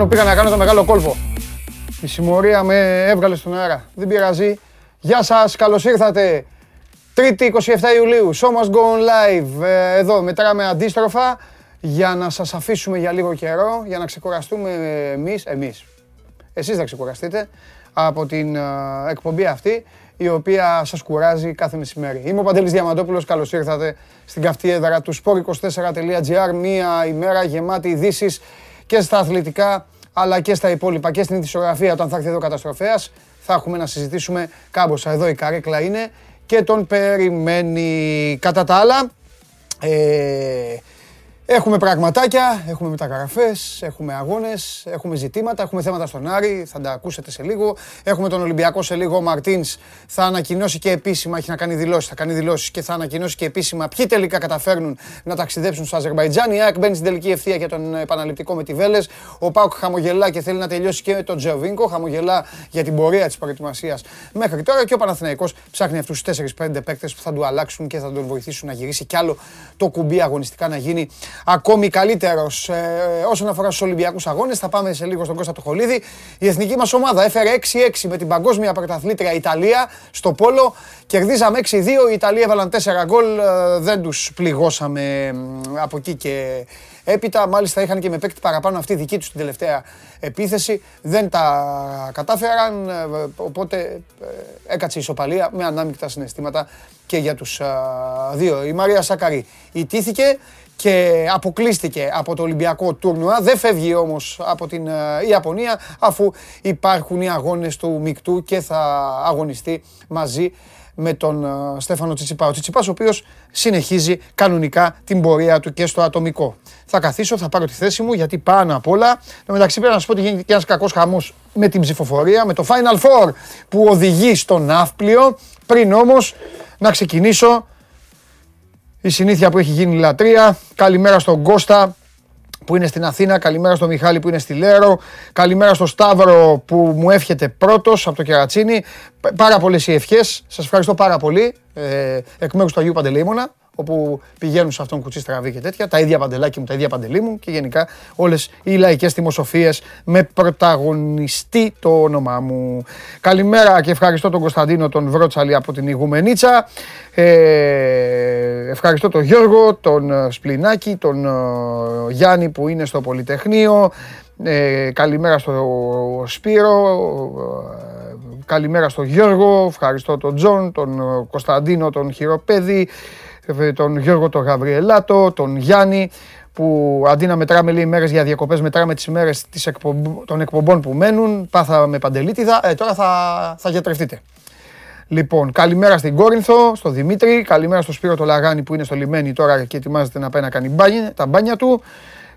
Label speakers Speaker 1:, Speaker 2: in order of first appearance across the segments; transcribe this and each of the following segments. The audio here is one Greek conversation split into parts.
Speaker 1: Πάνω πήγα να κάνω το μεγάλο κόλπο. Η συμμορία με έβγαλε στον αέρα. Δεν πειράζει. Γεια σας, καλώς ήρθατε. Τρίτη 27 Ιουλίου, Show Must Go On Live. Ε, Εδώ μετράμε αντίστροφα για να σας αφήσουμε για λίγο καιρό, για να ξεκουραστούμε εμείς, εμείς. Εσείς θα ξεκουραστείτε από την ε, εκπομπή αυτή, η οποία σας κουράζει κάθε μεσημέρι. Είμαι ο Παντελής Διαμαντόπουλος, καλώς ήρθατε στην καυτή έδρα του sport24.gr, μία ημέρα γεμάτη ειδήσεις και στα αθλητικά, αλλά και στα υπόλοιπα και στην ειδησιογραφία όταν θα έρθει εδώ καταστροφέας. Θα έχουμε να συζητήσουμε κάμποσα. Εδώ η καρέκλα είναι και τον περιμένει. Κατά τα άλλα, ε, Έχουμε πραγματάκια, έχουμε μεταγραφές, έχουμε αγώνες, έχουμε ζητήματα, έχουμε θέματα στον Άρη, θα τα ακούσετε σε λίγο. Έχουμε τον Ολυμπιακό σε λίγο, ο Μαρτίνς θα ανακοινώσει και επίσημα, έχει να κάνει δηλώσεις, θα κάνει δηλώσεις και θα ανακοινώσει και επίσημα ποιοι τελικά καταφέρνουν να ταξιδέψουν στο Αζερβαϊτζάν. Η ΑΕΚ μπαίνει στην τελική ευθεία για τον επαναληπτικό με τη Βέλες. Ο Πάουκ χαμογελά και θέλει να τελειώσει και τον Τζεοβίνκο, χαμογελά για την πορεία της προετοιμασίας μέχρι τώρα και ο Παναθηναϊκός ψάχνει αυτούς τους 4-5 παίκτες που θα του αλλάξουν και θα τον βοηθήσουν να γυρίσει κι άλλο το κουμπί αγωνιστικά να γίνει ακόμη καλύτερος ε, όσον αφορά στους Ολυμπιακούς Αγώνες. Θα πάμε σε λίγο στον Κώστα Τοχολίδη. Η εθνική μας ομάδα έφερε 6-6 με την παγκόσμια πρωταθλήτρια Ιταλία στο Πόλο. Κερδίζαμε 6-2. Οι Ιταλοί έβαλαν 4 γκολ. Ε, δεν τους πληγώσαμε από εκεί και έπειτα. Μάλιστα είχαν και με παίκτη παραπάνω αυτή δική τους την τελευταία επίθεση. Δεν τα κατάφεραν. Ε, οπότε έκατσε η ισοπαλία με ανάμεικτα συναισθήματα και για τους δύο. Η Μαρία Σάκαρη ιτήθηκε και αποκλείστηκε από το Ολυμπιακό τουρνουά. Δεν φεύγει όμως από την ε, Ιαπωνία αφού υπάρχουν οι αγώνες του Μικτού και θα αγωνιστεί μαζί με τον ε, Στέφανο Τσιτσιπά. Ο Τσιτσιπάς ο οποίος συνεχίζει κανονικά την πορεία του και στο ατομικό. Θα καθίσω, θα πάρω τη θέση μου γιατί πάνω απ' όλα, το μεταξύ πρέπει να σας πω ότι γίνεται και ένας κακός χαμός με την ψηφοφορία, με το Final Four που οδηγεί στον ναύπλιο. Πριν όμως να ξεκινήσω η συνήθεια που έχει γίνει λατρεία. Καλημέρα στον Κώστα που είναι στην Αθήνα. Καλημέρα στον Μιχάλη που είναι στη Λέρο. Καλημέρα στον Σταύρο που μου εύχεται πρώτος από το Κερατσίνι. Πάρα πολλές οι ευχές. Σας ευχαριστώ πάρα πολύ. Ε, εκ μέρους του Αγίου Παντελήμωνα όπου πηγαίνουν σε αυτόν κουτσί στραβή και τέτοια. Τα ίδια παντελάκι μου, τα ίδια παντελή μου και γενικά όλες οι λαϊκές δημοσοφίε με πρωταγωνιστή το όνομά μου. Καλημέρα και ευχαριστώ τον Κωνσταντίνο τον Βρότσαλη από την Ιγουμενίτσα. Ε, ευχαριστώ τον Γιώργο, τον ε, Σπλινάκη, τον ε, Γιάννη που είναι στο Πολυτεχνείο. Ε, καλημέρα στο Σπύρο, ε, καλημέρα στον Γιώργο, ευχαριστώ τον Τζον, τον Κωνσταντίνο, τον Χειροπέδη, τον Γιώργο τον Γαβριελάτο, τον Γιάννη, που αντί να μετράμε λίγες μέρες για διακοπές, μετράμε τις ημέρες των εκπομπών που μένουν, πάθαμε παντελίτιδα, ε, τώρα θα, θα γιατρευτείτε. Λοιπόν, καλημέρα στην Κόρινθο, στο Δημήτρη, καλημέρα στο Σπύρο το Λαγάνι που είναι στο λιμένι τώρα και ετοιμάζεται να πάει να κάνει μπάνι, τα μπάνια του.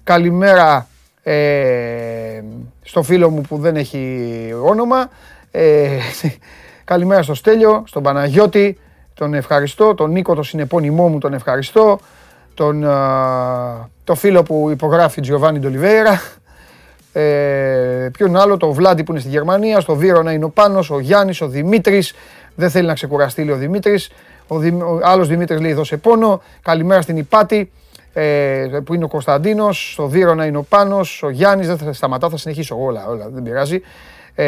Speaker 1: Καλημέρα ε, στο φίλο μου που δεν έχει όνομα. Ε, καλημέρα στο Στέλιο, στον Παναγιώτη, τον ευχαριστώ. Τον Νίκο, τον συνεπώνυμό μου, τον ευχαριστώ. Τον, το φίλο που υπογράφει Τζιοβάνι Ντολιβέρα. Ε, ποιον άλλο, το Βλάντι που είναι στη Γερμανία, στο Βίρονα είναι ο Πάνος, ο Γιάννης, ο Δημήτρης. Δεν θέλει να ξεκουραστεί, λέει ο Δημήτρης. Ο, Δη, ο άλλος Δημήτρης λέει δώσε πόνο. Καλημέρα στην Υπάτη ε, που είναι ο Κωνσταντίνος. Στο Βίρονα είναι ο Πάνος, ο Γιάννης. Δεν θα σταματάω, θα συνεχίσω όλα, όλα δεν πειράζει. Ε,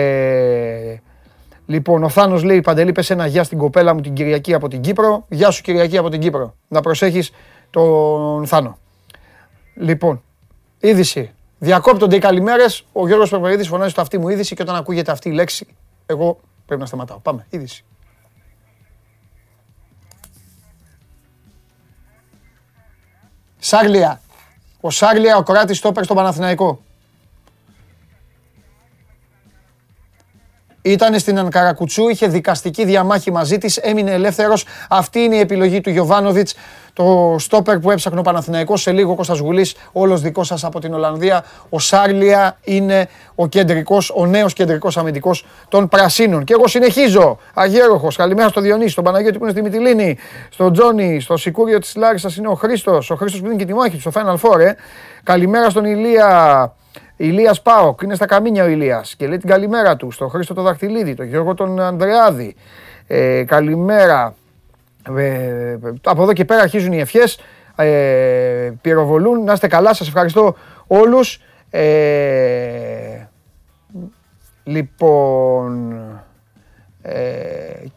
Speaker 1: Λοιπόν, ο Θάνος λέει, Παντελή, πες ένα γεια στην κοπέλα μου την Κυριακή από την Κύπρο. Γεια σου Κυριακή από την Κύπρο. Να προσέχεις τον Θάνο. Λοιπόν, είδηση. Διακόπτονται οι καλημέρες. Ο Γιώργος Περπερίδης φωνάζει στο αυτή μου είδηση και όταν ακούγεται αυτή η λέξη, εγώ πρέπει να σταματάω. Πάμε, είδηση. Σάγλια. Ο Σάγλια, ο κοράτης στόπερ στο Παναθηναϊκό. Ήταν στην Ανκαρακουτσού, είχε δικαστική διαμάχη μαζί της, έμεινε ελεύθερος. Αυτή είναι η επιλογή του Γιωβάνοβιτς, το στόπερ που έψαχνε ο Παναθηναϊκός. Σε λίγο Κώστας Γουλής, όλος δικός σας από την Ολλανδία. Ο Σάρλια είναι ο κεντρικός, ο νέος κεντρικός αμυντικός των Πρασίνων. Και εγώ συνεχίζω. Αγέροχος, καλημέρα στο Διονύση, στον Παναγιώτη που είναι στη Μυτιλίνη, στον Τζόνι, στο Σικούριο της Λάρισας είναι ο Χρήστος, ο Χρήστος που είναι και τη μάχη στο Final Four, ε. Καλημέρα στον Ηλία, Ηλίας Πάοκ, είναι στα καμίνια ο Ηλίας και λέει την καλημέρα του στον Χρήστο το Δαχτυλίδη, τον Γιώργο τον Ανδρεάδη. Ε, καλημέρα. Ε, από εδώ και πέρα αρχίζουν οι ευχές. Ε, πυροβολούν. Να είστε καλά, σας ευχαριστώ όλους. Ε, λοιπόν, ε,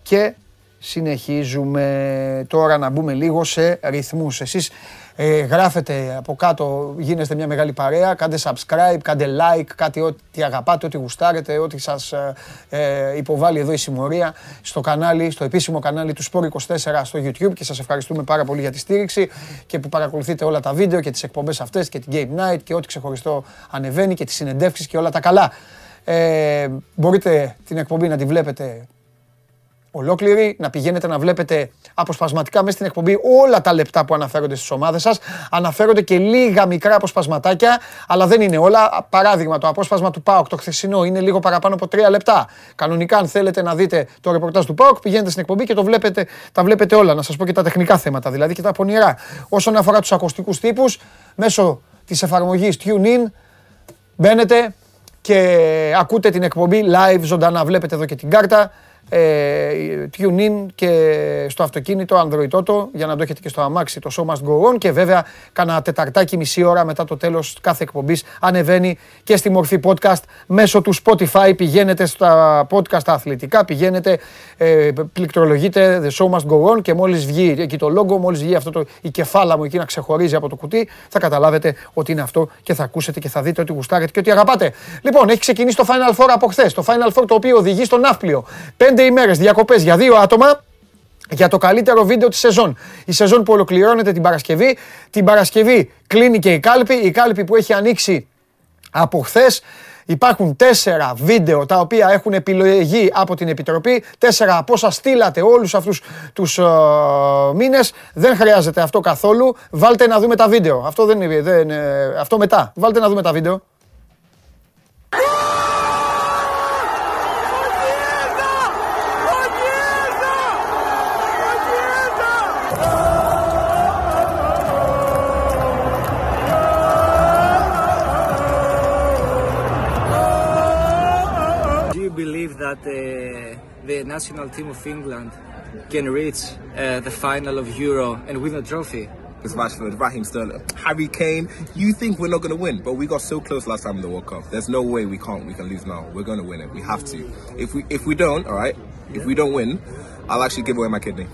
Speaker 1: και συνεχίζουμε τώρα να μπούμε λίγο σε ρυθμούς. Εσείς ε, γράφετε από κάτω, γίνεστε μια μεγάλη παρέα, κάντε subscribe, κάντε like, κάτι ό,τι αγαπάτε, ό,τι γουστάρετε, ό,τι σας ε, ε, υποβάλλει εδώ η συμμορία στο κανάλι, στο επίσημο κανάλι του Sport24 στο YouTube και σας ευχαριστούμε πάρα πολύ για τη στήριξη και που παρακολουθείτε όλα τα βίντεο και τις εκπομπές αυτές και την Game Night και ό,τι ξεχωριστό ανεβαίνει και τις συνεντεύξεις και όλα τα καλά. Ε, μπορείτε την εκπομπή να τη βλέπετε ολόκληρη, να πηγαίνετε να βλέπετε αποσπασματικά μέσα στην εκπομπή όλα τα λεπτά που αναφέρονται στις ομάδες σας. Αναφέρονται και λίγα μικρά αποσπασματάκια, αλλά δεν είναι όλα. Παράδειγμα, το απόσπασμα του ΠΑΟΚ, το χθεσινό, είναι λίγο παραπάνω από τρία λεπτά. Κανονικά, αν θέλετε να δείτε το ρεπορτάζ του ΠΑΟΚ, πηγαίνετε στην εκπομπή και το βλέπετε, τα βλέπετε όλα. Να σας πω και τα τεχνικά θέματα, δηλαδή και τα πονηρά. Όσον αφορά τους ακουστικούς τύπους, μέσω της εφαρμογής TuneIn, μπαίνετε και ακούτε την εκπομπή live ζωντανά. Βλέπετε εδώ και την κάρτα ε, tune in και στο αυτοκίνητο Android Auto για να το έχετε και στο αμάξι το Show Must Go On και βέβαια κάνα τεταρτάκι μισή ώρα μετά το τέλος κάθε εκπομπής ανεβαίνει και στη μορφή podcast μέσω του Spotify πηγαίνετε στα podcast αθλητικά πηγαίνετε, ε, πληκτρολογείτε The Show Must Go On και μόλις βγει εκεί το logo, μόλις βγει αυτό το, η κεφάλα μου εκεί να ξεχωρίζει από το κουτί θα καταλάβετε ότι είναι αυτό και θα ακούσετε και θα δείτε ότι γουστάρετε και ότι αγαπάτε. Λοιπόν, έχει ξεκινήσει το Final Four από χθες. Το Final Four το οποίο οδηγεί στο Ναύπλιο πέντε ημέρες διακοπές για δύο άτομα για το καλύτερο βίντεο της σεζόν. Η σεζόν που ολοκληρώνεται την Παρασκευή. Την Παρασκευή κλείνει και η κάλπη. Η κάλπη που έχει ανοίξει από χθες. Υπάρχουν τέσσερα βίντεο τα οποία έχουν επιλογή από την Επιτροπή. Τέσσερα από όσα στείλατε όλους αυτούς τους uh, μήνες. Δεν χρειάζεται αυτό καθόλου. Βάλτε να δούμε τα βίντεο. Αυτό, δεν είναι, δεν, αυτό μετά. Βάλτε να δούμε τα βίντεο.
Speaker 2: That the national team of England can reach uh, the final of Euro and win a trophy?
Speaker 3: It's Rashford, Raheem Sterling, Harry Kane. You think we're not going to win, but we got so close last time in the World Cup. There's no way we can't. We can lose now. We're going to win it. We have to. If we if we don't, all right. If we don't win, I'll actually give away my kidney.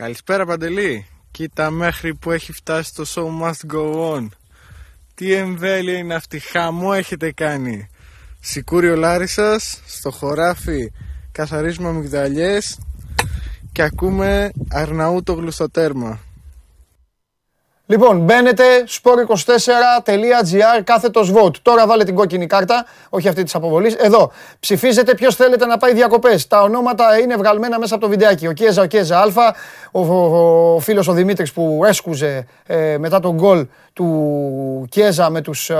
Speaker 4: Καλησπέρα Παντελή. Κοίτα μέχρι που έχει φτάσει το show must go on. Τι εμβέλεια είναι αυτή, χαμό έχετε κάνει. Σικούριο Λάρισας, στο χωράφι καθαρίζουμε αμυγδαλιές και ακούμε Αρναούτογλου στο τέρμα.
Speaker 1: Λοιπόν, μπαίνετε sport24.gr κάθετος vote. Τώρα βάλε την κόκκινη κάρτα, όχι αυτή της αποβολής. Εδώ, ψηφίζετε ποιος θέλετε να πάει διακοπές. Τα ονόματα είναι βγαλμένα μέσα από το βιντεάκι. Ο Κιέζα, ο Κιέζα Α, ο, ο, ο φίλος ο Δημήτρης που έσκουζε ε, μετά τον γκολ του Κιέζα με τους,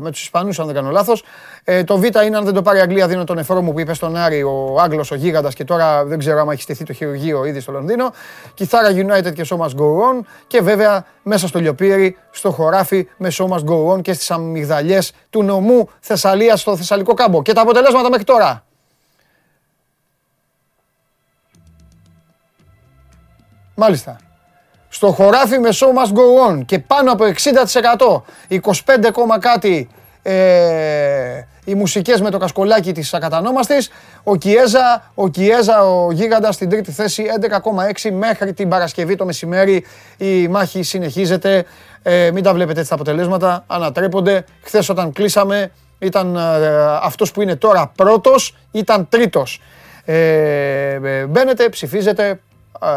Speaker 1: με τους Ισπανούς, αν δεν κάνω λάθος. Ε, το Β είναι αν δεν το πάρει η Αγγλία, δίνω τον εφρό μου που είπε στον Άρη ο Άγγλος, ο Γίγαντας και τώρα δεν ξέρω αν έχει στηθεί το χειρουργείο ήδη στο Λονδίνο. Κιθάρα United και So Must Go On και βέβαια μέσα στο Λιοπύρι, στο χωράφι με So Must Go On και στις αμυγδαλιές του νομού Θεσσαλίας στο Θεσσαλικό κάμπο. Και τα αποτελέσματα μέχρι τώρα. Μάλιστα στο χωράφι με show must go on και πάνω από 60%, 25 κάτι ε, οι μουσικές με το κασκολάκι της ακατανόμαστης. Ο Κιέζα, ο Κιέζα, ο γίγαντας στην τρίτη θέση, 11,6 μέχρι την Παρασκευή το μεσημέρι. Η μάχη συνεχίζεται. Ε, μην τα βλέπετε έτσι τα αποτελέσματα, ανατρέπονται. Χθες όταν κλείσαμε ήταν ε, αυτός που είναι τώρα πρώτος, ήταν τρίτος. Ε, ε μπαίνετε, ψηφίζετε ε,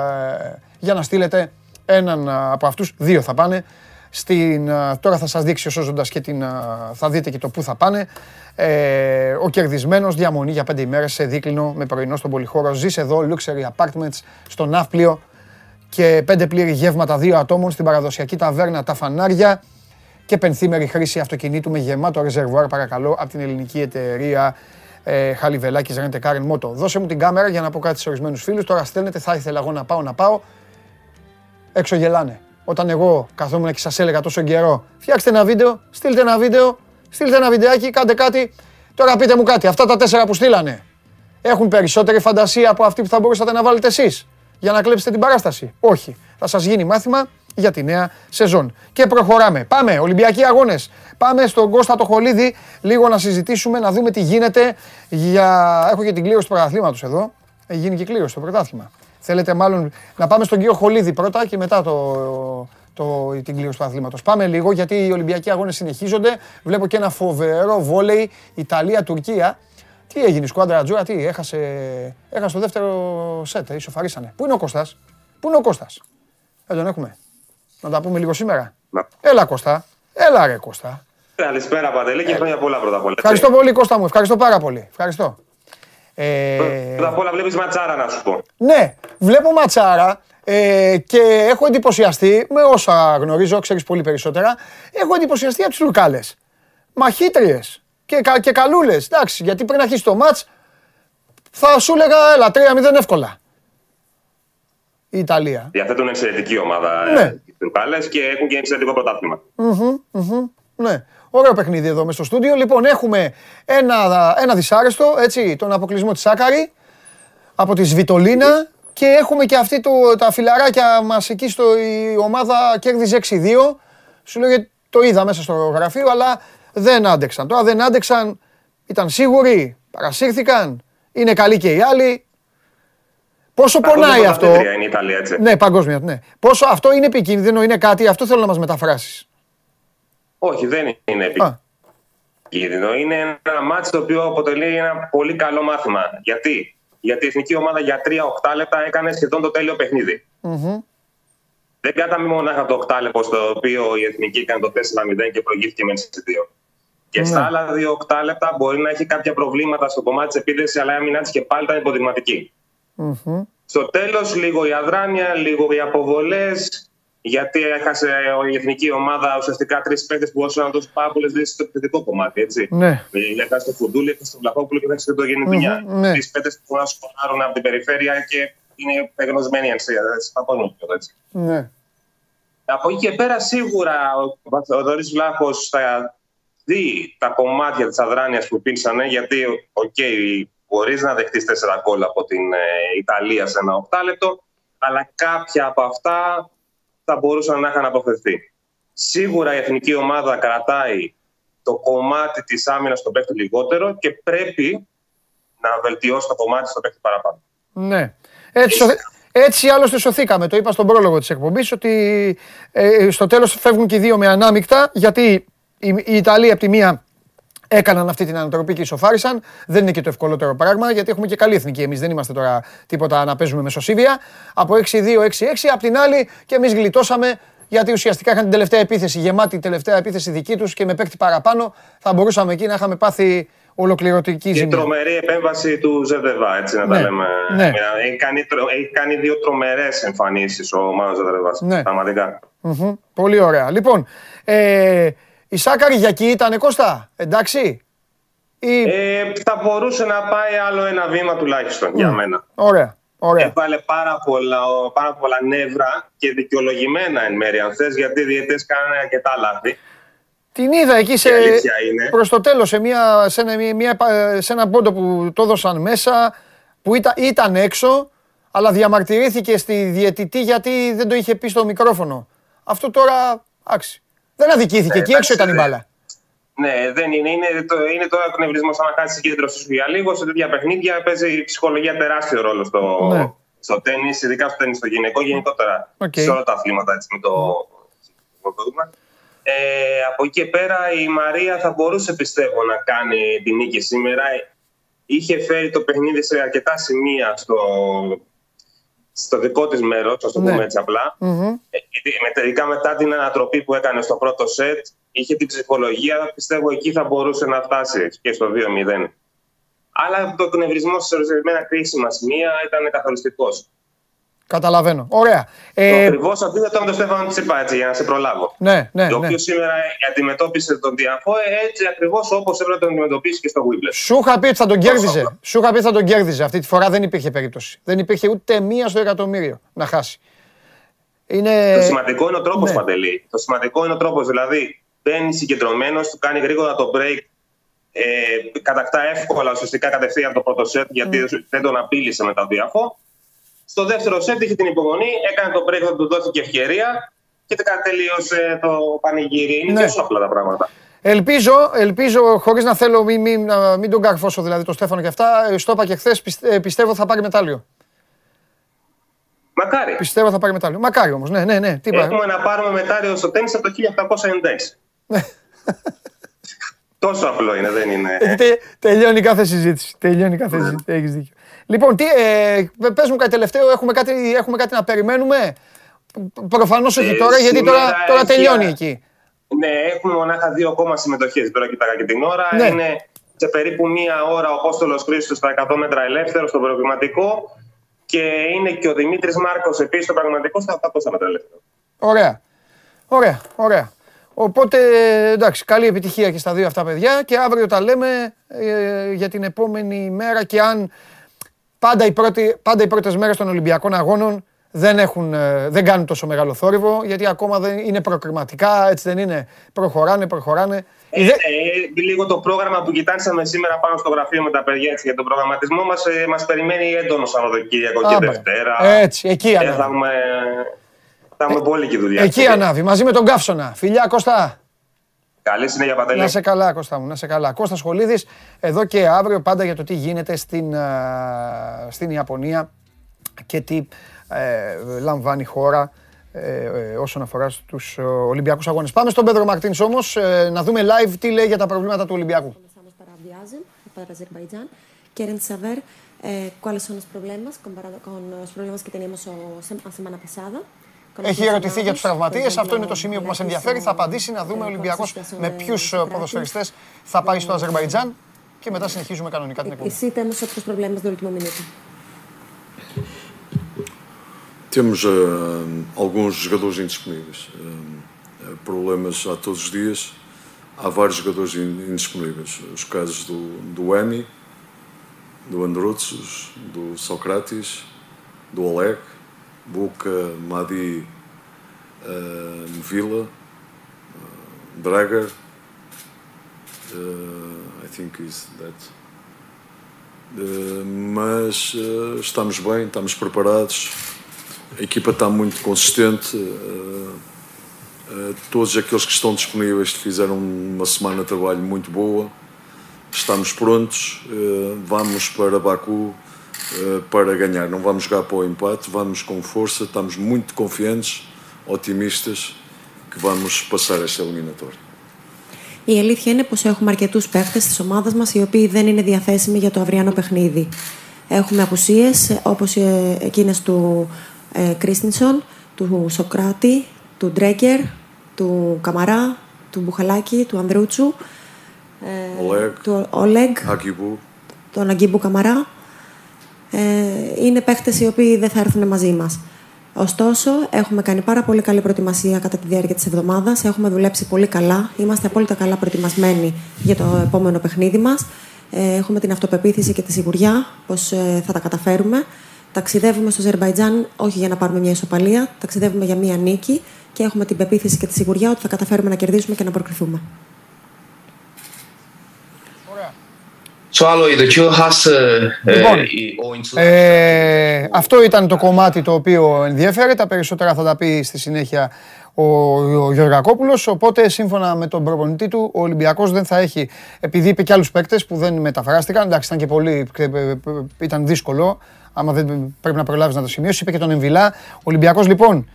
Speaker 1: για να στείλετε έναν από αυτούς, δύο θα πάνε. Στην, τώρα θα σας δείξει ο Σώζοντας και την, θα δείτε και το πού θα πάνε. Ε, ο κερδισμένος διαμονή για πέντε ημέρες σε δίκλινο με πρωινό στον Πολυχώρο. Ζεις εδώ, Luxury Apartments, στο Ναύπλιο και πέντε πλήρη γεύματα δύο ατόμων στην παραδοσιακή ταβέρνα Τα Φανάρια και πενθήμερη χρήση αυτοκινήτου με γεμάτο ρεζερβουάρ παρακαλώ από την ελληνική εταιρεία ε, Χαλιβελάκης Ρέντε Κάρεν Μότο. Δώσε μου την κάμερα για να πω κάτι σε ορισμένους φίλους. Τώρα στέλνετε, θα ήθελα εγώ να πάω να πάω έξω γελάνε. Όταν εγώ καθόμουν και σας έλεγα τόσο καιρό, φτιάξτε ένα βίντεο, στείλτε ένα βίντεο, Στείλτε ένα βιντεάκι, κάντε κάτι. Τώρα πείτε μου κάτι. Αυτά τα τέσσερα που στείλανε έχουν περισσότερη φαντασία από αυτή που θα μπορούσατε να βάλετε εσείς για να κλέψετε την παράσταση; Όχι. Θα σας γίνει μάθημα για τη νέα σεζόν. Και προχωράμε. Πάμε, Ολυμπιακοί αγώνες. Πάμε στον Κώστα το Χολίδη λίγο να συζητήσουμε, να δούμε τι γίνεται. Για... Έχω και την κλήρωση του πρωταθλήματος εδώ. Έχει γίνει και κλήρωση στο πρωτάθλημα. Θέλετε μάλλον να πάμε στον κύριο Χολίδη πρώτα και μετά το, το, την κλήρωση του αθλήματος. Πάμε λίγο γιατί οι Ολυμπιακοί αγώνες συνεχίζονται. Βλέπω και ένα φοβερό βόλεϊ Ιταλία-Τουρκία. Τι έγινε η σκουάντρα Τζούρα, τι έχασε, έχασε το δεύτερο σετ, ε, ισοφαρίσανε. Πού είναι ο Κώστας, πού είναι ο Κώστας; Δεν τον έχουμε. Να τα πούμε λίγο σήμερα.
Speaker 5: Να.
Speaker 1: Έλα Κώστα, έλα ρε Κώστα.
Speaker 5: Καλησπέρα Παντελή και χρόνια πολλά πρώτα απ' όλα.
Speaker 1: Ευχαριστώ πολύ Κώστα μου, ευχαριστώ πάρα πολύ. Ευχαριστώ. Ε,
Speaker 5: Πρώτα απ' όλα βλέπεις ματσάρα να σου πω.
Speaker 1: Ναι, βλέπω ματσάρα ε, και έχω εντυπωσιαστεί με όσα γνωρίζω, ξέρεις πολύ περισσότερα. Έχω εντυπωσιαστεί από τις Λουκάλες. Μαχήτριες και, κα, και καλούλες. Εντάξει, γιατί πριν αρχίσει το ματ θα σου έλεγα έλα 3-0 εύκολα. Η Ιταλία.
Speaker 5: Διαθέτουν εξαιρετική ομάδα
Speaker 1: Ναι.
Speaker 5: ε, οι Τουρκάλες και έχουν και εξαιρετικό πρωτάθλημα.
Speaker 1: Ναι. Ωραίο παιχνίδι εδώ μες στο στούντιο. Λοιπόν, έχουμε ένα, ένα δυσάρεστο, έτσι, τον αποκλεισμό της Σάκαρη από τη Σβιτολίνα και έχουμε και αυτή το, τα φιλαράκια μας εκεί στο η ομάδα κέρδιζε 6-2. Σου λέω γιατί το είδα μέσα στο γραφείο, αλλά δεν άντεξαν. Τώρα δεν άντεξαν, ήταν σίγουροι, παρασύρθηκαν, είναι καλοί και οι άλλοι. Πόσο πονάει
Speaker 5: Παγκόσμια
Speaker 1: αυτό;
Speaker 5: πρωταθλήτρια Είναι η Ιταλία, έτσι.
Speaker 1: Ναι, παγκόσμια, ναι. Πόσο αυτό είναι επικίνδυνο, είναι κάτι, αυτό θέλω να μας μεταφράσεις.
Speaker 5: Όχι, δεν είναι
Speaker 1: Α,
Speaker 5: επικίνδυνο. Είναι ένα μάτσο το οποίο αποτελεί ένα πολύ καλό μάθημα. Γιατί, Γιατί η εθνική ομάδα για 3-8 λεπτά έκανε σχεδόν το τέλειο παιχνίδι. Δεν κάταμε μονάχα από το 8 λεπτό στο οποίο η εθνική έκανε το 4-0 και προηγήθηκε με 6-2. Και
Speaker 1: Ναι.
Speaker 5: στα άλλα 2-8 λεπτά μπορεί να έχει κάποια προβλήματα στο κομμάτι της επίθεσης, αλλά η άμυνά τη και πάλι ήταν υποδειγματική. Στο τέλος, λίγο η αδράνεια, λίγο οι αποβολές. Γιατί έχασε η εθνική ομάδα ουσιαστικά τρεις παίκτες που μπορούσαν να δώσουν πάρα πολλές λύσεις στο επιθετικό κομμάτι. Έτσι.
Speaker 1: Ναι.
Speaker 5: Έχασε το Φουντούλη, έχασε τον Βλαχόπουλο και έχασε και τον Γεννητουνιά.
Speaker 1: Μμμ, ναι.
Speaker 5: Τρεις παίκτες που μπορούν να σκοράρουν από την περιφέρεια και είναι εγνωσμένοι εν πάνω έτσι.
Speaker 1: Ναι.
Speaker 5: Από εκεί και πέρα σίγουρα ο Θοδωρής Βλάχος θα δει τα κομμάτια της αδράνειας που υπήρξαν γιατί οκ, μπορείς να δεχτείς τέσσερα γκολ από την ε, Ιταλία σε ένα οκτάλεπτο αλλά κάποια από αυτά θα μπορούσαν να είχαν αποφευθεί. Σίγουρα η εθνική ομάδα κρατάει το κομμάτι της άμυνας στο παίχτη λιγότερο και πρέπει να βελτιώσει το κομμάτι στο παίχτη παραπάνω.
Speaker 1: Ναι. Έτσι, σωθ- έτσι άλλωστε σωθήκαμε. Το είπα στον πρόλογο της εκπομπής ότι ε, στο τέλος φεύγουν και οι δύο με ανάμεικτα γιατί η, η Ιταλία από τη μία έκαναν αυτή την ανατροπή και ισοφάρισαν. Δεν είναι και το ευκολότερο πράγμα γιατί έχουμε και καλή εθνική. Εμείς δεν είμαστε τώρα τίποτα να παίζουμε μεσοσύβια. Από 6-2, 6-6. Απ' την άλλη και εμείς γλιτώσαμε γιατί ουσιαστικά είχαν την τελευταία επίθεση, γεμάτη τελευταία επίθεση δική τους και με παίκτη παραπάνω θα μπορούσαμε εκεί να είχαμε πάθει ολοκληρωτική
Speaker 5: Και
Speaker 1: ζημιά.
Speaker 5: τρομερή επέμβαση του Ζεδεβά, έτσι να
Speaker 1: Ναι,
Speaker 5: τα λέμε.
Speaker 1: ναι.
Speaker 5: Έχει, κάνει, τρο- έχει κάνει δύο τρομερές εμφανίσεις ο Μάνος Ζεδεβά.
Speaker 1: Ναι.
Speaker 5: Πραγματικά.
Speaker 1: Μμμ, Πολύ ωραία. Λοιπόν, ε, η Σάκαρη για εκεί ήταν Κώστα, εντάξει. Ή...
Speaker 5: Ε, θα μπορούσε να πάει άλλο ένα βήμα τουλάχιστον για μένα.
Speaker 1: Ωραία, ωραία.
Speaker 5: Έβαλε πάρα πολλά, πάρα πολλά νεύρα και δικαιολογημένα εν μέρει, αν θες, γιατί οι διαιτές κάνανε αρκετά λάθη.
Speaker 1: Την είδα εκεί σε,
Speaker 5: Η αλήθεια είναι.
Speaker 1: προς το τέλος, σε, μια, σε, ένα, μια, σε ένα πόντο που το έδωσαν μέσα, που ήταν, ήταν έξω, αλλά διαμαρτυρήθηκε στη διαιτητή γιατί δεν το είχε πει στο μικρόφωνο. Αυτό τώρα, άξι. Δεν αδικήθηκε,
Speaker 5: Ε,
Speaker 1: εκεί έξω
Speaker 5: εντάξει,
Speaker 1: ήταν η
Speaker 5: δεν-
Speaker 1: μπάλα.
Speaker 5: Ναι, δεν είναι. Είναι, το, είναι τώρα εκνευρισμό να χάσει κέντρο σου για λίγο. Σε τέτοια παιχνίδια παίζει η ψυχολογία τεράστιο ρόλο στο,
Speaker 1: Ναι.
Speaker 5: στο τένις, ειδικά στο τένις στο γυναικό, γενικότερα
Speaker 1: Οκ.
Speaker 5: σε όλα τα αθλήματα. Έτσι, με το, με το δούμε. Ε, από εκεί και πέρα η Μαρία θα μπορούσε πιστεύω να κάνει την νίκη σήμερα. Είχε φέρει το παιχνίδι σε αρκετά σημεία στο, στο δικό της μέρος, ας το
Speaker 1: Ναι.
Speaker 5: πούμε έτσι απλά.
Speaker 1: Μμμ.
Speaker 5: Ε, γιατί με- τελικά μετά την ανατροπή που έκανε στο πρώτο σετ, είχε την ψυχολογία, πιστεύω εκεί θα μπορούσε να φτάσει και στο 2-0. Αλλά το εκνευρισμό σε ορισμένα κρίσιμα σημεία ήταν καθοριστικός.
Speaker 1: Καταλαβαίνω. Ωραία.
Speaker 5: το
Speaker 1: Ε,
Speaker 5: ακριβώς αντίθετο με τον Στέφανο Τσίπα, έτσι, για να σε προλάβω.
Speaker 1: ναι, ναι,
Speaker 5: το
Speaker 1: ναι.
Speaker 5: οποίο σήμερα αντιμετώπισε τον Διαφό έτσι ακριβώς όπως έπρεπε να τον αντιμετωπίσει και στο Wimbledon.
Speaker 1: Σου είχα πει ότι θα τον
Speaker 5: Τόσο
Speaker 1: κέρδιζε.
Speaker 5: απλά.
Speaker 1: Σου είχα πει ότι θα τον κέρδιζε. Αυτή τη φορά δεν υπήρχε περίπτωση. Δεν υπήρχε ούτε μία στο εκατομμύριο να χάσει. Είναι...
Speaker 5: Το σημαντικό είναι ο τρόπος,
Speaker 1: ναι.
Speaker 5: Παντελή. Το σημαντικό είναι ο τρόπος. Δηλαδή, μπαίνει συγκεντρωμένος, του κάνει γρήγορα το break. Ε, κατακτά εύκολα ουσιαστικά κατευθείαν το πρώτο σετ γιατί δεν τον απείλησε με τα διάφο. Στο δεύτερο σετ είχε την υπομονή, έκανε το break, δεν του δόθηκε ευκαιρία και τελείωσε το πανηγύρι. Είναι
Speaker 1: Ναι.
Speaker 5: τόσο απλά τα πράγματα.
Speaker 1: Ελπίζω, ελπίζω χωρίς να θέλω, μην, μην, να μην τον καρφώσω δηλαδή το Στέφανο και αυτά. ε, Στο είπα και χθες, πιστεύω θα πάρει μετάλλιο.
Speaker 5: Μακάρι.
Speaker 1: Πιστεύω θα πάρει μετάλλιο. Μακάρι όμως, ναι, ναι, ναι. Τι είπα.
Speaker 5: Έχουμε να πάρουμε μετάλλιο στο τέννις από το 1896. Τόσο απλό είναι, δεν είναι.
Speaker 1: Έχει τε- τελειώνει κάθε συζήτηση. Τελειώνει κάθε συζήτηση. Έχεις δίκιο. Λοιπόν, τι, ε, πες μου κάτι τελευταίο, έχουμε κάτι, έχουμε κάτι να περιμένουμε; Προφανώς όχι
Speaker 5: Ε,
Speaker 1: τώρα, γιατί
Speaker 5: σήμερα
Speaker 1: τώρα, τώρα
Speaker 5: έχει
Speaker 1: τελειώνει
Speaker 5: α-
Speaker 1: εκεί.
Speaker 5: Ναι, έχουμε μονάχα δύο ακόμα συμμετοχές. Τώρα κοιτάγα και την ώρα.
Speaker 1: Ναι.
Speaker 5: Είναι σε περίπου μία ώρα ο Απόστολος Χρήστος στα 100 μέτρα ελεύθερο στο προβληματικό. Και είναι και ο Δημήτρης Μάρκος επίσης στο πραγματικό στα 800 μέτρα ελεύθερο.
Speaker 1: Ωραία. Ωραία, ωραία. Οπότε, εντάξει, καλή επιτυχία και στα δύο αυτά παιδιά και αύριο τα λέμε ε, για την επόμενη μέρα και αν πάντα οι, πρώτοι, πάντα οι πρώτες μέρες των Ολυμπιακών Αγώνων δεν, έχουν, ε, δεν κάνουν τόσο μεγάλο θόρυβο γιατί ακόμα δεν είναι προκριματικά, έτσι δεν είναι. Προχωράνε, προχωράνε.
Speaker 5: Ε,
Speaker 1: Η δε-
Speaker 5: ε, λίγο το πρόγραμμα που κοιτάξαμε σήμερα πάνω στο γραφείο με τα παιδιά έτσι, για τον προγραμματισμό μας ε, μας περιμένει έντονο Σαββατοκύριακο και
Speaker 1: Άμπα.
Speaker 5: Δευτέρα.
Speaker 1: Έτσι, εκεί
Speaker 5: Ε,
Speaker 1: ανάβει.
Speaker 5: θα έχουμε, θα έχουμε πολύ και δουλειά.
Speaker 1: Εκεί ανάβει, μαζί με τον Καύσωνα. Φιλιά Κώστα.
Speaker 5: Καλή συνέχεια, Παντελή.
Speaker 1: Να σε καλά, Κώστα μου, να σε καλά. Κώστας Σχολίδης, εδώ και αύριο πάντα για το τι γίνεται στην, α, στην Ιαπωνία και τι ε, λαμβάνει η χώρα ε, ε, όσον αφορά στους ε, Ολυμπιακούς Αγώνες. Πάμε στον Πέδρο Μαρτίνς όμως, ε, να δούμε live τι λέει για τα προβλήματα του Ολυμπιακού.
Speaker 6: Comenzamos para Viajen, para Azerbaiyán. Quieren saber eh, cuáles son los problemas comparado con los problemas que teníamos o- se- la semana pasada.
Speaker 1: Έχει ερωτηθεί για τους τραυματίες, αυτό είναι το σημείο που μας ενδιαφέρει. Θα απαντήσει να δούμε ο Ολυμπιακός με ποιους ε, ποδοσφαιριστές θα πάει στο Αζερβαϊτζάν και μετά συνεχίζουμε κανονικά την
Speaker 6: εποχή.
Speaker 1: Εσύ
Speaker 6: είστε όμω από τους προβλέμματε, δεν ρωτήμα,
Speaker 7: Μίλιατ. Έχουμε alguns jogadores indisponíveis. Eh, eh, problemas há todos os dias. Há vários jogadores indisponíveis. Στου casos του Αμε, του Ανδρούτσου, του Σοκράτη, του Αλεκ. Buca, Madi, eh, Vila, eh, Drager. eh, I think is that. Eh, mas eh, estamos bem, estamos preparados. A equipa está muito consistente. todos aqueles que estão disponíveis fizeram uma semana de trabalho muito boa. Estamos prontos. vamos para Baku para ganhar. Não vamos jogar para o empate. Vamos com força. Estamos muito confiantes, otimistas que vamos passar esta eliminatória.
Speaker 6: Η αλήθεια είναι πως έχουμε αρκετούς παίχτες της ομάδας μας οι οποίοι δεν είναι διαθέσιμοι για το αυριανό παιχνίδι. Έχουμε απουσίες ε, όπως ε, εκείνες του ε, Κρίστινσον, του Σοκράτη, του Ντρέγκερ, του Καμαρά, του Μπουχαλάκη, του Ανδρούτσου, ε,
Speaker 7: Ολέγ.
Speaker 6: του Όλεγκ,
Speaker 7: Akibu,
Speaker 6: τον Αγκίμπου Καμαρά. Ε, είναι παίχτες οι οποίοι δεν θα έρθουν μαζί μας. Ωστόσο, έχουμε κάνει πάρα πολύ καλή προετοιμασία κατά τη διάρκεια της εβδομάδας. Έχουμε δουλέψει πολύ καλά. Είμαστε απόλυτα καλά προετοιμασμένοι για το επόμενο παιχνίδι μας. Ε, έχουμε την αυτοπεποίθηση και τη σιγουριά πως ε, θα τα καταφέρουμε. Ταξιδεύουμε στο Αζερβαϊτζάν όχι για να πάρουμε μια ισοπαλία, ταξιδεύουμε για μια νίκη και έχουμε την πεποίθηση και τη σιγουριά ότι θα καταφέρουμε να κερδίσουμε και να προκριθούμε.
Speaker 1: Λοιπόν,
Speaker 8: owing to
Speaker 1: Ε, αυτό ήταν το κομμάτι το οποίο ενδιέφερε. Τα περισσότερα θα τα πει στη συνέχεια ο, ο Γεωργακόπουλος. Οπότε, σύμφωνα με τον προπονητή του, ο Ολυμπιακός δεν θα έχει, επειδή είπε και άλλους παίκτες που δεν μεταφράστηκαν, εντάξει, ήταν και πολύ, ε, ε, ε, ήταν δύσκολο, άμα δεν πρέπει να προλάβεις να το σημειώσεις, είπε και τον Εμβιλά. Ο Ολυμπιακός, λοιπόν,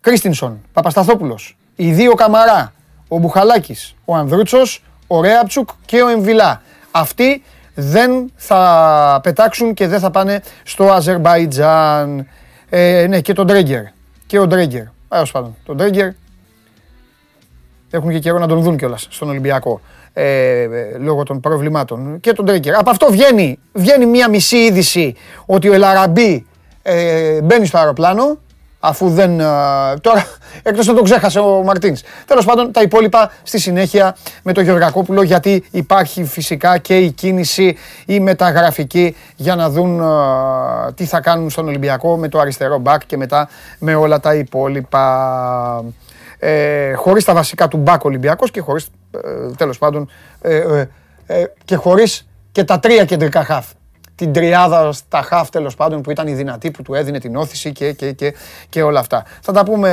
Speaker 1: Κρίστινσον, Παπασταθόπουλος, οι δύο Καμαρά, ο Μπουχαλάκης, ο Ανδρούτσος, ο Ρέαψουκ και ο Εμβιλά. Αυτοί δεν θα πετάξουν και δεν θα πάνε στο Αζερμπαϊτζάν. Ε, ναι, και τον Ντρέγκερ. Και ο Ντρέγκερ. Τέλος πάντων, τον Ντρέγκερ έχουν και καιρό να τον δουν κιόλας στον Ολυμπιακό. Ε, ε, λόγω των προβλημάτων. Και τον Ντρέγκερ. Από αυτό βγαίνει, βγαίνει μία μισή είδηση ότι ο Ελαραμπή ε, μπαίνει στο αεροπλάνο αφού δεν. ε, τώρα, εκτό να τον ξέχασε ο Μαρτίνς. Τέλος πάντων, τα υπόλοιπα στη συνέχεια με τον Γεωργακόπουλο, γιατί υπάρχει φυσικά και η κίνηση η μεταγραφική για να δουν ε, τι θα κάνουν στον Ολυμπιακό με το αριστερό μπακ και μετά με όλα τα υπόλοιπα. ε, χωρίς τα βασικά του Μπακ Ολυμπιακός και χωρίς, ε, τέλος πάντων, ε, ε, ε, και χωρίς και τα τρία κεντρικά χαφ. Την τριάδα στα χαφ τέλος πάντων που ήταν η δυνατή που του έδινε την όθηση και, και, και, και όλα αυτά. Θα τα πούμε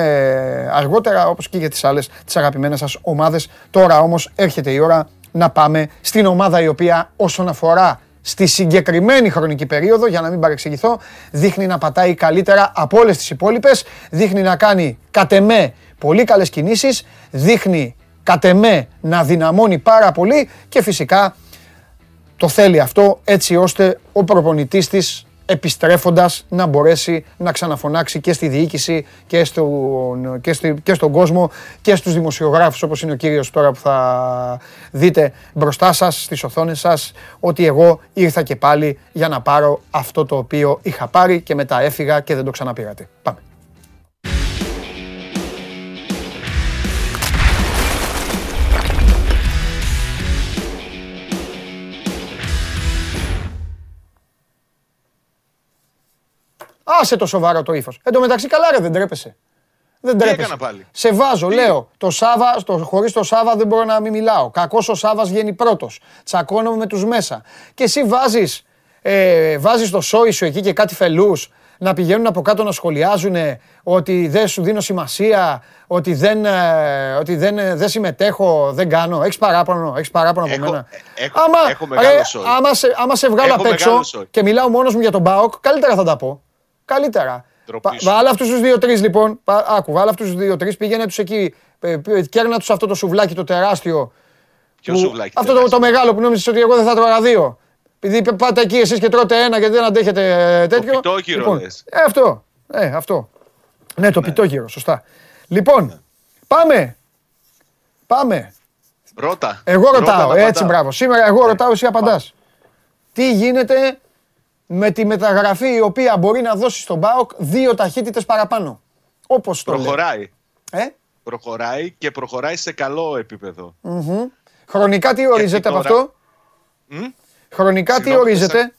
Speaker 1: αργότερα όπως και για τις άλλες τις αγαπημένες σας ομάδες. Τώρα όμως έρχεται η ώρα να πάμε στην ομάδα η οποία όσον αφορά στη συγκεκριμένη χρονική περίοδο, για να μην παρεξηγηθώ, δείχνει να πατάει καλύτερα από όλες τις υπόλοιπες, δείχνει να κάνει κατ' εμέ πολύ καλές κινήσεις, δείχνει κατ' εμέ να δυναμώνει πάρα πολύ και φυσικά το θέλει αυτό έτσι ώστε ο προπονητής της επιστρέφοντας να μπορέσει να ξαναφωνάξει και στη διοίκηση και, στον, και, στη, και στον κόσμο και στους δημοσιογράφους όπως είναι ο κύριος τώρα που θα δείτε μπροστά σας στις οθόνες σας ότι εγώ ήρθα και πάλι για να πάρω αυτό το οποίο είχα πάρει και μετά έφυγα και δεν το ξαναπήρατε. Πάμε. Άσε το σοβαρό το ύφος. Εν τω μεταξύ, καλά ρε, δεν τρέπεσαι. Δεν τρέπεσαι.
Speaker 8: έκανα πάλι;
Speaker 1: Σε βάζω, λέω. Το Σάβα, στο, χωρίς το Σάβα δεν μπορώ να μην μιλάω. Κακός ο Σάβας βγαίνει πρώτος. Τσακώνομαι με τους μέσα. Και εσύ βάζεις ε, βάζεις το σόι σου εκεί και κάτι φελούς να πηγαίνουν από κάτω να σχολιάζουν ότι δεν σου δίνω σημασία, ότι δεν, ε, ότι δεν, ε, δεν συμμετέχω, δεν κάνω. Έχεις παράπονο, έχεις παράπονο από
Speaker 8: Έχω-
Speaker 1: μένα.
Speaker 8: έχω-
Speaker 1: άμα,
Speaker 8: έχω μεγάλο
Speaker 1: ρε,
Speaker 8: σόι.
Speaker 1: άμα, σε, άμα σε βγάλω
Speaker 8: Έχω
Speaker 1: απ' έξω
Speaker 8: μεγάλο σόι.
Speaker 1: και μιλάω μόνος μου για τον Μπάοκ, καλύτερα θα τα πω. Καλύτερα.
Speaker 8: Ντροπή
Speaker 1: Πα-
Speaker 8: σου.
Speaker 1: Βάλε αυτούς τους δύο-τρει λοιπόν. Πα- Άκου, βάλε αυτούς τους δύο-τρει. Πήγαινε τους εκεί. ε, ε, Κέρνα τους αυτό το σουβλάκι το τεράστιο.
Speaker 8: Ποιο
Speaker 1: που-
Speaker 8: σουβλάκι.
Speaker 1: Αυτό το,
Speaker 8: τεράστιο;
Speaker 1: το μεγάλο που νόμιζες ότι εγώ δεν θα τρώγα δύο. Επειδή π- πάτε εκεί εσείς και τρώτε ένα γιατί δεν αντέχετε ε, τέτοιο.
Speaker 8: πιτόγυρο λες.
Speaker 1: ε, αυτό. Ε, αυτό. Ναι, το πιτόγυρο, σωστά. Λοιπόν, πάμε. Πάμε.
Speaker 8: Ρώτα.
Speaker 1: Εγώ
Speaker 8: Ρώτα
Speaker 1: ρωτάω,
Speaker 8: να
Speaker 1: έτσι
Speaker 8: απαντάω.
Speaker 1: μπράβο. Σήμερα εγώ ρωτάω, εσύ απαντάς. Τι γίνεται με τη μεταγραφή η οποία μπορεί να δώσει στον ΠΑΟΚ δύο ταχύτητες παραπάνω. Όπως το λέω.
Speaker 8: Προχωράει.
Speaker 1: Ε;
Speaker 8: Προχωράει και προχωράει σε καλό επίπεδο.
Speaker 1: Χρονικά τι ορίζεται από
Speaker 8: τώρα-
Speaker 1: αυτό;
Speaker 8: Μμ;
Speaker 1: Χρονικά τι
Speaker 8: Συγγνώμη,
Speaker 1: ορίζεται;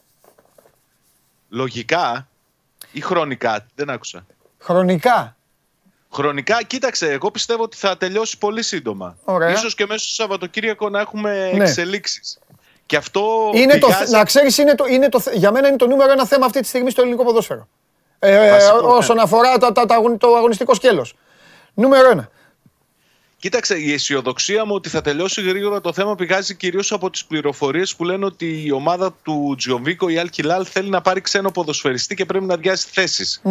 Speaker 8: Λογικά ή χρονικά. Δεν άκουσα.
Speaker 1: Χρονικά.
Speaker 8: Χρονικά, κοίταξε, εγώ πιστεύω ότι θα τελειώσει πολύ σύντομα.
Speaker 1: Ωραία.
Speaker 8: Ίσως και μέσα στο Σαββατοκύριακο να έχουμε
Speaker 1: Ναι.
Speaker 8: εξελίξεις. Και αυτό
Speaker 1: Είναι το,
Speaker 8: πηγάζει-
Speaker 1: να ξέρεις, είναι το, είναι το, θε- για μένα είναι το νούμερο ένα θέμα αυτή τη στιγμή στο ελληνικό ποδόσφαιρο. Ε,
Speaker 8: Βασικό, ναι.
Speaker 1: όσον αφορά τα, τα, τα, αγων- το αγωνιστικό σκέλος. Νούμερο ένα.
Speaker 8: Κοίταξε, η αισιοδοξία μου ότι θα τελειώσει γρήγορα το θέμα πηγάζει κυρίως από τις πληροφορίες που λένε ότι η ομάδα του Τζιοβίκο, η Αλκιλάλ, θέλει να πάρει ξένο ποδοσφαιριστή και πρέπει να αδειάσει θέσεις.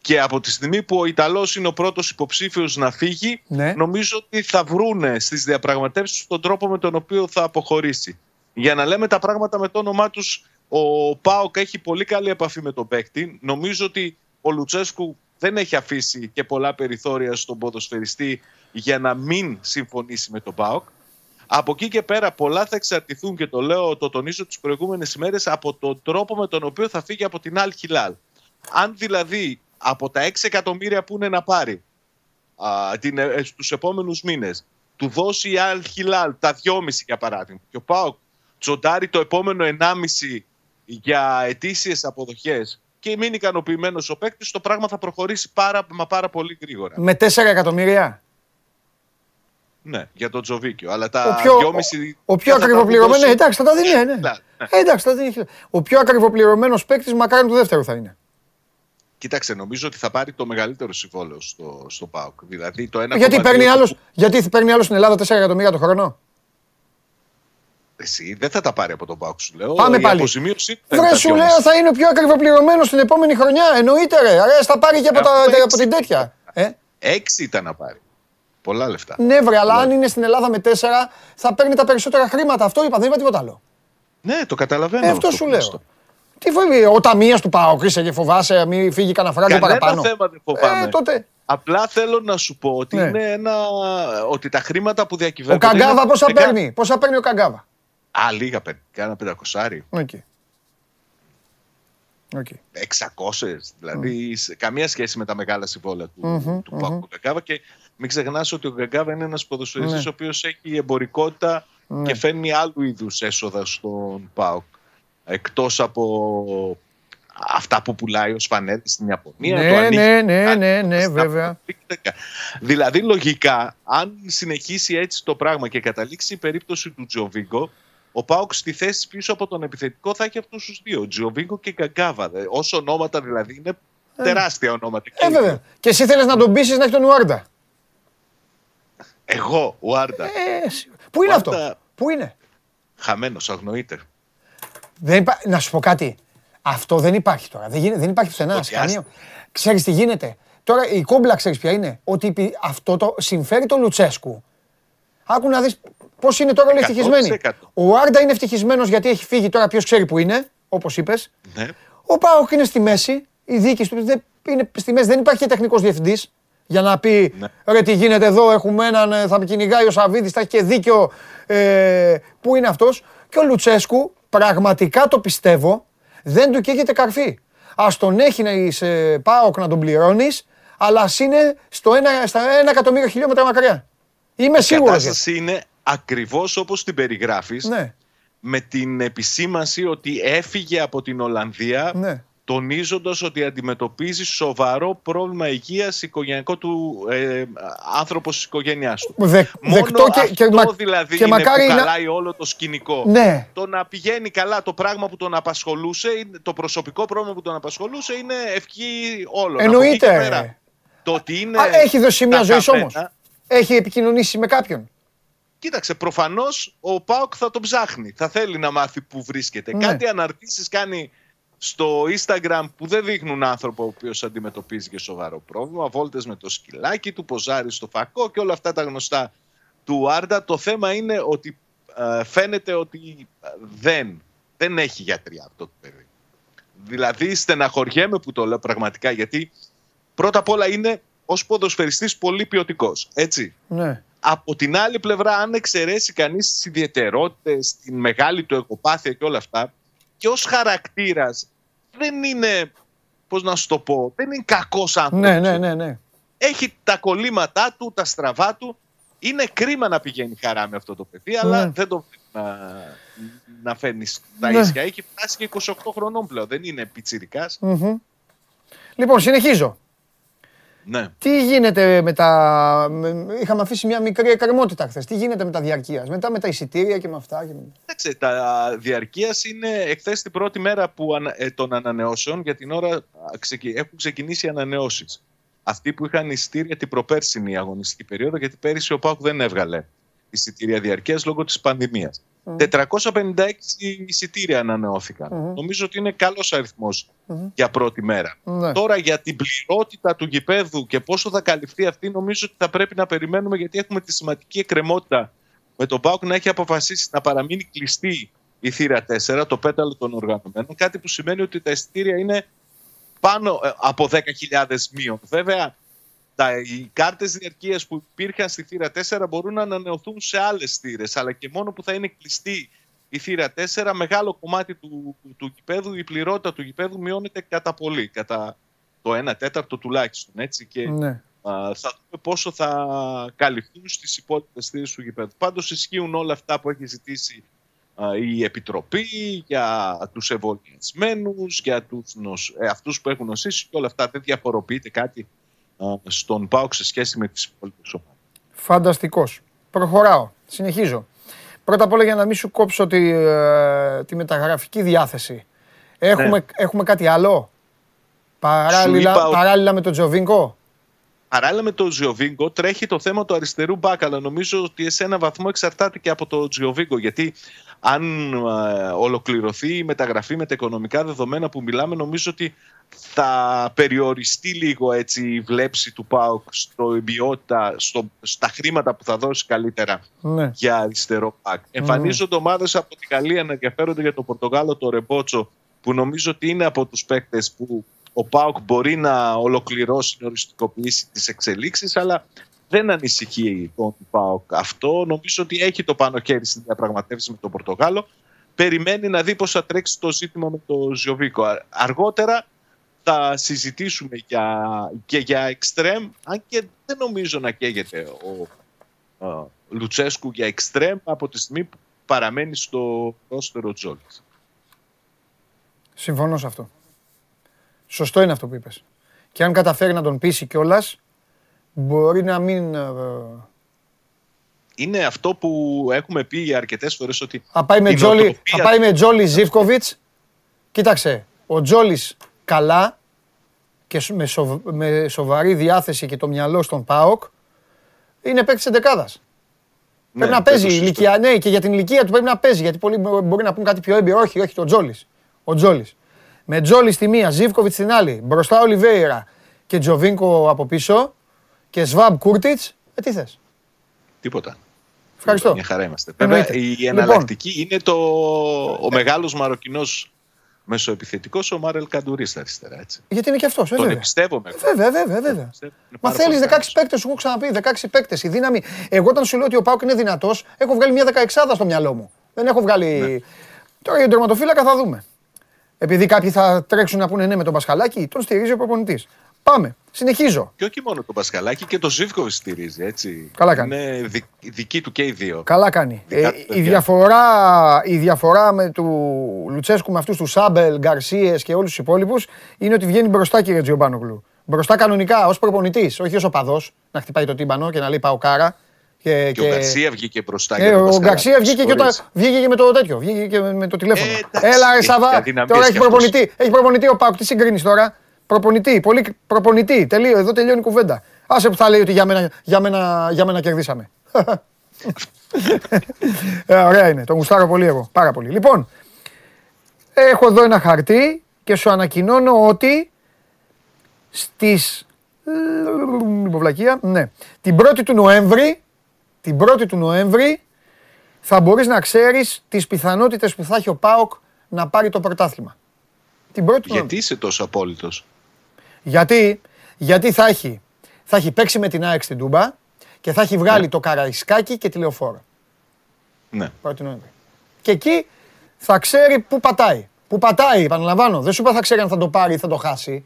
Speaker 8: Και από τη στιγμή που ο Ιταλός είναι ο πρώτος υποψήφιος να φύγει,
Speaker 1: Ναι.
Speaker 8: νομίζω ότι θα βρούνε στις διαπραγματεύσεις τον τρόπο με τον οποίο θα αποχωρήσει. Για να λέμε τα πράγματα με το όνομά τους, ο Πάοκ έχει πολύ καλή επαφή με τον παίκτη. Νομίζω ότι ο Λουτσέσκου δεν έχει αφήσει και πολλά περιθώρια στον ποδοσφαιριστή για να μην συμφωνήσει με τον Πάοκ. Από εκεί και πέρα πολλά θα εξαρτηθούν και το λέω, το τονίζω τις προηγούμενες ημέρες από τον τρόπο με τον οποίο θα φύγει από την Αλ Χιλάλ. Αν δηλαδή από τα 6 εκατομμύρια που είναι να πάρει α, την, ε, στους επόμενους μήνες του δώσει η Αλ Χιλάλ τα 2,5 για παράδειγμα και ο Πάοκ τσοντάρει το επόμενο 1,5 για ετήσιες αποδοχές και μείνει ικανοποιημένος ο παίκτης, το πράγμα θα προχωρήσει πάρα, μα πάρα πολύ γρήγορα.
Speaker 1: Με 4 εκατομμύρια;
Speaker 8: Ναι, για τον Τζοβίκιο. Αλλά
Speaker 1: Ο
Speaker 8: τα
Speaker 1: πιο,
Speaker 8: 2,5
Speaker 1: ο πιο
Speaker 8: θα τα
Speaker 1: ακριβοπληρωμένο.
Speaker 8: δώσει-
Speaker 1: Ναι, εντάξει, θα τα δίνει. Ναι, ναι.
Speaker 8: Ναι, ναι.
Speaker 1: Ε, εντάξει, θα τα δίνει. Ο πιο ακριβοπληρωμένος παίκτης μακάρι του δεύτερου θα είναι.
Speaker 8: Κοίταξε, νομίζω ότι θα πάρει το μεγαλύτερο συμβόλαιο στο, στο ΠΑΟΚ. Δηλαδή το 1,2
Speaker 1: Γιατί παίρνει
Speaker 8: που-
Speaker 1: άλλο γιατί παίρνει άλλος στην Ελλάδα 4 εκατομμύρια το χρόνο;
Speaker 8: Εσύ δεν θα τα πάρει από τον ΠΑΟΚ, σου λέω.
Speaker 1: Πάμε
Speaker 8: Η
Speaker 1: πάλι.
Speaker 8: αποζημίωση θα είναι
Speaker 1: Βρε
Speaker 8: τα
Speaker 1: σου
Speaker 8: 2,5.
Speaker 1: λέω θα είναι ο πιο ακριβοπληρωμένος την επόμενη χρονιά. Εννοείται ρε. Ρε, θα πάρει και από, τα,
Speaker 8: Αφού
Speaker 1: από
Speaker 8: έξι.
Speaker 1: την τέτοια. Ε;
Speaker 8: Έξι ήταν να πάρει. Πολλά λεφτά.
Speaker 1: Ναι, βρε, αλλά αν είναι στην Ελλάδα με 4 θα παίρνει τα περισσότερα χρήματα. Αυτό είπα, δεν είπα τίποτα άλλο.
Speaker 8: Ναι, το καταλαβαίνω.
Speaker 1: Ε, αυτό σου
Speaker 8: που
Speaker 1: λέω.
Speaker 8: λες το.
Speaker 1: Τι φοβεί, ο ταμείας του Πάοκ είσαι και φοβάσαι, μην φύγει κανένα φράγκο
Speaker 8: Κανένα
Speaker 1: παραπάνω.
Speaker 8: θέμα δεν φοβάμαι.
Speaker 1: Ε, τότε.
Speaker 8: Απλά θέλω να σου πω ότι,
Speaker 1: Ναι.
Speaker 8: είναι ένα... ότι τα χρήματα που
Speaker 1: Ο
Speaker 8: διακυβεύονται.
Speaker 1: Καγκάβα
Speaker 8: είναι
Speaker 1: πόσα
Speaker 8: δεκα-
Speaker 1: παίρνει, πόσα παίρνει ο Καγκάβα;
Speaker 8: Α, λίγα παίρνει. Κάνα πεντακοσάρι.
Speaker 1: Οκ. Οκ.
Speaker 8: 600, δηλαδή σε καμία σχέση με τα μεγάλα συμβόλαια του,
Speaker 1: Μμμ,
Speaker 8: του ΠΑΟΚ ο Καγκάβα και μην ξεχνάς ότι ο Καγκάβα είναι ένας ποδοσφαιριστής
Speaker 1: Ναι.
Speaker 8: ο οποίος έχει εμπορικότητα
Speaker 1: Ναι.
Speaker 8: και φέρνει άλλου είδους έσοδα στον ΠΑΟΚ εκτός από αυτά που πουλάει ο Σφανέτη στην Ιαπωνία.
Speaker 1: Ναι,
Speaker 8: το ανοίγει
Speaker 1: ναι, ναι,
Speaker 8: κάτι,
Speaker 1: ναι,
Speaker 8: το
Speaker 1: ναι,
Speaker 8: στα-
Speaker 1: βέβαια.
Speaker 8: Δηλαδή, λογικά, αν συνεχίσει έτσι το πράγμα και καταλήξει η περίπτωση του Τζοβίγκο, ο Πάουκ στη θέση πίσω από τον επιθετικό θα έχει αυτούς τους δύο, Τζοβίγκο και Γκαγκάβα. Δε. Όσο ονόματα δηλαδή είναι τεράστια ονόματα.
Speaker 1: Ε, βέβαια. Και εσύ θέλεις να τον πείσεις να έχει τον Ουάρντα.
Speaker 8: Εγώ, ο Άρντα,
Speaker 1: Ε, εσύ. Πού είναι
Speaker 8: Ουάρντα.
Speaker 1: αυτό, Πού είναι;
Speaker 8: χαμένος, αγνοείται.
Speaker 1: Δεν υπά... Να σου πω κάτι. Αυτό δεν υπάρχει τώρα. Δεν, γίνει- δεν υπάρχει πουθενά.
Speaker 8: Ότι
Speaker 1: σε καμία- Ξέρεις τι γίνεται; Τώρα η κόμπλα ξέρεις ποια είναι; Ότι επί- αυτό το συμφέρει τον Λουτσέσκου. Άκου να δεις πώς είναι τώρα όλοι
Speaker 8: 100%.
Speaker 1: ευτυχισμένοι; Ο Άρντα είναι ευτυχισμένος γιατί έχει φύγει τώρα ποιος ξέρει που είναι, όπως είπες.
Speaker 8: Ναι.
Speaker 1: Ο Πάοκ είναι στη μέση. Η διοίκηση του δεν είναι στη μέση. Δεν υπάρχει και τεχνικός διευθυντής για να πει
Speaker 8: Ναι.
Speaker 1: ρε τι γίνεται εδώ, έχουμε έναν, ε, θα με κυνηγάει ο Σαββίδης, θα έχει και δίκιο. Ε, πού είναι αυτός. Και ο Λουτσέσκου, πραγματικά το πιστεύω, δεν του καίγεται καρφί. Ας τον έχεις να είσαι ΠΑΟΚ να τον πληρώνεις, αλλά ας είναι στο ένα, στα ένα εκατομμύριο χιλιόμετρα μακριά. Είμαι
Speaker 8: Η
Speaker 1: σίγουρος. γι' αυτό.
Speaker 8: κατάσταση είναι ακριβώς όπως την περιγράφεις,
Speaker 1: Ναι,
Speaker 8: με την επισήμανση ότι έφυγε από την Ολλανδία
Speaker 1: ναι.
Speaker 8: τονίζοντας ότι αντιμετωπίζει σοβαρό πρόβλημα υγείας οικογενειακό του ε, άνθρωπος της οικογένειάς του.
Speaker 1: Δε,
Speaker 8: Μόνο
Speaker 1: δεκτό και,
Speaker 8: αυτό
Speaker 1: και, μα-
Speaker 8: δηλαδή
Speaker 1: και
Speaker 8: είναι
Speaker 1: μακάρι
Speaker 8: που
Speaker 1: να...
Speaker 8: χαλάει όλο το σκηνικό.
Speaker 1: Ναι.
Speaker 8: Το να πηγαίνει καλά το πράγμα που τον απασχολούσε, είναι- το προσωπικό πρόβλημα που τον απασχολούσε είναι ευχή όλων. Από εκεί και
Speaker 1: Εννοείται.
Speaker 8: πέρα, Το ότι είναι
Speaker 1: Α, έχει δώσει σημεία
Speaker 8: τα
Speaker 1: ζωή
Speaker 8: χαμένα,
Speaker 1: όμως. Έχει επικοινωνήσει με κάποιον.
Speaker 8: Κοίταξε, προφανώς ο Πάοκ θα τον ψάχνει. Θα θέλει να μάθει πού βρίσκεται.
Speaker 1: Ναι.
Speaker 8: Κάτι αναρτήσεις κάνει στο Instagram που δεν δείχνουν άνθρωπο ο οποίος αντιμετωπίζει και σοβαρό πρόβλημα. Βόλτες με το σκυλάκι του, ποζάρι στο φακό και όλα αυτά τα γνωστά του Άρντα. Το θέμα είναι ότι ε, φαίνεται ότι ε, δεν, δεν έχει γιατριά αυτό το παιδί. Δηλαδή στεναχωριέμαι που το λέω πραγματικά γιατί πρώτα απ' όλα είναι ως ποδοσφαιριστής πολύ ποιοτικός. Έτσι.
Speaker 1: Ναι.
Speaker 8: Από την άλλη πλευρά, αν εξαιρέσει κανείς τις ιδιαιτερότητες, την μεγάλη του εγωπάθεια και όλα αυτά, και ως χαρακτήρας δεν είναι, πώς να σου το πω, δεν είναι κακός άνθρωπος.
Speaker 1: Ναι, ναι, ναι, ναι.
Speaker 8: Έχει τα κολλήματά του, τα στραβά του. Είναι κρίμα να πηγαίνει χαρά με αυτό το παιδί, αλλά
Speaker 1: Ναι.
Speaker 8: δεν το να, να φέρνεις τα
Speaker 1: Ναι.
Speaker 8: ίσια. Έχει φτάσει και 28 χρονών πλέον, δεν είναι πιτσιρικάς.
Speaker 1: Μμμ. Λοιπόν, συνεχίζω.
Speaker 8: Ναι.
Speaker 1: Τι γίνεται με τα. με- Είχαμε αφήσει μια μικρή εκκρεμότητα χθες. Τι γίνεται με τα διαρκείας; Μετά με τα εισιτήρια και με αυτά. Και... με-
Speaker 8: Κοίταξε, τα διαρκείας είναι εχθές την πρώτη μέρα που, ανα- ε, των ανανεώσεων. Για την ώρα α, ξεκι- έχουν ξεκινήσει οι ανανεώσεις. Αυτοί που είχαν εισιτήρια την προπέρσινη αγωνιστική περίοδο, γιατί πέρυσι ο Πάουκ δεν έβγαλε εισιτήρια διαρκεία λόγω της πανδημίας. 456 εισιτήρια ανανεώθηκαν.
Speaker 1: Μμμ.
Speaker 8: Νομίζω ότι είναι καλός αριθμός
Speaker 1: Μμμ.
Speaker 8: για πρώτη μέρα.
Speaker 1: Ναι.
Speaker 8: Τώρα για την πληρότητα του γηπέδου και πόσο θα καλυφθεί αυτή, νομίζω ότι θα πρέπει να περιμένουμε γιατί έχουμε τη σημαντική εκκρεμότητα με τον Πάουκ να έχει αποφασίσει να παραμείνει κλειστή η θύρα 4, το πέταλο των οργανωμένων. Κάτι που σημαίνει ότι τα εισιτήρια είναι πάνω ε, από 10.000 μείον. Βέβαια, τα, οι κάρτες διαρκείας που υπήρχαν στη θύρα 4 μπορούν να ανανεωθούν σε άλλες θύρες, αλλά και μόνο που θα είναι κλειστή η θύρα 4, μεγάλο κομμάτι του, του, του γηπέδου, η πληρότητα του γηπέδου μειώνεται κατά πολύ, κατά το 1 τέταρτο τουλάχιστον. Έτσι, και
Speaker 1: Ναι.
Speaker 8: α, θα δούμε πόσο θα καλυφθούν στις υπόλοιπες θύρες του γηπέδου. Πάντως ισχύουν όλα αυτά που έχει ζητήσει α, η Επιτροπή για τους εμβολιασμένους, για τους νοσ... ε, αυτούς που έχουν νοσήσει και όλα αυτά. Δεν διαφοροποιείται κάτι α, στον ΠΑΟΚ σε σχέση με τις υπόλοιπες ομάδες.
Speaker 1: Φανταστικός. Προχωράω. Συνεχίζω. Πρώτα απ' όλα για να μην σου κόψω τη, ε, τη μεταγραφική διάθεση. Έχουμε,
Speaker 8: Ναι.
Speaker 1: έχουμε κάτι άλλο; Παράλληλα,
Speaker 8: είπα ότι-
Speaker 1: παράλληλα με τον Τζοβίνκο;
Speaker 8: Παράλληλα με τον Τζιοβίνκο τρέχει το θέμα του αριστερού μπακ, αλλά νομίζω ότι σε ένα βαθμό εξαρτάται και από τον Τζιοβίνκο. Γιατί αν ε, ολοκληρωθεί η μεταγραφή με τα οικονομικά δεδομένα που μιλάμε, νομίζω ότι θα περιοριστεί λίγο έτσι η βλέψη του ΠΑΟΚ στο ποιότητα, στο, στα χρήματα που θα δώσει καλύτερα
Speaker 1: Ναι.
Speaker 8: για αριστερό πακ. Εμφανίζονται ομάδες από τη Γαλλία να ενδιαφέρονται για τον Πορτογάλο, το Ρεμπότσο, που νομίζω ότι είναι από τους παίκτες που ο Πάουκ μπορεί να ολοκληρώσει, να οριστικοποιήσει τις εξελίξεις, αλλά δεν ανησυχεί τον Πάουκ αυτό. Νομίζω ότι έχει το πάνω χέρι στην διαπραγματεύση με τον Πορτογάλο. Περιμένει να δει πώς θα τρέξει το ζήτημα με τον Ζιοβίκο. Α- Αργότερα θα συζητήσουμε για, και για εξτρέμ, αν και δεν νομίζω να καίγεται ο, α, Λουτσέσκου για εξτρέμ από τη στιγμή που παραμένει στο πρόσφαιρο Τζόλης.
Speaker 1: Συμφωνώ σε αυτό. Σωστό είναι αυτό που είπες. Και αν καταφέρει να τον πείσει κιόλας, μπορεί να μην. ε,
Speaker 8: Είναι αυτό που έχουμε πει αρκετές φορές ότι.
Speaker 1: Θα πάει με
Speaker 8: η
Speaker 1: Τζόλι,
Speaker 8: νοοτροπία
Speaker 1: θα πάει με Τζόλι Ζίβκοβιτς. Κοίταξε, ο Τζόλις καλά και σο- με, σοβ- με σοβαρή διάθεση και το μυαλό στον ΠΑΟΚ είναι παίκτης εντεκάδας.
Speaker 8: Ναι,
Speaker 1: πρέπει να
Speaker 8: δεν
Speaker 1: παίζει
Speaker 8: το
Speaker 1: η
Speaker 8: συζητώ.
Speaker 1: ηλικία. Ναι, και για την ηλικία του πρέπει να παίζει. Γιατί πολλοί μπο- μπορεί να πούν κάτι πιο έμπειρο. Όχι, όχι, το Τζόλις. Ο Τζόλις. Με Τζόλι στη μία, Ζίβκοβιτ στην άλλη. Μπροστά Ολιβέηρα και Τζοβίνκο από πίσω. Και Σβάμπ Κούρτιτς. Ε, τι θες;
Speaker 8: Τίποτα.
Speaker 1: Ευχαριστώ.
Speaker 8: Μια χαρά είμαστε.
Speaker 1: Εννοείται.
Speaker 8: Βέβαια, η
Speaker 1: Λοιπόν.
Speaker 8: εναλλακτική είναι το, ο μεγάλος Μαροκινός μεσοεπιθετικός, ο Μάρελ Καντουρί στα αριστερά. Έτσι.
Speaker 1: Γιατί είναι και αυτός.
Speaker 8: Τον
Speaker 1: βέβαια.
Speaker 8: εμπιστεύομαι. εγώ.
Speaker 1: Βέβαια, βέβαια, βέβαια.
Speaker 8: Πιστεύω είναι
Speaker 1: Μα
Speaker 8: πάρα
Speaker 1: θέλεις
Speaker 8: πολύ
Speaker 1: 16
Speaker 8: καλός.
Speaker 1: παίκτες, σου έχω ξαναπεί. 16 παίκτες. Η δύναμη. Εγώ όταν σου λέω ότι ο Πάουκ είναι δυνατός, έχω βγάλει μια 16 στο μυαλό μου. Δεν έχω βγάλει.
Speaker 8: Ναι.
Speaker 1: Τώρα για τον τερματοφύλακα θα δούμε. Επειδή κάποιοι θα τρέξουν να πούνε ναι με τον Πασχαλάκη, τον στηρίζει ο προπονητής. Πάμε. Συνεχίζω.
Speaker 8: Και όχι μόνο τον Πασκαλάκη και τον Ζήφκοβιτς στηρίζει. Έτσι.
Speaker 1: Καλά κάνει.
Speaker 8: Είναι δι, δική του και οι δύο.
Speaker 1: Καλά κάνει.
Speaker 8: Δικά
Speaker 1: Ε,
Speaker 8: του
Speaker 1: η,
Speaker 8: παιδιά.
Speaker 1: διαφορά, η διαφορά με του Λουτσέσκου με αυτούς του Σάμπελ, Γκαρσίες και όλους τους υπόλοιπους είναι ότι βγαίνει μπροστά κύριε Τζιομπάνογλου. Μπροστά κανονικά ως προπονητής, όχι ως οπαδός, να χτυπάει το τύμπανο και να λέει πάω κάρα. Και,
Speaker 8: Και ο Γκαρσία βγήκε μπροστά.
Speaker 1: Ε,
Speaker 8: για τον
Speaker 1: ο
Speaker 8: Πασκαλάκη.
Speaker 1: Γκαρσία βγήκε και,
Speaker 8: Συγχωρείς.
Speaker 1: όταν, βγήκε και με το τέτοιο. Βγήκε και με, με το τηλέφωνο.
Speaker 8: Ε, εντάξει,
Speaker 1: Έλα, ρε
Speaker 8: έχει
Speaker 1: Σαββά.
Speaker 8: αδυναμίες
Speaker 1: Τώρα έχει
Speaker 8: κι αυτός.
Speaker 1: προπονητή. Έχει προπονητή ο Πάουκ. Τι συγκρίνει τώρα. Προπονητή. Πολύ προπονητή. Τελείω. Εδώ τελειώνει η κουβέντα. Άσε που θα λέει ότι για μένα, για μένα, για μένα κερδίσαμε. ε, ωραία είναι. Το γουστάρω πολύ εγώ. Πάρα πολύ. Λοιπόν, έχω εδώ ένα χαρτί και σου ανακοινώνω ότι στις... Βλακεία, ναι. Την 1η του Νοέμβρη, την 1η του Νοέμβρη θα μπορείς να ξέρεις τις πιθανότητες που θα έχει ο ΠΑΟΚ να πάρει το πρωτάθλημα. Την 1η του Νοέμβρη.
Speaker 8: Γιατί είσαι τόσο απόλυτος;
Speaker 1: Γιατί, γιατί θα, έχει, θα έχει παίξει με την ΑΕΚ στην Τούμπα και θα έχει βγάλει το Καραϊσκάκι και τη Λεωφόρο.
Speaker 8: Ναι.
Speaker 1: 1η Νοέμβρη. Και εκεί θα ξέρει πού πατάει. Πού πατάει, επαναλαμβάνω. Δεν σου είπα θα ξέρει αν θα το πάρει ή θα το χάσει.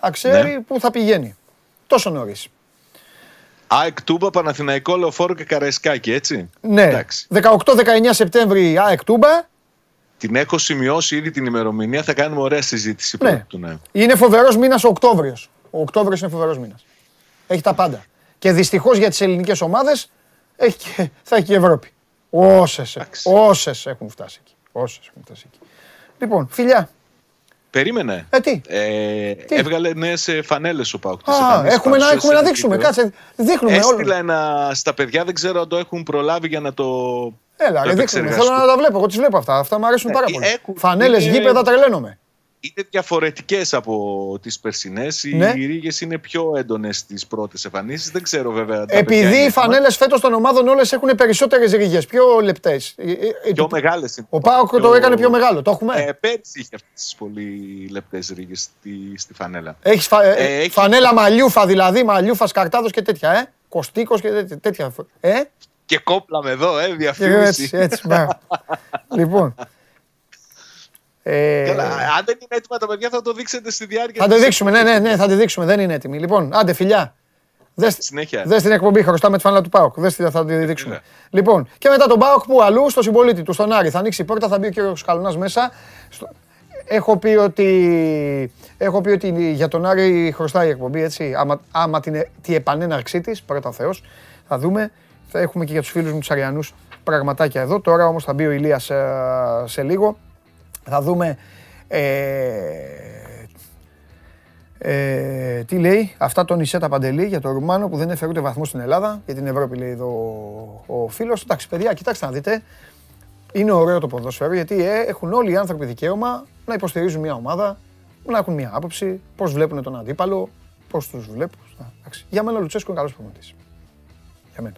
Speaker 1: Θα ξέρει
Speaker 8: Ναι.
Speaker 1: πού θα πηγαίνει. Τόσο νωρίς.
Speaker 8: ΑΕΚ Τούμπα, Παναθηναϊκό, Λεωφόρο και Καραϊσκάκη, έτσι.
Speaker 1: Ναι.
Speaker 8: Εντάξει.
Speaker 1: 18-19 Σεπτέμβρη ΑΕΚ Τούμπα.
Speaker 8: Την έχω σημειώσει ήδη την ημερομηνία. Θα κάνουμε ωραία συζήτηση
Speaker 1: Ναι.
Speaker 8: πρώτη του Νοέμβρη.
Speaker 1: Είναι φοβερός μήνας ο Οκτώβριος. Ο Οκτώβριος είναι φοβερός μήνας. Έχει τα πάντα. Και δυστυχώς για τις ελληνικές ομάδες θα έχει και η Ευρώπη. Όσες
Speaker 8: Εντάξει.
Speaker 1: όσες έχουν φτάσει εκεί. Όσες έχουν φτάσει εκεί. Λοιπόν, φιλιά.
Speaker 8: Περίμενε.
Speaker 1: Ε, τι;
Speaker 8: Ε, Έβγαλε νέες φανέλες ο Πάουκ. τις
Speaker 1: Α,
Speaker 8: εμφανίσεις,
Speaker 1: έχουμε να,
Speaker 8: παρουσίασε
Speaker 1: έχουμε να
Speaker 8: ένα
Speaker 1: δείξουμε.
Speaker 8: βίντεο.
Speaker 1: Κάτσε. Δείχνουμε
Speaker 8: Έστειλα
Speaker 1: όλο.
Speaker 8: ένα στα παιδιά, δεν ξέρω αν το έχουν προλάβει για να το.
Speaker 1: Έλα,
Speaker 8: το
Speaker 1: ρε, δείχνουμε.
Speaker 8: επεξεργαστούν.
Speaker 1: Θέλω να τα βλέπω. Εγώ τις βλέπω αυτά. Αυτά μου αρέσουν
Speaker 8: Ναι,
Speaker 1: πάρα
Speaker 8: ε,
Speaker 1: πολύ.
Speaker 8: έχουν-
Speaker 1: Φανέλες,
Speaker 8: είναι-
Speaker 1: γήπεδα, τρελαίνομαι.
Speaker 8: Είναι διαφορετικές από τις περσινές. Οι
Speaker 1: Ναι.
Speaker 8: ρίγες είναι πιο έντονες στις πρώτες εμφανίσεις. Δεν ξέρω βέβαια. τα παιδιά
Speaker 1: Επειδή
Speaker 8: είναι
Speaker 1: οι
Speaker 8: έτοιμα.
Speaker 1: φανέλες φέτος των ομάδων όλες έχουν περισσότερες ρίγες, πιο λεπτές.
Speaker 8: Πιο μεγάλες είναι.
Speaker 1: Ο Πάοκ το έκανε πιο μεγάλο. Το έχουμε;
Speaker 8: Ε, πέρσι είχε αυτές τις πολύ λεπτές ρίγες στη, στη φανέλα.
Speaker 1: Έχεις φα... ε,
Speaker 8: Ε, έχει-
Speaker 1: φανέλα μαλλιούφα δηλαδή, μαλλιούφας καρτάδος και τέτοια, ε; Κωστίκο και τέτοια. τέτοια. Ε,
Speaker 8: Και κόπλαμε εδώ, ε,
Speaker 1: και
Speaker 8: διαφήμιση.
Speaker 1: έτσι, έτσι. μπράβο. λοιπόν. Ε,
Speaker 8: Καλά, αν δεν είναι έτοιμα τα παιδιά θα το δείξετε στη διάρκεια
Speaker 1: θα το
Speaker 8: της
Speaker 1: δείξουμε, ναι, ναι, ναι, θα τη δείξουμε. Δεν είναι έτοιμη. Λοιπόν, άντε φιλιά. Δες,
Speaker 8: Συνέχεια.
Speaker 1: δες την εκπομπή, χρωστάμε τη φανέλα του Πάοκ. Δες τι θα τη δείξουμε.
Speaker 8: βέβαια.
Speaker 1: Λοιπόν, και μετά τον Πάοκ που αλλού, στο συμπολίτη του, στον Άρη. Θα ανοίξει η πόρτα, θα μπει ο κύριος Καλουνάς μέσα. Στο- Έχω πει ότι, έχω πει ότι για τον Άρη χρωστάει η εκπομπή, έτσι. Άμα, άμα την, ε- τη επανέναρξή της, πρώτα Θεός, θα δούμε. Θα έχουμε και για τους φίλους μου τους Αριανούς πραγματάκια εδώ. Τώρα όμως θα μπει ο Ηλίας ε, σε λίγο. Θα δούμε ε, ε, τι λέει, αυτά τον Ισέτα Παντελή για τον Ρουμάνο που δεν έφερε ούτε βαθμό στην Ελλάδα. Για την Ευρώπη λέει εδώ ο, ο φίλος. Εντάξει, παιδιά, κοιτάξτε να δείτε. Είναι ωραίο το ποδόσφαιρο γιατί ε, έχουν όλοι οι άνθρωποι δικαίωμα να υποστηρίζουν μια ομάδα, να έχουν μια άποψη, πώς βλέπουν τον αντίπαλο, πώς τους βλέπουν. Α, εντάξει. Για μένα ο Λουτσέσκο είναι καλός προπονητής. Για μένα.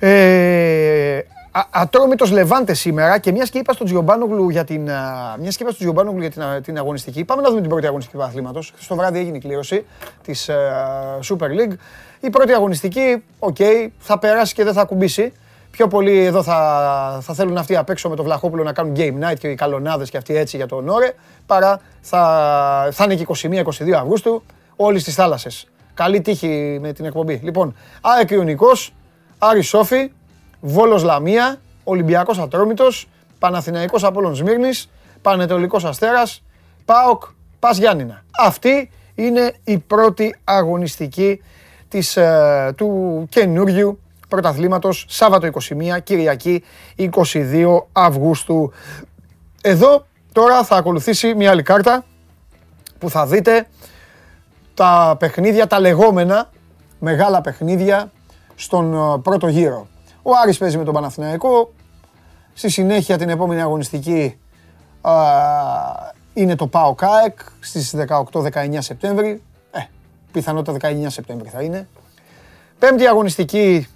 Speaker 1: Ε, α- Ατρόμητος Λεβάντε σήμερα και μιας και είπα στον Τζιομπάνογλου για την, α, μιας και είπα στον Τζιομπάνογλου για την, α, την αγωνιστική. Πάμε να δούμε την πρώτη αγωνιστική του αθλήματος. Στο βράδυ έγινε η κλήρωση της α, Super League. Η πρώτη αγωνιστική, οκ, θα περάσει και δεν θα ακουμπήσει. Πιο πολύ εδώ θα, θα θέλουν αυτοί απ' έξω με το Βλαχόπουλο να κάνουν game night και οι καλονάδες και αυτοί έτσι για τον Ωρε, παρά θα, θα είναι και 21-22 Αυγούστου όλοι στις θάλασσες. Καλή τύχη με την εκπομπή. Λοιπόν, ΑΕΚ Ιωνικός, Άρης Σόφι, Βόλος Λαμία, Ολυμπιακός Ατρόμητος, Παναθηναϊκός Απόλλων Σμύρνης, Πανετολικός Αστέρας, ΠΑΟΚ, Πας Γιάννηνα. Αυτή είναι η πρώτη αγωνιστική της, ε, του καινούριου πρωταθλήματος Σάββατο 21, Κυριακή 22 Αυγούστου. Εδώ τώρα θα ακολουθήσει μια άλλη κάρτα που θα δείτε τα παιχνίδια, τα λεγόμενα μεγάλα παιχνίδια στον ε, πρώτο γύρο. Ο Άρης παίζει με τον Παναθηναϊκό. Στη συνέχεια την επόμενη αγωνιστική α, είναι το ΠΑΟ ΚΑΕΚ στις 18-19 Σεπτέμβρη. Ε, πιθανότητα 19 Σεπτέμβρη θα είναι. Πέμπτη αγωνιστική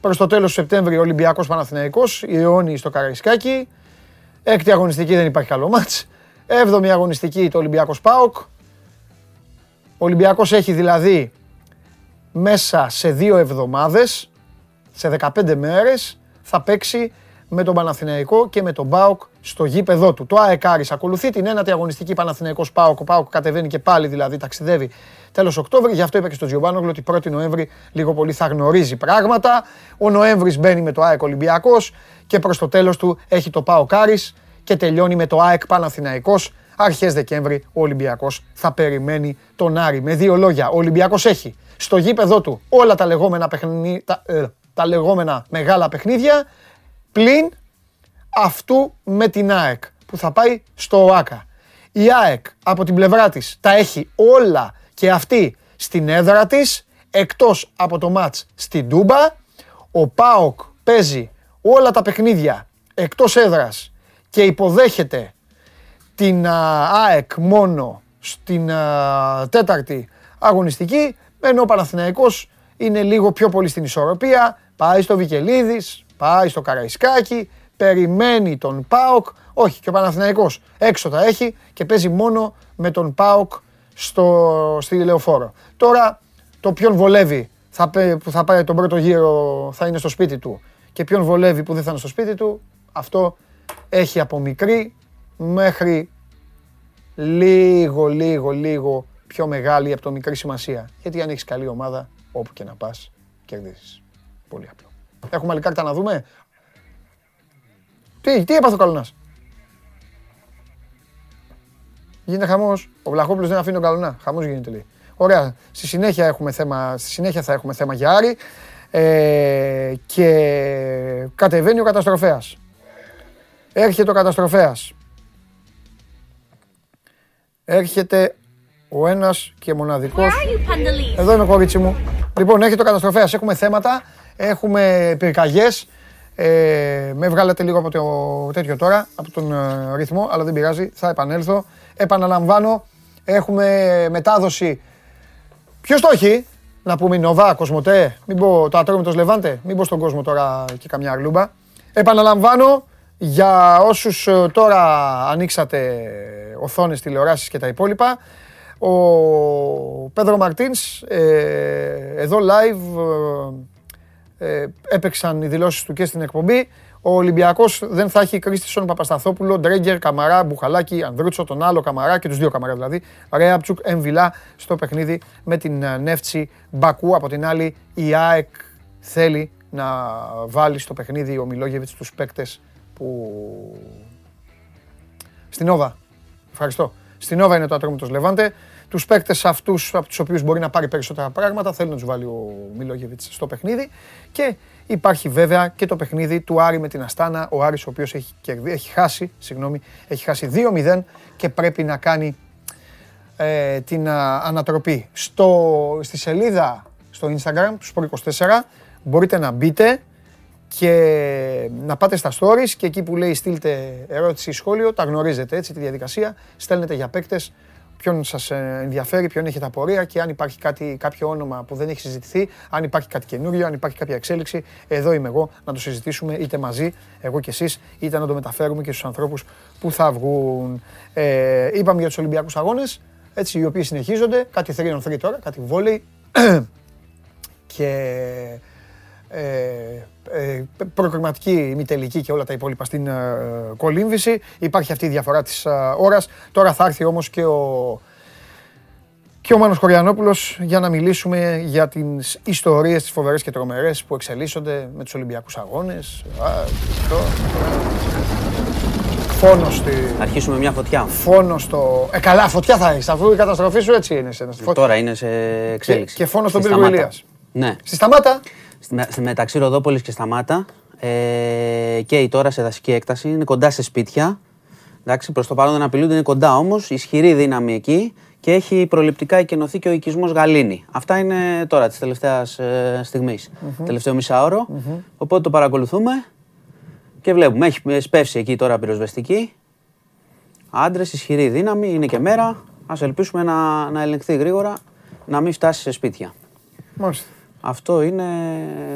Speaker 1: προς το τέλος του Σεπτέμβρη Ολυμπιακός Παναθηναϊκός, η Ιόνι στο Καραϊσκάκι. Έκτη αγωνιστική δεν υπάρχει καλό μάτς. Έβδομη αγωνιστική το Ολυμπιακός ΠΑΟΚ. Ο Ολυμπιακός έχει δηλαδή μέσα σε δύο εβδομάδες, σε 15 μέρες, θα παίξει με τον Παναθηναϊκό και με τον ΠΑΟΚ στο γήπεδό του. Το ΑΕΚ Άρης ακολουθεί την ένατη αγωνιστική Παναθηναϊκός ΠΑΟΚ. Ο ΠΑΟΚ κατεβαίνει και πάλι δηλαδή, ταξιδεύει τέλος Οκτώβρη. Γι' αυτό είπα και στο Τζιομπάνογλου ότι 1η Νοέμβρη λίγο πολύ θα γνωρίζει πράγματα. Ο Νοέμβρης μπαίνει με το ΑΕΚ Ολυμπιακός και προς το τέλος του έχει το ΠΑΟΚ Άρης και τελειώνει με το ΑΕΚ Παναθηναϊκός. Αρχές Δεκέμβρη ο Ολυμπιακός θα περιμένει τον Άρη. Με δύο λόγια, ο Ολυμπιακός έχει στο γήπεδό του όλα τα λεγόμενα, παιχνί... τα, ε, τα λεγόμενα μεγάλα παιχνίδια πλην αυτού με την ΑΕΚ που θα πάει στο ΟΑΚΑ. Η ΑΕΚ από την πλευρά της τα έχει όλα και αυτή στην έδρα της εκτός από το μάτς στην Τούμπα. Ο ΠΑΟΚ παίζει όλα τα παιχνίδια εκτός έδρας και υποδέχεται την ΑΕΚ μόνο στην τέταρτη αγωνιστική ενώ ο Παναθηναϊκός είναι λίγο πιο πολύ στην ισορροπία, πάει στο Βικελίδης, πάει στο Καραϊσκάκι, περιμένει τον ΠΑΟΚ, όχι και ο Παναθηναϊκός έξω τα έχει και παίζει μόνο με τον ΠΑΟΚ στο, στη Λεωφόρο. Τώρα το ποιον βολεύει θα, που θα πάει τον πρώτο γύρο θα είναι στο σπίτι του και ποιον βολεύει που δεν θα είναι στο σπίτι του, αυτό έχει από μικρή μέχρι λίγο, λίγο, λίγο πιο μεγάλη από το μικρή σημασία. Γιατί αν έχεις καλή ομάδα, όπου και να πας, κερδίζεις. Πολύ απλό. Έχουμε άλλη κάρτα να δούμε. Τι, τι έπαθε ο Καλουνάς; Γίνεται χαμός. Ο Βλαχόπουλος δεν αφήνει τον Καλουνά. Χαμός γίνεται λέει. Ωραία. Στη συνέχεια, έχουμε θέμα, στη συνέχεια θα έχουμε θέμα για Άρη. Ε, και κατεβαίνει ο καταστροφέας. Έρχεται ο καταστροφέας. Έρχεται ο ένας και μοναδικός. Εδώ είμαι, κορίτσι μου. Λοιπόν, έχει το καταστροφέας. Έχουμε θέματα. Έχουμε πυρκαγιές. Ε, με βγάλατε λίγο από το τέτοιο τώρα, από τον ε, ρυθμό, αλλά δεν πειράζει. Θα επανέλθω. Επαναλαμβάνω, έχουμε μετάδοση. Ποιος το έχει, να πούμε Νοβά, Κοσμοτέ, μην πω το ατρόμητος Λεβάντε, μην πω στον κόσμο τώρα και καμιά γλούμπα. Επαναλαμβάνω, για όσους ε, τώρα ανοίξατε οθόνες, τηλεοράσεις και τα υπόλοιπα, ο Πέδρο Μαρτίνς, ε, εδώ live, ε, ε, έπαιξαν οι δηλώσεις του και στην εκπομπή. Ο Ολυμπιακός δεν θα έχει Κρίστισον Παπασταθόπουλο, Ντρέγκερ, Καμαρά, Μπουχαλάκη, Ανδρούτσο, τον άλλο Καμαρά και τους δύο Καμαρά δηλαδή. Ρέαπτσουκ, Εμβιλά στο παιχνίδι με την Νεύτσι Μπακού. Από την άλλη η ΑΕΚ θέλει να βάλει στο παιχνίδι ο Μιλόγεβιτς τους παίκτες που... Στην Όβα. Ευχαριστώ. Στην Όβα είναι το ατρόμητος Λεβάντε. Τους παίκτες αυτούς από τους οποίους μπορεί να πάρει περισσότερα πράγματα θέλει να τους βάλει ο Μιλόγεβιτς στο παιχνίδι. Και υπάρχει βέβαια και το παιχνίδι του Άρη με την Αστάνα. Ο Άρης ο οποίος έχει, έχει χάσει, συγγνώμη, έχει χάσει 2-0 και πρέπει να κάνει ε, την ανατροπή. Στο, στη σελίδα στο Instagram του Sport24 μπορείτε να μπείτε και να πάτε στα stories και εκεί που λέει στείλτε ερώτηση ή σχόλιο, τα γνωρίζετε έτσι τη διαδικασία, στέλνετε για παίκτες ποιον σας ε, ενδιαφέρει, ποιον έχετε απορία και αν υπάρχει κάτι, κάποιο όνομα που δεν έχει συζητηθεί, αν υπάρχει κάτι καινούριο, αν υπάρχει κάποια εξέλιξη. Εδώ είμαι εγώ να το συζητήσουμε είτε μαζί, εγώ και εσείς, είτε να το μεταφέρουμε και στους ανθρώπους που θα βγουν. Ε, είπαμε για τους Ολυμπιακούς Αγώνες, έτσι οι οποίοι συνεχίζονται. Κάτι 3 on 3 τώρα, κάτι βόλεϊ. και ε, ε, προκριματική, ημιτελική και όλα τα υπόλοιπα στην ε, κολύμβηση. Υπάρχει αυτή η διαφορά της ώρας. Τώρα θα έρθει όμως και ο, και ο Μάνος Κοριανόπουλος για να μιλήσουμε για τις ιστορίες, τις φοβερές και τρομερές που εξελίσσονται με τους Ολυμπιακούς Αγώνες. Φόνο στη.
Speaker 9: Να αρχίσουμε μια φωτιά.
Speaker 1: Φόνο στο. Ε, καλά, φωτιά θα έχεις. Αφού η καταστροφή σου έτσι είναι. Σε ένας...
Speaker 9: Τώρα είναι σε
Speaker 1: Και,
Speaker 9: εξέλιξη.
Speaker 1: και φόνο στον
Speaker 9: Στη
Speaker 1: πύργο
Speaker 9: Σταμάτα.
Speaker 1: Ηλίας.
Speaker 9: Ναι.
Speaker 1: Στη σταμάτα.
Speaker 9: Στη- με- μεταξύ Ροδόπολης και Σταμάτα. Ε, και τώρα σε δασική έκταση. Είναι κοντά σε σπίτια. Εντάξει, προς το παρόν δεν απειλούνται, είναι κοντά όμως. Ισχυρή δύναμη εκεί και έχει προληπτικά εκενωθεί και ο οικισμός Γαλήνη. Αυτά είναι τώρα της τελευταίας ε, στιγμής. Τελευταίο μισάωρο. Οπότε το παρακολουθούμε και βλέπουμε. Έχει σπεύσει εκεί τώρα πυροσβεστική. Άντρες, ισχυρή δύναμη, είναι και μέρα. Ας ελπίσουμε να, να ελεγχθεί γρήγορα, να μην φτάσει σε σπίτια.
Speaker 1: Μάλιστα.
Speaker 9: Αυτό είναι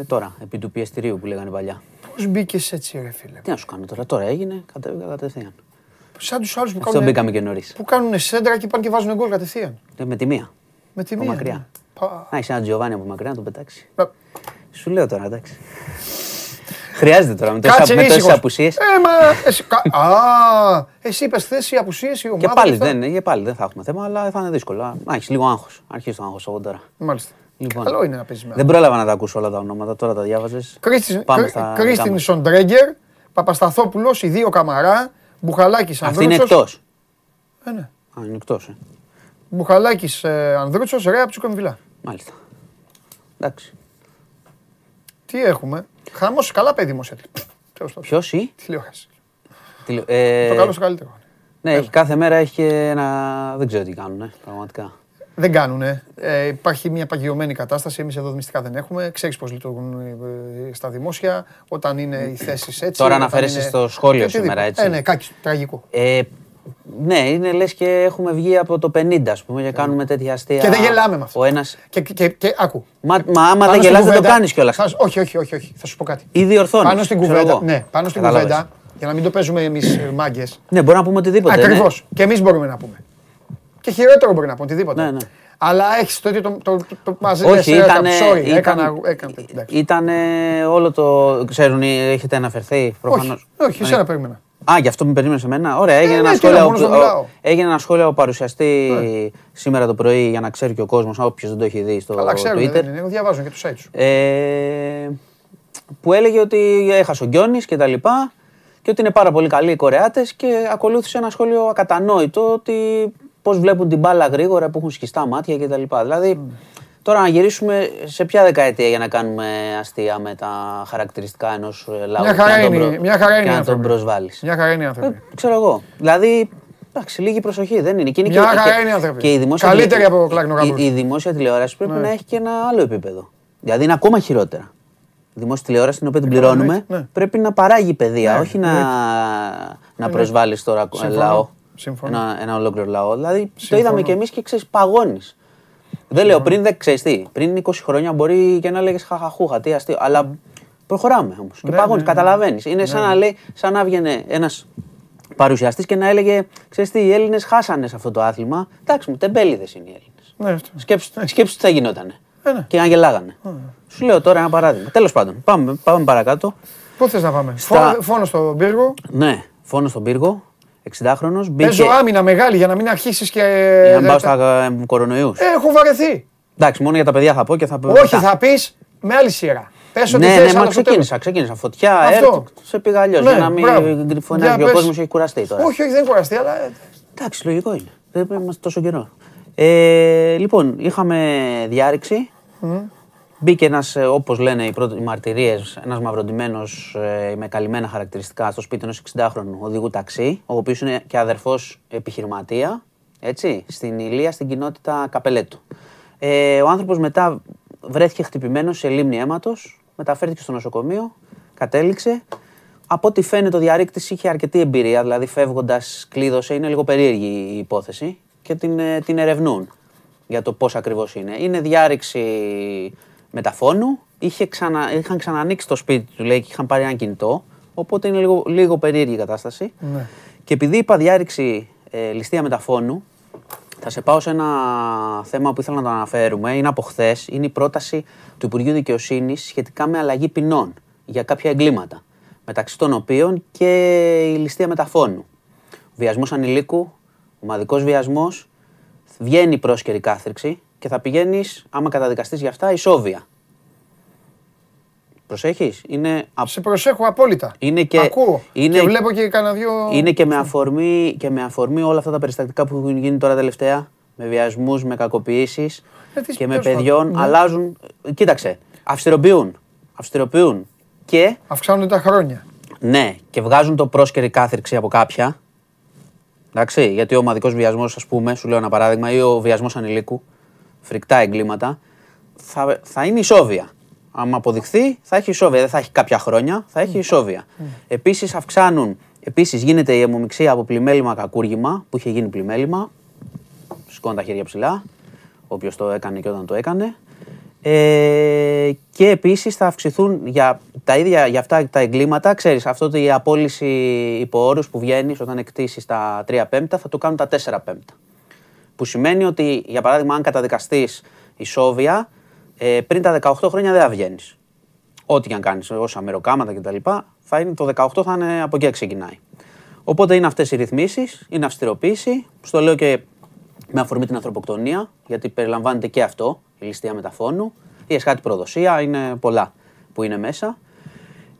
Speaker 9: τώρα, επί του πιεστηρίου που λέγανε παλιά.
Speaker 1: Πώς μπήκες έτσι, ρε φίλε;
Speaker 9: Τι να σου κάνω τώρα, τώρα έγινε, κατέβηκα κατευθείαν.
Speaker 1: Σαν τους άλλους που
Speaker 9: Αυτό
Speaker 1: κάνουν.
Speaker 9: μπήκαμε και νωρίς.
Speaker 1: Που κάνουν σέντρα και πάνε και βάζουν γκολ κατευθείαν.
Speaker 9: Με τη μία.
Speaker 1: Με τη
Speaker 9: Από
Speaker 1: μία.
Speaker 9: μακριά.
Speaker 1: ναι. Πα.
Speaker 9: Να έχει ένα Τζιοβάνι από μακριά να τον πετάξει.
Speaker 1: Μα-
Speaker 9: Σου λέω τώρα, εντάξει. Χρειάζεται τώρα με
Speaker 1: Κάτσε
Speaker 9: τόσε με τόσες
Speaker 1: ήσυχος.
Speaker 9: απουσίες.
Speaker 1: Ε, μα. Εσύ, κα- Α, εσύ είπες χθε οι απουσίες, η ομάδα.
Speaker 9: Και πάλι,
Speaker 1: αυτά.
Speaker 9: δεν, και πάλι δεν θα έχουμε θέμα, αλλά θα είναι δύσκολο. Να έχεις λίγο άγχος. Αρχίζει το άγχος εγώ τώρα.
Speaker 1: Μάλιστα.
Speaker 9: Λοιπόν,
Speaker 1: Καλό είναι να παίζεις με
Speaker 9: δεν πρόλαβα να τα ακούσω όλα τα ονόματα, τώρα τα διάβαζες.
Speaker 1: Κρίστιν-
Speaker 9: Πάμε
Speaker 1: Κρι-
Speaker 9: στα
Speaker 1: Κρίστιν
Speaker 9: δικά μας.
Speaker 1: Σοντρέγκερ, Παπασταθόπουλος, οι δύο καμαρά, Μπουχαλάκης
Speaker 9: Αυτή είναι
Speaker 1: Ανδρούτσο.
Speaker 9: εκτός.
Speaker 1: Ε, ναι.
Speaker 9: Α, είναι εκτός. Ε.
Speaker 1: Μπουχαλάκης Ανδρούτσος, Ρέα Ψουκαμβιλά.
Speaker 9: Μάλιστα. Εντάξει.
Speaker 1: Τι έχουμε; Χαμός, καλά παιδί δημοσιεύτη. Τέλος πάντων.
Speaker 9: Ποιος ή;
Speaker 1: Τηλεόραση.
Speaker 9: τηλε- ε,
Speaker 1: Το καλό στο καλύτερο.
Speaker 9: Ναι, έχει, κάθε μέρα έχει και ένα. Δεν ξέρω τι κάνουν, ε, πραγματικά.
Speaker 1: Δεν κάνουνε. Ε, υπάρχει μια παγιωμένη κατάσταση. Εμείς εδώ μυστικά δεν έχουμε. Ξέρεις πώς λειτουργούν ε, στα δημόσια. Όταν είναι οι θέσεις έτσι.
Speaker 9: Τώρα
Speaker 1: όταν
Speaker 9: αναφέρεσαι
Speaker 1: είναι-
Speaker 9: στο σχόλιο
Speaker 1: Οτιδήποτε.
Speaker 9: σήμερα, έτσι.
Speaker 1: Ε, ναι, κάκι, τραγικό.
Speaker 9: Ε, ναι, είναι λες και έχουμε βγει από το 50, ας πούμε, και κάνουμε τέτοια αστεία.
Speaker 1: Και δεν γελάμε με αυτό.
Speaker 9: Ο ένα.
Speaker 1: Και, και, και, άκου.
Speaker 9: Μα, μα άμα
Speaker 1: Πάνω
Speaker 9: δεν
Speaker 1: στην
Speaker 9: γελάς δεν το
Speaker 1: κουβέντα-
Speaker 9: κάνεις κιόλας.
Speaker 1: Θα- Όχι, όχι, όχι, όχι. Θα σου πω κάτι.
Speaker 9: Ή διορθώνει.
Speaker 1: Πάνω στην κουβέντα, ναι, πάνω στην κουβέντα, για να μην το παίζουμε εμείς μάγκες.
Speaker 9: Ναι, μπορεί να πούμε οτιδήποτε. ναι.
Speaker 1: Ακριβώ. Και εμείς μπορούμε να πούμε. Και χειρότερο μπορεί να πούμε οτιδήποτε.
Speaker 9: Ναι, ναι.
Speaker 1: Αλλά έχεις το ίδιο το, το, το, το μαζί
Speaker 9: Όχι,
Speaker 1: λες, ε,
Speaker 9: ήταν.
Speaker 1: Sorry, έκανα. έκανα εντάξει.
Speaker 9: Ήταν όλο το. Ξέρουν, έχετε αναφερθεί προφανώς;
Speaker 1: όχι, όχι, εσένα περίμενα.
Speaker 9: Α, γι' αυτό με περίμενες εμένα; Ωραία, έγινε,
Speaker 1: ναι,
Speaker 9: ένα,
Speaker 1: τι
Speaker 9: σχόλιο,
Speaker 1: να, μόνος να
Speaker 9: ο-
Speaker 1: μιλάω.
Speaker 9: έγινε ένα σχόλιο από παρουσιαστή σήμερα το πρωί για να ξέρει και ο κόσμος, όποιος δεν το έχει δει στο
Speaker 1: Καλά, ξέρουμε.
Speaker 9: Twitter.
Speaker 1: Δεν είναι, διαβάζουν και το site σου.
Speaker 9: Ε, που έλεγε ότι έχασε ο Γκιόνης και τα λοιπά και ότι είναι πάρα πολύ καλοί οι Κορεάτες και ακολούθησε ένα σχόλιο ακατανόητο ότι πώς βλέπουν την μπάλα γρήγορα που έχουν σκιστά μάτια και τα λοιπά. Δηλαδή τώρα να γυρίσουμε σε ποια δεκαετία για να κάνουμε αστεία με τα χαρακτηριστικά ενός ε, λαού
Speaker 1: Μια
Speaker 9: και
Speaker 1: χαρά
Speaker 9: να τον
Speaker 1: είναι,
Speaker 9: προ-
Speaker 1: μια χαρά είναι
Speaker 9: και
Speaker 1: οι
Speaker 9: να τον
Speaker 1: άνθρωποι.
Speaker 9: προσβάλλεις.
Speaker 1: Μια χαρά είναι οι
Speaker 9: Ε,
Speaker 1: άνθρωποι.
Speaker 9: ξέρω εγώ. Δηλαδή, εντάξει, λίγη προσοχή δεν είναι. Και είναι
Speaker 1: Μια
Speaker 9: και,
Speaker 1: χαρά
Speaker 9: και-
Speaker 1: είναι οι άνθρωποι.
Speaker 9: και η δημόσια,
Speaker 1: Καλύτεροι
Speaker 9: τηλε-
Speaker 1: από Κλάκνο
Speaker 9: η,
Speaker 1: Γαμπρούς.
Speaker 9: η δημόσια τηλεόραση πρέπει
Speaker 1: Ναι.
Speaker 9: να έχει και ένα άλλο επίπεδο. Δηλαδή είναι ακόμα χειρότερα. Η δημόσια τηλεόραση, την οποία την πληρώνουμε,
Speaker 1: ναι, ναι.
Speaker 9: πρέπει να παράγει παιδεία,
Speaker 1: Ναι,
Speaker 9: όχι να, να
Speaker 1: ναι.
Speaker 9: προσβάλλεις τώρα
Speaker 1: Συμφωνώ.
Speaker 9: λαό.
Speaker 1: Συμφωνώ.
Speaker 9: Ένα, ένα ολόκληρο λαό. Δηλαδή το
Speaker 1: Συμφωνώ.
Speaker 9: είδαμε κι εμείς και ξέρεις, παγώνεις. Δεν λέω πριν, δεν ξέρεις τι. Πριν 20 χρόνια μπορεί και να λέγε χαχαχούχα, τι αστείο. Αλλά προχωράμε όμως. Και
Speaker 1: Ναι,
Speaker 9: παγώνεις,
Speaker 1: ναι, ναι.
Speaker 9: καταλαβαίνεις. Είναι σαν να λέει, σαν να έβγαινε ένας παρουσιαστής και να έλεγε: Ξέρεις τι, οι Έλληνες χάσανε σε αυτό το άθλημα. Εντάξει, μου τεμπέληδες είναι οι Έλληνες.
Speaker 1: Ναι, αυτό.
Speaker 9: Σκέψου, σκέψου τι θα γινότανε.
Speaker 1: Ε, ναι.
Speaker 9: Και να γελάγανε. Σου λέω τώρα ένα παράδειγμα. Τέλος πάντων, πάμε, πάμε παρακάτω.
Speaker 1: Πού θες να πάμε;
Speaker 9: Στα-
Speaker 1: Φω- Φόνο στον πύργο.
Speaker 9: Ναι, φόνο στον πύργο, 60χρονο. Μπήκε.
Speaker 1: Παίζω άμυνα μεγάλη για να μην αρχίσεις και.
Speaker 9: Για να μην πάω
Speaker 1: τα-
Speaker 9: στα ε, κορονοϊούς.
Speaker 1: Ε, Έχω βαρεθεί.
Speaker 9: Εντάξει, μόνο για τα παιδιά θα πω και θα πω.
Speaker 1: Όχι,
Speaker 9: μετά.
Speaker 1: θα πεις με άλλη σειρά. Πες ότι
Speaker 9: Ναι,
Speaker 1: θες,
Speaker 9: ναι,
Speaker 1: αλλά
Speaker 9: μα
Speaker 1: στο
Speaker 9: ξεκίνησα, ξεκίνησα. Φωτιά,
Speaker 1: Αυτό.
Speaker 9: έρθ, σε πήγα αλλιώς.
Speaker 1: Ναι,
Speaker 9: για να μην
Speaker 1: μπράβο.
Speaker 9: φωνάζει
Speaker 1: Για
Speaker 9: και ο
Speaker 1: πες.
Speaker 9: κόσμος έχει κουραστεί τώρα.
Speaker 1: τέλος. Όχι, όχι, δεν κουραστεί, αλλά. ε,
Speaker 9: Εντάξει, λογικό είναι. Δεν πρέπει να είμαστε τόσο καιρό. Ε, λοιπόν, είχαμε διάρρηξη. Μπήκε ένας, όπως λένε οι, πρώτοι- οι μαρτυρίες, ένας μαυροντημένο με καλυμμένα χαρακτηριστικά στο σπίτι ενός 60χρονου οδηγού ταξί, ο οποίος είναι και αδερφός επιχειρηματία, έτσι, στην Ηλία, στην κοινότητα Καπελέτου. Ε, ο άνθρωπος μετά βρέθηκε χτυπημένος σε λίμνη αίματος, μεταφέρθηκε στο νοσοκομείο, κατέληξε. Από ό,τι φαίνεται, ο διαρρήκτης είχε αρκετή εμπειρία, δηλαδή φεύγοντας, κλείδωσε. Είναι λίγο περίεργη η υπόθεση και την, ε, την ερευνούν για το πώς ακριβώς είναι. Είναι διάρρηξη μεταφώνου. Είχε ξανα, είχαν ξανανοίξει το σπίτι τους, λέει, και είχαν πάρει ένα κινητό. Οπότε είναι λίγο, λίγο περίεργη η κατάσταση.
Speaker 1: Ναι.
Speaker 9: Και επειδή είπα διάρρηξη ε, ληστεία μεταφώνου, θα σε πάω σε ένα θέμα που ήθελα να το αναφέρουμε. Είναι από χθες. Είναι η πρόταση του Υπουργείου Δικαιοσύνης σχετικά με αλλαγή ποινών για κάποια εγκλήματα. Μεταξύ των οποίων και η ληστεία μεταφώνου. Βιασμός ανηλίκου, ομαδικός βιασμός, βγαίνει πρόσκαιρη κάθριξη και θα πηγαίνεις, άμα καταδικαστείς για αυτά, ισόβια. Προσέχεις; Είναι, α-
Speaker 1: Σε προσέχω απόλυτα.
Speaker 9: είναι και,
Speaker 1: Ακούω.
Speaker 9: είναι,
Speaker 1: Και βλέπω και κανένα δυο.
Speaker 9: είναι και, με αφορμή, και με αφορμή όλα αυτά τα περιστατικά που έχουν γίνει τώρα τελευταία. Με βιασμούς, με κακοποιήσεις
Speaker 1: Ε, τι-
Speaker 9: και με
Speaker 1: τέλος πάντων,
Speaker 9: παιδιών.
Speaker 1: ναι.
Speaker 9: Αλλάζουν. Κοίταξε. Αυστηροποιούν. Αυστηροποιούν. Και
Speaker 1: Αυξάνονται τα χρόνια.
Speaker 9: ναι, και βγάζουν το πρόσκαιρη κάθριξη από κάποια. Εντάξει, γιατί ο ομαδικός βιασμός, ας πούμε, σου λέω ένα παράδειγμα, ή ο βιασμός ανηλίκου, φρικτά εγκλήματα, θα, θα είναι ισόβια. Αν αποδειχθεί, θα έχει ισόβια. Δεν θα έχει κάποια χρόνια, θα έχει ισόβια. Επίσης, αυξάνουν. Επίσης, γίνεται η αιμομηξία από πλημέλημα κακούργημα, που είχε γίνει πλημέλημα. Σηκώνουν τα χέρια ψηλά. Όποιος το έκανε και όταν το έκανε. Ε, και επίσης θα αυξηθούν για τα ίδια για αυτά τα εγκλήματα. Ξέρεις, αυτό η απόλυση υπό όρους που βγαίνεις όταν εκτίσεις τα 3 πέμπτα θα το κάνουν τα 4 πέμπτα. Που σημαίνει ότι, για παράδειγμα, αν καταδικαστείς ισόβια, ε, πριν τα 18 χρόνια δεν θα βγαίνεις. Ό,τι και αν κάνεις, όσα μεροκάματα κτλ. Θα είναι, το 18 θα είναι από εκεί ξεκινάει. Οπότε είναι αυτές οι ρυθμίσεις, είναι αυστηροποίηση. Στο λέω και με αφορμή την ανθρωποκτονία, γιατί περιλαμβάνεται και αυτό, η ληστεία μεταφώνου, η εσχάτη προδοσία, είναι πολλά που είναι μέσα.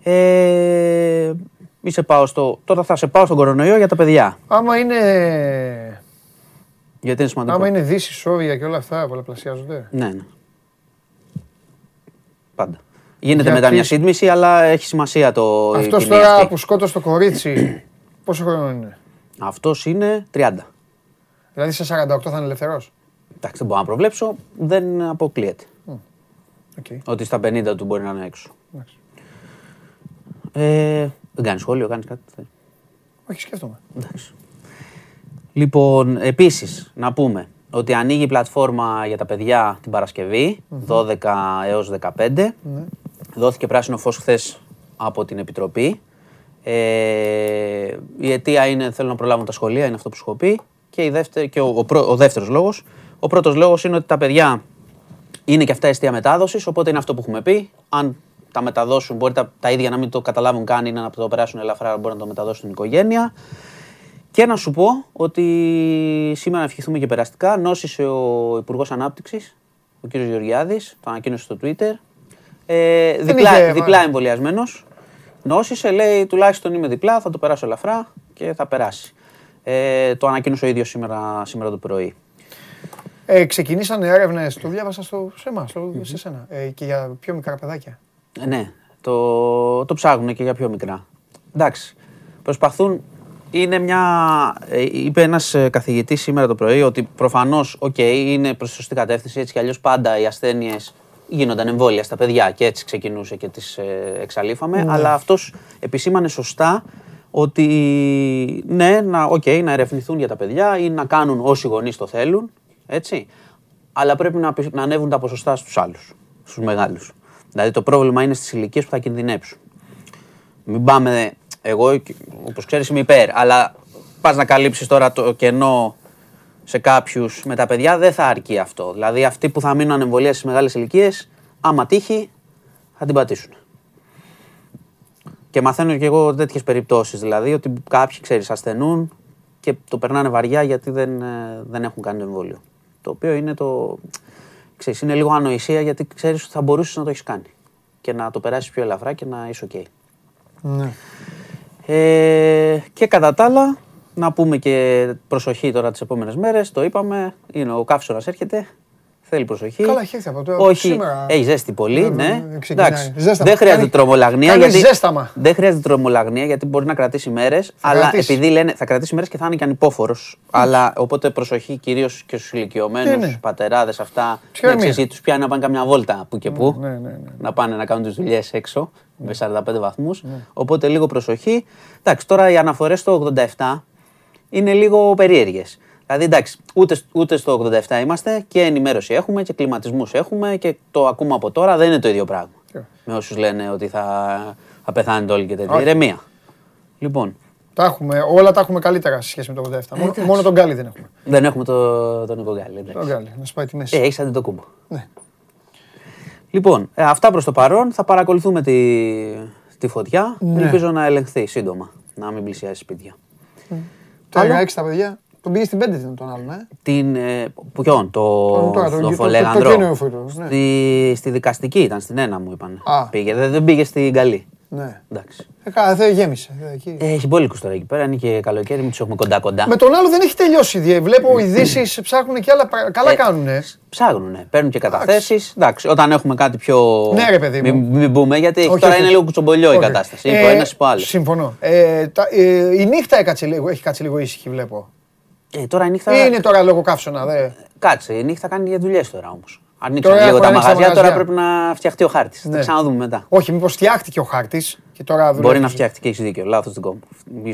Speaker 9: Ε, μη σε πάω στο, τώρα θα σε πάω στον κορονοϊό για τα παιδιά,
Speaker 1: Άμα είναι,
Speaker 9: γιατί είναι σημαντικό.
Speaker 1: άμα είναι δύση, σόβια και όλα αυτά πολλαπλασιάζονται.
Speaker 9: Ναι, ναι. Πάντα. Γίνεται
Speaker 1: Γιατί-
Speaker 9: μετά μια σύντμηση, αλλά έχει σημασία το η
Speaker 1: Αυτός
Speaker 9: τιμή
Speaker 1: τώρα
Speaker 9: αυτή.
Speaker 1: που σκότωσε το κορίτσι, πόσο χρόνο είναι;
Speaker 9: Αυτός είναι 30.
Speaker 1: Δηλαδή σε 48 θα είναι ελευθερός;
Speaker 9: Εντάξει, δεν μπορώ να προβλέψω, δεν αποκλείεται.
Speaker 1: Okay.
Speaker 9: Ότι στα 50 του μπορεί να είναι έξω.
Speaker 1: Εντάξει.
Speaker 9: Ε, δεν κάνεις σχόλιο, κάνεις κάτι.
Speaker 1: Όχι, σκέφτομαι.
Speaker 9: Εντάξει. Λοιπόν, επίσης, να πούμε ότι ανοίγει η πλατφόρμα για τα παιδιά την παρασκευη 12 έως 15. Δόθηκε πράσινο φως χθες από την Επιτροπή. Ε, η αιτία είναι θέλω να προλάβουν τα σχολεία, είναι αυτό που σου έχω πει. Και, η δεύτερη, και ο, ο, πρω- ο δεύτερος λόγος. Ο πρώτος λόγος είναι ότι τα παιδιά είναι και αυτά αιστεία μετάδοσης, οπότε είναι αυτό που έχουμε πει. Αν τα μεταδώσουν, μπορεί τα, τα ίδια να μην το καταλάβουν καν ή να το περάσουν ελαφρά, μπορεί να το μεταδώσουν στην οικογένεια. Και να σου πω ότι σήμερα να ευχηθούμε και περαστικά. Νόσησε ο Υπουργός Ανάπτυξης, ο κ. Γεωργιάδης, το ανακοίνωσε στο Twitter. Ε, διπλά
Speaker 1: είχε,
Speaker 9: διπλά
Speaker 1: μα.
Speaker 9: εμβολιασμένος. Νόσησε, λέει τουλάχιστον είμαι διπλά, θα το περάσω ελαφρά και θα περάσει. Ε, το ανακοίνωσε ο ίδιος σήμερα, σήμερα το πρωί.
Speaker 1: Ε, ξεκινήσανε έρευνες, το διάβασα στο, σε εμάς, σε σένα. Ε, και για πιο μικρά παιδάκια.
Speaker 9: Ε, Ναι, το, το ψάχνουν και για πιο μικρά. Εντάξει, προσπαθούν, είναι μια, ε, είπε ένας ε, καθηγητής σήμερα το πρωί ότι προφανώς, οκ, είναι προς τη σωστή κατεύθυνση, έτσι κι αλλιώς πάντα οι ασθένειες γίνονταν εμβόλια στα παιδιά και έτσι ξεκινούσε και τις ε, εξαλείφαμε, αλλά αυτός επισήμανε σωστά ότι ναι, να, οκ, να ερευνηθούν για τα παιδιά ή να κάνουν όσοι γονείς το θέλουν, έτσι, αλλά πρέπει να, πι- να ανέβουν τα ποσοστά στους άλλους, στους μεγάλους. Δηλαδή το πρόβλημα είναι στις ηλικίες που θα κινδυνεύσουν. Μην πάμε, εγώ όπως ξέρεις είμαι υπέρ, αλλά πας να καλύψεις τώρα το κενό σε κάποιους με τα παιδιά δεν θα αρκεί αυτό. Δηλαδή αυτοί που θα μείνουν ανεμβολίαστοι στις μεγάλες ηλικίες, άμα τύχει, θα την πατήσουν. Και μαθαίνω και εγώ τέτοιες περιπτώσεις, δηλαδή ότι κάποιοι, ξέρεις, ασθενούν και το περνάνε βαριά γιατί δεν, ε, δεν έχουν κάνει το εμβόλιο. Το οποίο είναι το... Ξέρεις, είναι λίγο ανοησία γιατί ξέρεις ότι θα μπορούσες να το έχεις κάνει και να το περάσεις πιο ελαφρά και να είσαι οκ.
Speaker 1: Ναι.
Speaker 9: Ε, και κατά τα άλλα, να πούμε και προσοχή τώρα τις επόμενες μέρες, το είπαμε, είναι ο καύσωνας έρχεται, θέλει προσοχή.
Speaker 1: Καλά, έχει έρθει από το-
Speaker 9: Όχι,
Speaker 1: σήμερα.
Speaker 9: έχει ζέστη πολύ,
Speaker 1: Ναι,
Speaker 9: ναι.
Speaker 1: ναι, ναι, ξεκινάει.
Speaker 9: Εντάξει,
Speaker 1: Ζέσταμα.
Speaker 9: δεν χρειάζεται
Speaker 1: Κάνει-
Speaker 9: τρομολαγνία.
Speaker 1: κάνει
Speaker 9: γιατί,
Speaker 1: ζέσταμα.
Speaker 9: Δεν χρειάζεται τρομολαγνία γιατί μπορεί να κρατήσει μέρες, αλλά
Speaker 1: κρατήσει.
Speaker 9: επειδή λένε θα κρατήσει μέρες και θα είναι και ανυπόφορος. Αλλά οπότε προσοχή κυρίως και στους ηλικιωμένους,
Speaker 1: Ναι, ναι.
Speaker 9: πατεράδες αυτά.
Speaker 1: Ψυχραιμία.
Speaker 9: Να ξέρεις, τους πιάνει να πάνε καμιά βόλτα που και που.
Speaker 1: ναι, ναι, ναι.
Speaker 9: Να πάνε να κάνουν τις δουλειές έξω με 45 βαθμούς. Οπότε λίγο προσοχή. Εντάξει, τώρα οι αναφορές στο 87 είναι λίγο περίεργες. Δηλαδή, εντάξει, ούτε, ούτε στο 87 είμαστε και ενημέρωση έχουμε και κλιματισμούς έχουμε και το ακούμε από τώρα δεν είναι το ίδιο πράγμα.
Speaker 1: Ποιο;
Speaker 9: Με όσους λένε ότι θα, θα πεθάνετε όλοι και τέτοια.
Speaker 1: Όχι.
Speaker 9: Ηρεμία. Λοιπόν,
Speaker 1: Τα έχουμε, όλα τα έχουμε καλύτερα σε σχέση με το 87. Μόνο, μόνο τον Γκάλι δεν έχουμε.
Speaker 9: δεν έχουμε το, τον Νίκο Γκάλη. εντάξει.
Speaker 1: Τον Γκάλι, να σπάει τη μέση.
Speaker 9: Ε, έχεις αντιτοκούμπο.
Speaker 1: Ναι.
Speaker 9: Λοιπόν, ε, αυτά προς το παρόν. Θα παρακολουθούμε τη, τη φωτιά.
Speaker 1: Ναι.
Speaker 9: Ελπίζω να ελεγχθεί σύντομα, να μην πλησιάσει σπίτια.
Speaker 1: Το
Speaker 9: άλλο;
Speaker 1: 16 τα παιδιά, Τον πήγε στην 5 την τον άλλον, ε.
Speaker 9: Την, ε, ποιον, το,
Speaker 1: Τον- τώρα, τον-
Speaker 9: το
Speaker 1: το-
Speaker 9: Φολέγανδρο.
Speaker 1: το καινούριο φούρνο, ναι.
Speaker 9: Στη, στη δικαστική ήταν, στην ένα μου είπαν.
Speaker 1: Α.
Speaker 9: Πήγε, δεν, δεν πήγε στην καλή.
Speaker 1: Ναι.
Speaker 9: Εντάξει.
Speaker 1: Ε, κα- δεν γέμισε. ε, εκεί.
Speaker 9: Ε, έχει μπόλικους τώρα εκεί πέρα, είναι και καλοκαίρι, μην τους έχουμε κοντά-κοντά.
Speaker 1: Με τον άλλο δεν έχει τελειώσει. διε- Βλέπω ειδήσεις ψάχνουν και άλλα. πρα- Καλά
Speaker 9: Ε,
Speaker 1: κάνουνε.
Speaker 9: Ψάχνουν, παίρνουν και καταθέσεις. Εντάξει, όταν έχουμε κάτι πιο.
Speaker 1: Ναι, ρε, παιδί μου.
Speaker 9: Μην, μην πούμε, γιατί
Speaker 1: Όχι,
Speaker 9: τώρα
Speaker 1: όχι.
Speaker 9: είναι λίγο κουτσομπολιό η
Speaker 1: Όχι.
Speaker 9: κατάσταση.
Speaker 1: Ε,
Speaker 9: Υπό ένα υπό άλλο.
Speaker 1: Συμφωνώ. Ε, τα- ε, η νύχτα έκατσε λίγο, έχει κάτσει λίγο ήσυχη, βλέπω.
Speaker 9: Ε, τώρα η νύχτα.
Speaker 1: Ή είναι τώρα λόγω καύσωνα, δε.
Speaker 9: Κάτσε, η νύχτα κάνει για δουλειές τώρα όμως. Ανοίξαν
Speaker 1: Τώρα
Speaker 9: λίγο
Speaker 1: έχουν
Speaker 9: τα
Speaker 1: ανοίξει τα
Speaker 9: μαγαζιά, τώρα
Speaker 1: μαγαζιά.
Speaker 9: πρέπει να φτιαχτεί ο χάρτης. Θα
Speaker 1: Ναι.
Speaker 9: τα ξαναδούμε μετά.
Speaker 1: Όχι, μήπως φτιάχτηκε ο χάρτης και τώρα δουλεύει.
Speaker 9: Μπορεί να φτιάχτηκε, έχεις δίκιο. Λάθος την κόμμα.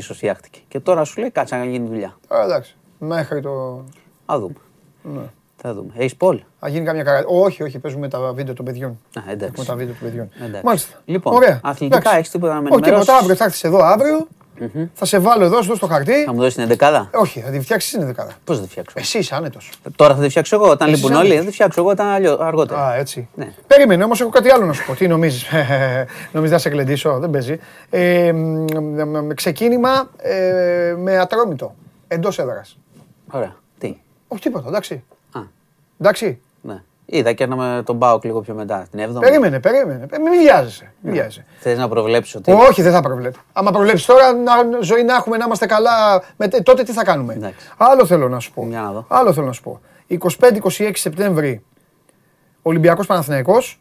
Speaker 9: σω φτιάχτηκε. Και τώρα σου λέει κάτσε να γίνει δουλειά.
Speaker 1: Α, εντάξει. Μέχρι το.
Speaker 9: Θα δούμε.
Speaker 1: Ναι.
Speaker 9: Θα δούμε. Έχεις πόλ;
Speaker 1: Θα γίνει καμιά καρα... Όχι, όχι, παίζουμε τα βίντεο των παιδιών.
Speaker 9: Α, εντάξει.
Speaker 1: Έχουμε τα βίντεο των παιδιών.
Speaker 9: Εντάξει.
Speaker 1: Μάλιστα.
Speaker 9: Λοιπόν,
Speaker 1: Ωραία.
Speaker 9: αθλητικά
Speaker 1: Εντάξει.
Speaker 9: έχεις τίποτα να με
Speaker 1: Όχι, τίποτα.
Speaker 9: ενημερώσεις;
Speaker 1: Αύριο θα έρθεις εδώ αύριο. Θα σε βάλω εδώ, σου δώσω το χαρτί.
Speaker 9: Θα μου δώσεις την εντεκάδα.
Speaker 1: Όχι, θα τη φτιάξεις στην δεκάδα.
Speaker 9: Πώς θα τη φτιάξω;
Speaker 1: Εσύ είσαι άνετος.
Speaker 9: Τώρα θα τη φτιάξω εγώ. Όταν
Speaker 1: Εσύ
Speaker 9: λείπουν
Speaker 1: είσαι
Speaker 9: όλοι,
Speaker 1: άνετος.
Speaker 9: θα τη φτιάξω εγώ όταν αλλιώ- αργότερα.
Speaker 1: Α, έτσι.
Speaker 9: Ναι.
Speaker 1: Περίμενε, όμως έχω κάτι άλλο να σου πω. Τι νομίζεις; νομίζεις να σε κλεντήσω, δεν παίζει. Ε, μ, μ, μ, ξεκίνημα ε, με ατρόμητο. Εντός έδρας.
Speaker 9: Ωραία. Τι;
Speaker 1: Όχι τίποτα, εντάξει.
Speaker 9: Α,
Speaker 1: Εντάξει.
Speaker 9: Ναι. Είδα και ένα με τον Μπάουκ λίγο πιο μετά. Την 7η.
Speaker 1: Περίμενε, περίμενε. Ε, Μην βιάζεσαι. Μην βιάζεσαι.
Speaker 9: Θες να προβλέψεις ότι.
Speaker 1: Όχι, δεν θα προβλέπει. Άμα προβλέψεις τώρα, να, ζωή να έχουμε, να είμαστε καλά, με, τότε τι θα κάνουμε;
Speaker 9: Εντάξει.
Speaker 1: Άλλο θέλω να σου πω.
Speaker 9: Για να δω.
Speaker 1: Άλλο θέλω να σου πω. 25-26 Σεπτέμβρη Ολυμπιακός Παναθηναϊκός.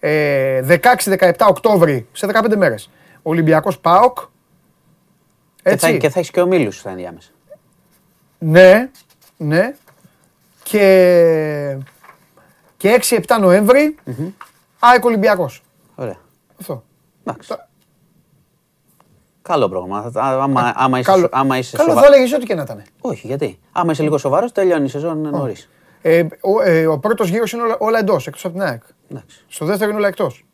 Speaker 1: Ε, 16-17 Οκτώβρη, σε 15 μέρες. Ολυμπιακός ΠΑΟΚ.
Speaker 9: Και
Speaker 1: Έτσι.
Speaker 9: θα, και θα έχεις και ομίλου στα ενδιάμεσα.
Speaker 1: Ναι, ναι. Και, και 6-7 νοεμβρη ΑΕΚ Ολυμπιακός.
Speaker 9: Ωραία.
Speaker 1: Αυτό.
Speaker 9: Εντάξει.
Speaker 1: Τα-
Speaker 9: Καλό πρόγραμμα. Θα- α- Άμα, άμα είσαι,
Speaker 1: Καλό,
Speaker 9: άμα είσαι
Speaker 1: καλό
Speaker 9: σοβα-
Speaker 1: θα έλεγες ό,τι και να ήταν.
Speaker 9: Όχι, γιατί; Άμα είσαι λίγο σοβαρός, τελειώνει η σεζόν νωρίς.
Speaker 1: Ε, ο, ε, ο πρώτος γύρος είναι όλα, όλα εντός, εκτός από την ΑΕΚ.
Speaker 9: Εντάξει.
Speaker 1: Στο δεύτερο είναι όλα εκτός.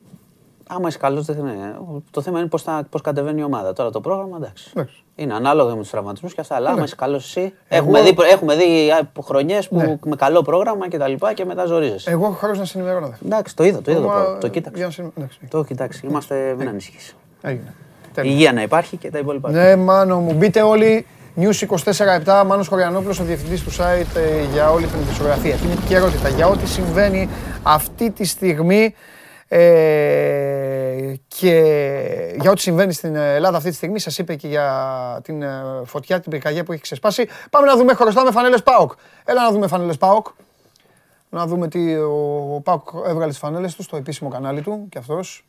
Speaker 9: Άμα είσαι καλός, δεν ναι. Το θέμα είναι πώς πώς κατεβαίνει η ομάδα. Τώρα το πρόγραμμα εντάξει.
Speaker 1: Εντάξει.
Speaker 9: Είναι ανάλογα με τους τραυματισμούς και αυτά. Αλλά άμα είσαι καλός εσύ.
Speaker 1: Εγώ-
Speaker 9: Έχουμε δει, έχουμε δει χρονιές που
Speaker 1: Ναι.
Speaker 9: με καλό πρόγραμμα και τα λοιπά και μετά ζορίζεσαι.
Speaker 1: Εγώ έχω χαρός να σε ενημερώνω. δε.
Speaker 9: Εντάξει, το είδα, το είδα το
Speaker 1: Μα,
Speaker 9: πρόγραμμα. Το
Speaker 1: για
Speaker 9: κοίταξα.
Speaker 1: να σε- εντάξει.
Speaker 9: Το κοιτάξει. Είμαστε, μην ανησυχείς.
Speaker 1: Έγινε. Τέλεια.
Speaker 9: Υγεία να υπάρχει και τα υπόλοιπα.
Speaker 1: Ναι, μάνο μου, μπείτε όλοι. News 24-7, Μάνος Χωριανόπουλος, ο διευθυντής του site ε, για όλη την επικαιρότητα. Την επικαιρότητα, για ό,τι συμβαίνει αυτή τη στιγμή ε, και για ό,τι συμβαίνει στην Ελλάδα αυτή τη στιγμή. Σας είπε και για την ε, φωτιά, την πυρκαγιά που έχει ξεσπάσει. Πάμε να δούμε, χρωστάμε φανέλες ΠΑΟΚ. Έλα να δούμε φανέλες ΠΑΟΚ. Να δούμε τι ο, ο ΠΑΟΚ έβγαλε τις φανέλες του στο επίσημο κανάλι του και αυτός.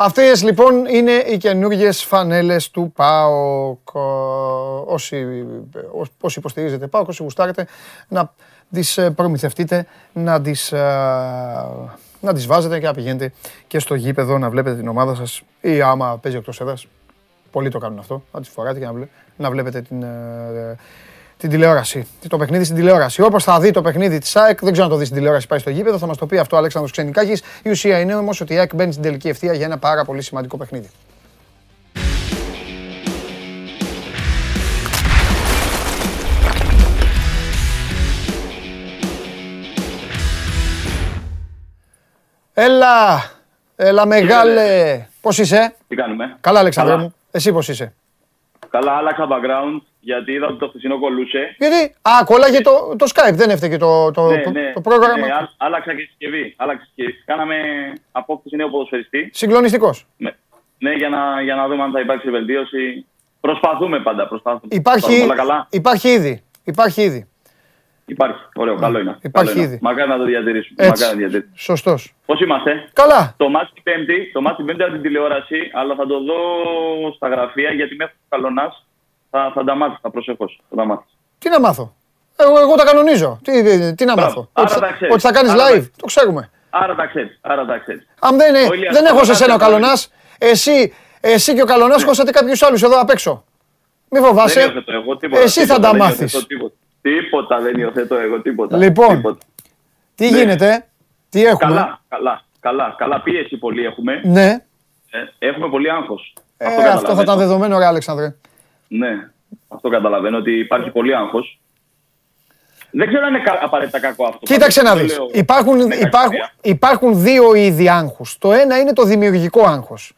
Speaker 1: Ωραίο. Αυτές λοιπόν είναι οι καινούργιες φανέλες του ΠΑΟΚ. Ε, Όσοι, ό- όσοι υποστηρίζετε ΠΑΟΚ, όσοι γουστάρετε, να τις προμηθευτείτε, να τις να τις βάζετε και να πηγαίνετε και στο γήπεδο να βλέπετε την ομάδα σας ή άμα παίζει εκτός έδρας. Πολλοί το κάνουν αυτό, να τις φοράτε και να, βλέ- να βλέπετε την, ε, την τηλεόραση. Το παιχνίδι στην τηλεόραση. Όπως θα δει το παιχνίδι της ΑΕΚ, δεν ξέρω να το δεις στην τηλεόραση, πάει στο γήπεδο, θα μας το πει αυτό ο Αλέξανδρος Ξενικάκης. Η ουσία είναι όμως ότι η ΑΕΚ μπαίνει στην τελική ευθεία για ένα πάρα πολύ σημαντικό παιχνίδι. Έλα! Έλα μεγάλε! Ε, πώς είσαι;
Speaker 10: Τι κάνουμε;
Speaker 1: Καλά Αλεξάνδρε μου. Εσύ πώς είσαι;
Speaker 10: Καλά, άλλαξα background γιατί είδα ότι το χθεσινό κολούσε.
Speaker 1: Γιατί, α, κόλλαγε το, το Skype, δεν έφταιγε το, το,
Speaker 10: ναι,
Speaker 1: το,
Speaker 10: ναι,
Speaker 1: το πρόγραμμα.
Speaker 10: ναι, α- άλλαξα και συσκευή. Άλλαξα συσκευή. Κάναμε απόκτηση νέου ποδοσφαιριστή.
Speaker 1: Συγκλονιστικός.
Speaker 10: Ναι, ναι για, να, για να δούμε αν θα υπάρξει βελτίωση. Προσπαθούμε πάντα. Προσπαθούμε.
Speaker 1: Υπάρχει,
Speaker 10: Πάμε Όλα καλά.
Speaker 1: υπάρχει ήδη. Υπάρχει ήδη.
Speaker 10: Υπάρχει. Ωραίο, καλό είναι.
Speaker 1: Υπάρχει
Speaker 10: Καλό είναι.
Speaker 1: ήδη.
Speaker 10: Μακάρι να το διατηρήσουμε.
Speaker 1: Έτσι.
Speaker 10: Μακάρι να διατηρήσουμε.
Speaker 1: Σωστός.
Speaker 10: Πώς είμαστε;
Speaker 1: Καλά.
Speaker 10: Το μάτι την Πέμπτη, το μάτι την Πέμπτη από την τηλεόραση, αλλά θα το δω στα γραφεία γιατί μέχρι το καλονάς θα, θα τα μάθεις. Θα προσεχώς. Θα τα μάθεις.
Speaker 1: Τι να μάθω; Εγώ, εγώ τα κανονίζω. Τι, τι να
Speaker 10: Μπράβο.
Speaker 1: μάθω;
Speaker 10: Άρα
Speaker 1: Ότι, θα-
Speaker 10: τα ξέρεις.
Speaker 1: ότι θα κάνεις
Speaker 10: Άρα
Speaker 1: live.
Speaker 10: τα-
Speaker 1: Το ξέρουμε.
Speaker 10: Άρα τα ξέρεις. Άρα τα ξέρεις.
Speaker 1: Αν δεν, είναι-
Speaker 10: Ο Ηλίας
Speaker 1: δεν έχω σε
Speaker 10: Καλονάς
Speaker 1: σένα ο
Speaker 10: θα κάνει.
Speaker 1: Καλονάς, εσύ, εσύ και ο Καλονάς χώσατε κάποιους άλλους εδώ απ' έξω. Μη
Speaker 10: Δεν
Speaker 1: φοβάσαι.
Speaker 10: υιοθετώ εγώ τίποτα.
Speaker 1: Εσύ θα
Speaker 10: τίποτα,
Speaker 1: τα
Speaker 10: δεν
Speaker 1: μάθεις.
Speaker 10: υιοθετώ Τίποτα. τίποτα δεν υιοθετώ εγώ, τίποτα.
Speaker 1: Λοιπόν,
Speaker 10: Τίποτα.
Speaker 1: Τι γίνεται, τι έχουμε;
Speaker 10: Καλά, καλά, καλά, καλά. Πίεση πολύ έχουμε.
Speaker 1: Ναι,
Speaker 10: Ε, έχουμε πολύ άγχος.
Speaker 1: ε, αυτό θα ήταν δεδομένο ρε Αλέξανδρε.
Speaker 10: Ναι, αυτό καταλαβαίνω ότι υπάρχει πολύ άγχος. Δεν ξέρω αν είναι κα- απαραίτητα κακό αυτό.
Speaker 1: Κοίταξε να
Speaker 10: Πάντως,
Speaker 1: δεις.
Speaker 10: το λέω
Speaker 1: Υπάρχουν,
Speaker 10: με
Speaker 1: υπάρχουν,
Speaker 10: κακία.
Speaker 1: υπάρχουν δύο είδη άγχους. Το ένα είναι το δημιουργικό άγχος.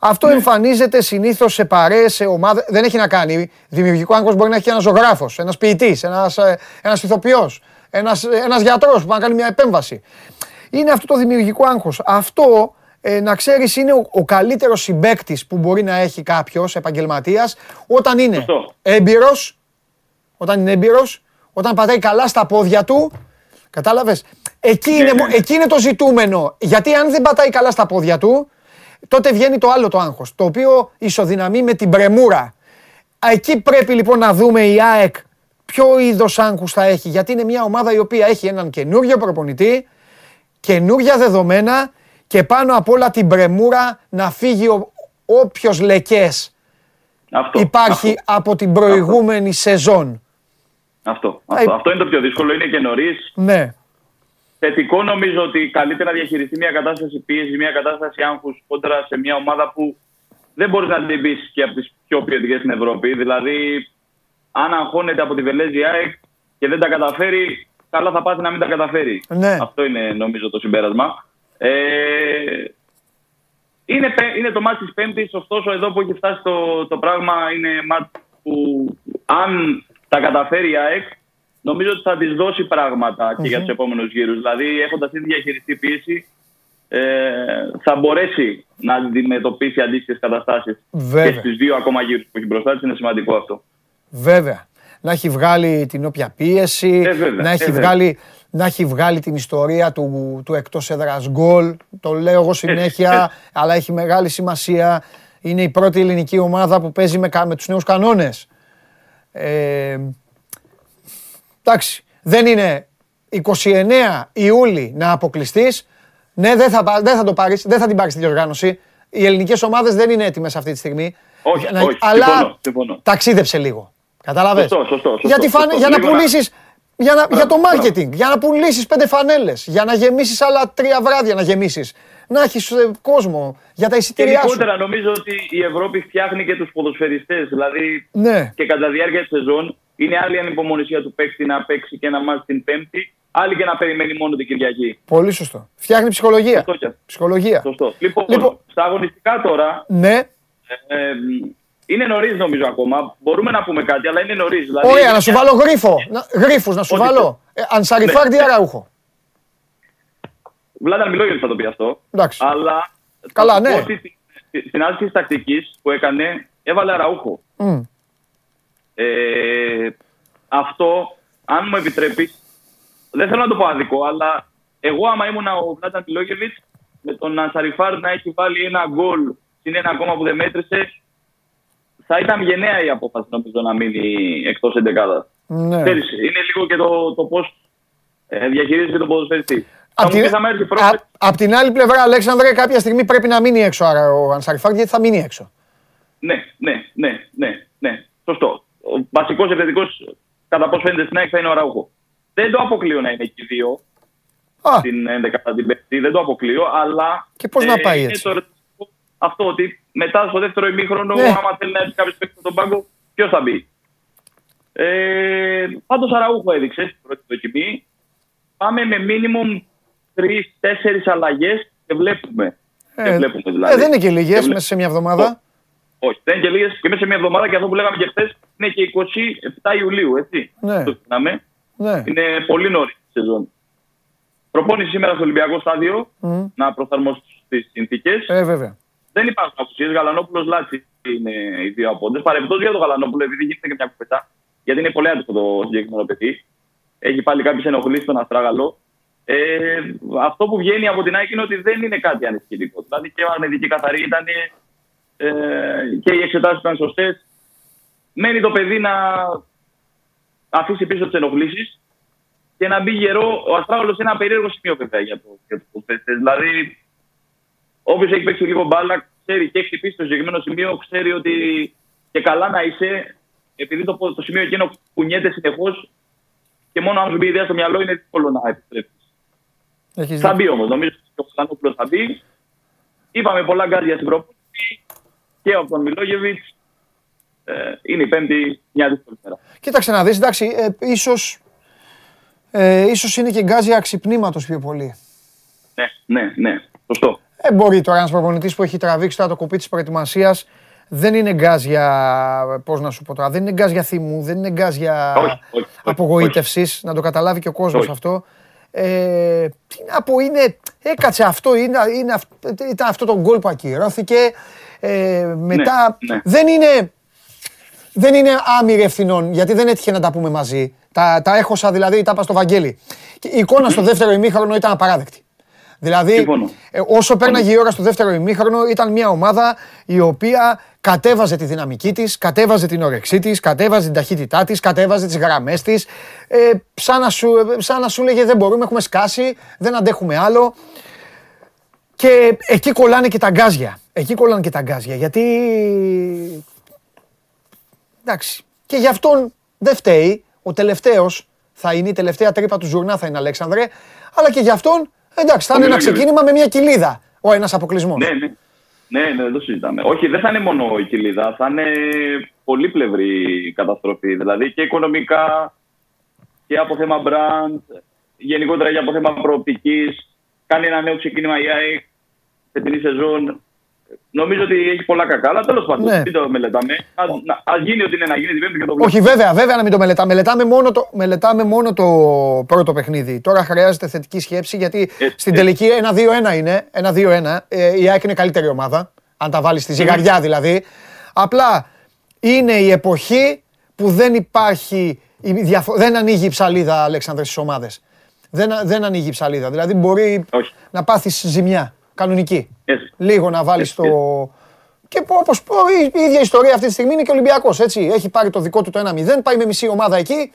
Speaker 1: Αυτό
Speaker 10: Ναι.
Speaker 1: εμφανίζεται συνήθως σε παρέες, σε ομάδες. Δεν έχει να κάνει. Δημιουργικό άγχος μπορεί να έχει ένας ζωγράφος, ένας ποιητής, ένας ένας ηθοποιός, ένας ένας γιατρός που πάει να κάνει μια επέμβαση. Είναι αυτό το δημιουργικό άγχος. Αυτό ε, να ξέρεις είναι ο, ο καλύτερος συμπέκτη που μπορεί να έχει κάποιος επαγγελματίας όταν είναι
Speaker 10: Σωστό.
Speaker 1: έμπειρος, όταν είναι έμπειρος, όταν πατάει καλά στα πόδια του. Κατάλαβες; Εκεί, είναι,
Speaker 10: ναι.
Speaker 1: μο- εκεί είναι το ζητούμενο. Γιατί αν δεν πατάει καλά στα πόδια του, τότε βγαίνει το άλλο το άγχος, το οποίο ισοδυναμεί με την πρεμούρα. Α, Εκεί πρέπει λοιπόν να δούμε η ΑΕΚ ποιο είδος άγχους θα έχει, γιατί είναι μια ομάδα η οποία έχει έναν καινούριο προπονητή, καινούρια δεδομένα και πάνω απ' όλα την πρεμούρα να φύγει ο, όποιος λεκές
Speaker 10: Αυτό,
Speaker 1: υπάρχει από την προηγούμενη σεζόν.
Speaker 10: Αυτό,
Speaker 1: Αϊ.
Speaker 10: αυτό, αυτό είναι το πιο δύσκολο. Είναι και νωρίς.
Speaker 1: Ναι,
Speaker 10: Θετικό νομίζω ότι καλύτερα να διαχειριστεί μια κατάσταση πίεση, μια κατάσταση άγχους κόντρα σε μια ομάδα που δεν μπορείς να την πεις και από τις πιο ποιοτικές στην Ευρώπη. Δηλαδή, αν αγχώνεται από τη Βελέζη ΑΕΚ και δεν τα καταφέρει, καλά θα πάθει να μην τα καταφέρει.
Speaker 1: Ναι.
Speaker 10: Αυτό είναι νομίζω το συμπέρασμα. Ε, είναι, πέ- είναι το μάτι της Πέμπτης, ωστόσο εδώ που έχει φτάσει το, το πράγμα είναι μάτι που αν τα καταφέρει η ΑΕΚ, νομίζω ότι θα της δώσει πράγματα και για τους επόμενους γύρους. Δηλαδή, έχοντας ήδη διαχειριστεί πίεση, ε, θα μπορέσει να αντιμετωπίσει αντίστοιχες καταστάσεις
Speaker 1: Βέβαια.
Speaker 10: και στι δύο ακόμα γύρους που έχει μπροστά της. Είναι σημαντικό αυτό.
Speaker 1: βέβαια. Να έχει βγάλει την όποια πίεση,
Speaker 10: Ε, βέβαια,
Speaker 1: να, έχει
Speaker 10: ε, βέβαια.
Speaker 1: Βγάλει, να έχει βγάλει την ιστορία του, του εκτός έδρας γκολ. Το λέω εγώ συνέχεια,
Speaker 10: έτσι.
Speaker 1: αλλά έχει μεγάλη σημασία. Είναι η πρώτη ελληνική ομάδα που παίζει με, κα- με τους νέους κανόνες. Ε, εντάξει, δεν είναι 29 Ιούλη να αποκλειστείς. Ναι, δεν θα, πα- δεν θα το πάρεις, δεν θα την πάρεις τη διοργάνωση. Οι ελληνικές ομάδες δεν είναι έτοιμες αυτή τη στιγμή.
Speaker 10: Όχι,
Speaker 1: Να-
Speaker 10: όχι,
Speaker 1: αλλά
Speaker 10: συμφωνώ, συμφωνώ.
Speaker 1: ταξίδεψε λίγο. Κατάλαβες.
Speaker 10: Σωστό, σωστό, σωστό,
Speaker 1: Γιατί φανε-
Speaker 10: σωστό.
Speaker 1: για να
Speaker 10: Λίγο να-
Speaker 1: πουλήσεις, για, να, για το
Speaker 10: Μπράβο,
Speaker 1: marketing, για να πουλήσεις πέντε φανέλες, για να γεμίσεις άλλα τρία βράδια να γεμίσεις. Να έχεις ε, κόσμο για τα
Speaker 10: Και
Speaker 1: εισιτήριά σου.
Speaker 10: γενικότερα νομίζω ότι η Ευρώπη φτιάχνει και τους ποδοσφαιριστές. Δηλαδή
Speaker 1: Ναι.
Speaker 10: και κατά τη διάρκεια της σεζόν είναι άλλη ανυπομονησία του παίκτη να παίξει και να μάθει την Πέμπτη, άλλη και να περιμένει μόνο την Κυριακή.
Speaker 1: Πολύ σωστό. Φτιάχνει ψυχολογία.
Speaker 10: Σωστό και αυτό.
Speaker 1: Ψυχολογία.
Speaker 10: Σωστό. Λοιπόν,
Speaker 1: Λοιπόν.
Speaker 10: στα αγωνιστικά τώρα
Speaker 1: Ναι.
Speaker 10: ε, ε, είναι νωρίς νομίζω ακόμα. Μπορούμε να πούμε κάτι, αλλά είναι νωρίς. Δηλαδή,
Speaker 1: Ωραία, να σου βάλω γρίφο. Να, γρίφους να σου
Speaker 10: Ό,τι
Speaker 1: βάλω. Ε, Ανσαριφάρντι
Speaker 10: Ναι.
Speaker 1: Αραούχο.
Speaker 10: Βλάταν Μιλόγεβιτ θα το πει αυτό.
Speaker 1: Εντάξει.
Speaker 10: Αλλά
Speaker 1: Καλά,
Speaker 10: θα πω
Speaker 1: ναι.
Speaker 10: ότι στη- στη- στην άσκηση τακτικής που έκανε, έβαλε Αραούχο.
Speaker 1: Μμ.
Speaker 10: Ε, αυτό, αν μου επιτρέπεις, δεν θέλω να το πω άδικο, αλλά εγώ άμα ήμουν ο Βλάταν Μιλόγεβιτς, με τον Ανσαριφάρ να έχει βάλει ένα γκολ στην ένα ακόμα που δεν μέτρησε, θα ήταν γενναία η απόφαση νομίζω να μείνει εκτός εντεκάδας.
Speaker 1: Ναι.
Speaker 10: Ξέρεις, είναι λίγο και το, το πώς διαχειρίζεται τον ποδοσφαιριστή. Θα
Speaker 1: Απ'
Speaker 10: μου
Speaker 1: την,
Speaker 10: πεις, θα με έρθει πρόβλημα.
Speaker 1: α- απ' την άλλη πλευρά, Αλέξανδρε, κάποια στιγμή πρέπει να μείνει έξω άρα ο Ανσαριφάρντι, γιατί θα μείνει έξω.
Speaker 10: Ναι, ναι, ναι, ναι, ναι. Σωστό. Ο βασικός επιθετικός, κατά πώ φαίνεται στην ΑΕΚ, θα είναι ο Ραούχο. Δεν το αποκλείω να είναι εκεί δύο
Speaker 1: Α,
Speaker 10: την 11η την Πέμπτη, δεν το αποκλείω, αλλά.
Speaker 1: Και πώς να πάει
Speaker 10: είναι
Speaker 1: έτσι;
Speaker 10: το ερωτηματικό αυτό ότι μετά στο δεύτερο ημίχρονο,
Speaker 1: Ναι.
Speaker 10: άμα θέλει να έρθει κάποιος παίκτης στον πάγκο, ποιος θα μπει; Ε, Πάντως Αραούχο έδειξε στην πρώτη δοκιμή. Πάμε με minimum τρει-τέσσερι αλλαγές και βλέπουμε.
Speaker 1: Ε,
Speaker 10: και βλέπουμε δηλαδή.
Speaker 1: ε, δεν είναι και λίγες
Speaker 10: Και βλέ-
Speaker 1: μέσα σε μια εβδομάδα.
Speaker 10: Όχι, δεν είναι και λίγες και μέσα σε μια εβδομάδα και αυτό που λέγαμε και χθες είναι και 27 Ιουλίου, έτσι.
Speaker 1: Ναι.
Speaker 10: Το θυμάμαι.
Speaker 1: Ναι.
Speaker 10: Είναι πολύ νωρίς η σεζόν. Προπόνηση σήμερα στο Ολυμπιακό στάδιο
Speaker 1: Μμ.
Speaker 10: να προσαρμοστεί στις συνθήκες.
Speaker 1: Ε, βέβαια.
Speaker 10: Δεν υπάρχουν απουσίες. Γαλανόπουλος Λάτσι είναι οι δύο απόντες. Παρεμπιπτόντως για τον Γαλανόπουλο, επειδή γίνεται και μια κουβέντα, γιατί είναι πολύ άτυπο το συγκεκριμένο παιδί. Έχει πάλι κάποιες ενοχλήσεις στον Αστράγαλο. Ε, αυτό που βγαίνει από την ΑΕΚ είναι ότι δεν είναι κάτι ανησυχητικό. Δηλαδή και η μαγνητική καθαρή ήταν ε, και οι εξετάσεις ήταν σωστές. Μένει το παιδί να αφήσει πίσω τις ενοχλήσεις και να μπει γερό. Ο Αστράγαλος είναι ένα περίεργο σημείο βέβαια για το, για το παίχτε. Δηλαδή όποιος έχει παίξει λίγο μπάλα, ξέρει και έχει χτυπήσει το συγκεκριμένο σημείο, ξέρει ότι και καλά να είσαι, επειδή το, το σημείο εκείνο κουνιέται συνεχώς και μόνο αν σου μπει η ιδέα στο μυαλό είναι δύσκολο να επιστρέψεις.
Speaker 1: Έχεις
Speaker 10: Θα
Speaker 1: δίκιο.
Speaker 10: μπει όμως, νομίζω ότι ο Κωνσταντινόπουλο θα μπει. Είπαμε πολλά γκάρια στην προπόνηση και από τον Μιλόγεβιτ. Ε, είναι η Πέμπτη μια δύσκολη μέρα.
Speaker 1: Κοίταξε να δεις, εντάξει, ε, ίσως, ε, ίσως είναι και γκάζια ξυπνήματος πιο πολύ.
Speaker 10: Ναι, ναι, ναι. Σωστό.
Speaker 1: Ε, μπορεί τώρα ένας προπονητής που έχει τραβήξει τώρα το κουπί της προετοιμασίας δεν είναι γκάζια, πώς να σου πω τώρα, δεν είναι γκάζια θυμού, δεν είναι γκάζια
Speaker 10: Όχι, όχι, όχι,
Speaker 1: απογοήτευσης, να το καταλάβει και ο κόσμος
Speaker 10: Όχι.
Speaker 1: αυτό. Ε, τι να πω, είναι, έκατσε αυτό, είναι, είναι, αυ- ήταν αυτό το γκολ που ακυρώθηκε. Ε, μετά
Speaker 10: ναι.
Speaker 1: δεν είναι, δεν είναι άμυρη ευθυνών, γιατί δεν έτυχε να τα πούμε μαζί. Τα, τα έχωσα δηλαδή, τα είπα στο Βαγγέλη. Και η εικόνα στο δεύτερο ημίχρονο ήταν απαράδεκτη. Δηλαδή,
Speaker 10: Συμφωνώ.
Speaker 1: ε, όσο πέρναγε η ώρα στο δεύτερο ημίχρονο, ήταν μια ομάδα η οποία κατέβαζε τη δυναμική της, κατέβαζε την όρεξή της, κατέβαζε την ταχύτητά της, κατέβαζε τις γραμμές της. Ε, σαν, να σου, ε, σαν να σου λέγε δεν μπορούμε, έχουμε σκάσει, δεν αντέχουμε άλλο. Και εκεί κολλάνε και τα γκάζια. Εκεί κολλάνε και τα γκάζια. Γιατί. Εντάξει. Και γι' αυτόν δεν φταίει. Ο τελευταίος θα είναι η τελευταία τρύπα του ζουρνά, θα είναι Αλέξανδρε. Αλλά και γι' αυτόν εντάξει, θα είναι ένα
Speaker 10: Μιλόγεβιτ.
Speaker 1: ξεκίνημα με μια κοιλίδα. Ο ένας αποκλεισμός.
Speaker 10: Ναι, ναι. Ναι, ναι, δεν το συζητάμε. Όχι, δεν θα είναι μόνο η κοιλίδα, θα είναι πολύπλευρη καταστροφή. Δηλαδή και οικονομικά και από θέμα brand, γενικότερα και από θέμα προοπτικής. Κάνει ένα νέο ξεκίνημα η ΑΕΚ φετινή σεζόν. Νομίζω ότι έχει πολλά κακά, αλλά τέλος πάντων
Speaker 1: Ναι.
Speaker 10: μην το μελετάμε. Α γίνει ό,τι είναι να γίνει την Πέμπτη και το βλέπουμε.
Speaker 1: Όχι, βέβαια, βέβαια να μην το μελετάμε. Μελετάμε μόνο το, μελετάμε μόνο το πρώτο παιχνίδι. Τώρα χρειάζεται θετική σκέψη γιατί
Speaker 10: Ε,
Speaker 1: στην
Speaker 10: ε.
Speaker 1: τελική 1-2-1 είναι. 1-2-1. Ε, η ΑΕΚ είναι καλύτερη ομάδα. Αν τα βάλεις στη ζυγαριά δηλαδή. Απλά είναι η εποχή που δεν υπάρχει. η διαφο- Δεν ανοίγει η ψαλίδα, Αλέξανδρε, στις ομάδες. Δεν, δεν ανοίγει η ψαλίδα. Δηλαδή μπορεί
Speaker 10: Όχι.
Speaker 1: να πάθεις ζημιά. Κανονική.
Speaker 10: Yes.
Speaker 1: Λίγο να βάλεις
Speaker 10: Yes,
Speaker 1: το. Και όπως η ίδια ιστορία αυτή τη στιγμή είναι και ο Ολυμπιακό. Έχει πάρει το δικό του το 1-0, πάει με μισή ομάδα εκεί.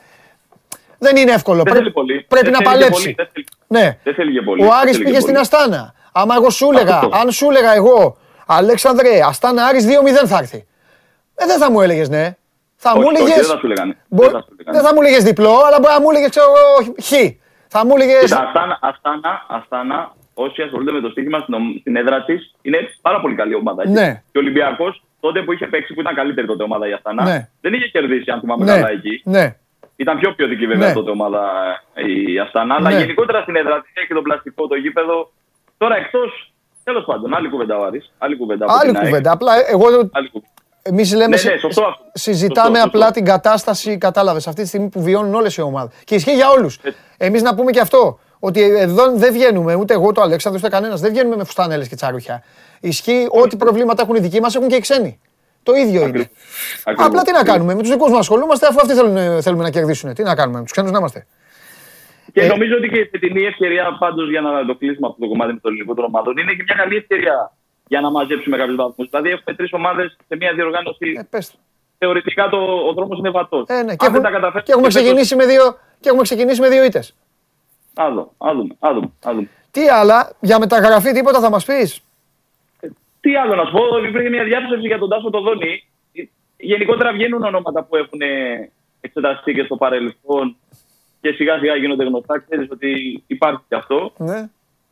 Speaker 1: Δεν είναι εύκολο.
Speaker 10: Δεν
Speaker 1: Πρέ-
Speaker 10: θέλει πολύ.
Speaker 1: Πρέπει
Speaker 10: Δεν
Speaker 1: να
Speaker 10: θέλει και
Speaker 1: παλέψει.
Speaker 10: πολύ. Δεν θέλει-
Speaker 1: Ναι.
Speaker 10: Δεν θέλει και πολύ.
Speaker 1: Ο
Speaker 10: Δεν
Speaker 1: Άρης
Speaker 10: θέλει
Speaker 1: πήγε
Speaker 10: και
Speaker 1: στην
Speaker 10: πολύ.
Speaker 1: Αστάνα. Άμα εγώ σου έλεγα,
Speaker 10: Αυτό.
Speaker 1: αν σου έλεγα εγώ, Αλέξανδρε, Αστάνα Άρης 2-0 θα έρθει. Ε, δεν θα μου έλεγες ναι. Θα
Speaker 10: Όχι,
Speaker 1: μου
Speaker 10: όχι,
Speaker 1: έλεγε.
Speaker 10: δεν θα σου λέγανε. Δεν θα σου λέγανε.
Speaker 1: Δεν θα μου έλεγες διπλό, αλλά μπορεί να μου έλεγες, ξέρω εγώ, χ. Θα μου έλεγε.
Speaker 10: Κοίτα, Αστάνα, Αστάνα, Αστάνα, όσοι ασχολούνται με το στοίχημα στην, ομ- στην έδρα της, είναι πάρα πολύ καλή ομάδα. έτσι.
Speaker 1: Ναι.
Speaker 10: Και ο Ολυμπιακός, τότε που είχε παίξει, που ήταν καλύτερη τότε ομάδα η Αστάνα,
Speaker 1: Ναι.
Speaker 10: δεν είχε κερδίσει, αν θυμάμαι
Speaker 1: Ναι,
Speaker 10: καλά εκεί.
Speaker 1: ναι.
Speaker 10: Ήταν πιο ποιοτική βέβαια
Speaker 1: Ναι.
Speaker 10: τότε ομάδα ε, η Αστάνα. Αλλά
Speaker 1: Ναι.
Speaker 10: γενικότερα στην έδρα της έχει το πλαστικό, το γήπεδο. Τώρα εκτός. Τέλος πάντων, άλλη κουβέντα ο Άρης, Άλλη κουβέντα. από
Speaker 1: Άλλη
Speaker 10: την ΑΕΚ.
Speaker 1: κουβέντα. Απλά εγώ.
Speaker 10: Άλλη κουβέντα.
Speaker 1: Εμείς λέμε.
Speaker 10: Ναι,
Speaker 1: συ-
Speaker 10: ναι, σωστό αυτό.
Speaker 1: Συζητάμε
Speaker 10: Σωστό,
Speaker 1: απλά
Speaker 10: σωστό.
Speaker 1: την κατάσταση, κατάλαβες, αυτή τη στιγμή που βιώνουν όλες οι ομάδες. Και ισχύει για όλους.
Speaker 10: Ε.
Speaker 1: Εμείς να πούμε και αυτό. Ότι εδώ δεν βγαίνουμε, ούτε εγώ, ούτε ο Αλέξανδρος, ούτε κανένας, δεν βγαίνουμε με φουστάνελε και τσάρουχια. Ισχύει ό,τι προβλήματα έχουν οι δικοί μας έχουν και οι ξένοι. Το ίδιο είναι.
Speaker 10: Ακριβώς.
Speaker 1: Απλά τι να κάνουμε, με τους δικούς μας ασχολούμαστε αφού αυτοί θέλουν, θέλουμε να κερδίσουν. Τι να κάνουμε, με τους ξένους να είμαστε.
Speaker 10: Και
Speaker 1: Ε.
Speaker 10: νομίζω ότι και η φετινή ευκαιρία, πάντως για να το κλείσουμε αυτό το κομμάτι με το ελληνικό των ομάδων, είναι και μια καλή ευκαιρία για να μαζέψουμε κάποιους βαθμούς. Δηλαδή, έχουμε τρεις ομάδες σε μια διοργάνωση.
Speaker 1: Ε, πες το.
Speaker 10: Θεωρητικά το, ο δρόμος είναι βατός.
Speaker 1: Ε, ναι. και, έχουμε, και, έχουμε ξεκινήσει με δύο, και έχουμε ξεκινήσει με δύο ήττες.
Speaker 10: Α δω, α δούμε, α δούμε, α δούμε.
Speaker 1: Τι άλλα, για μεταγραφή τίποτα θα μας πεις;
Speaker 10: Τι άλλο να σου πω, υπήρχε μια διάθεση για τον Τάσο Τοδόνη. Γενικότερα βγαίνουν ονόματα που έχουν εξεταστεί και στο παρελθόν και σιγά σιγά γίνονται γνωστά. Ξέρεις ότι υπάρχει και αυτό.
Speaker 1: Ναι.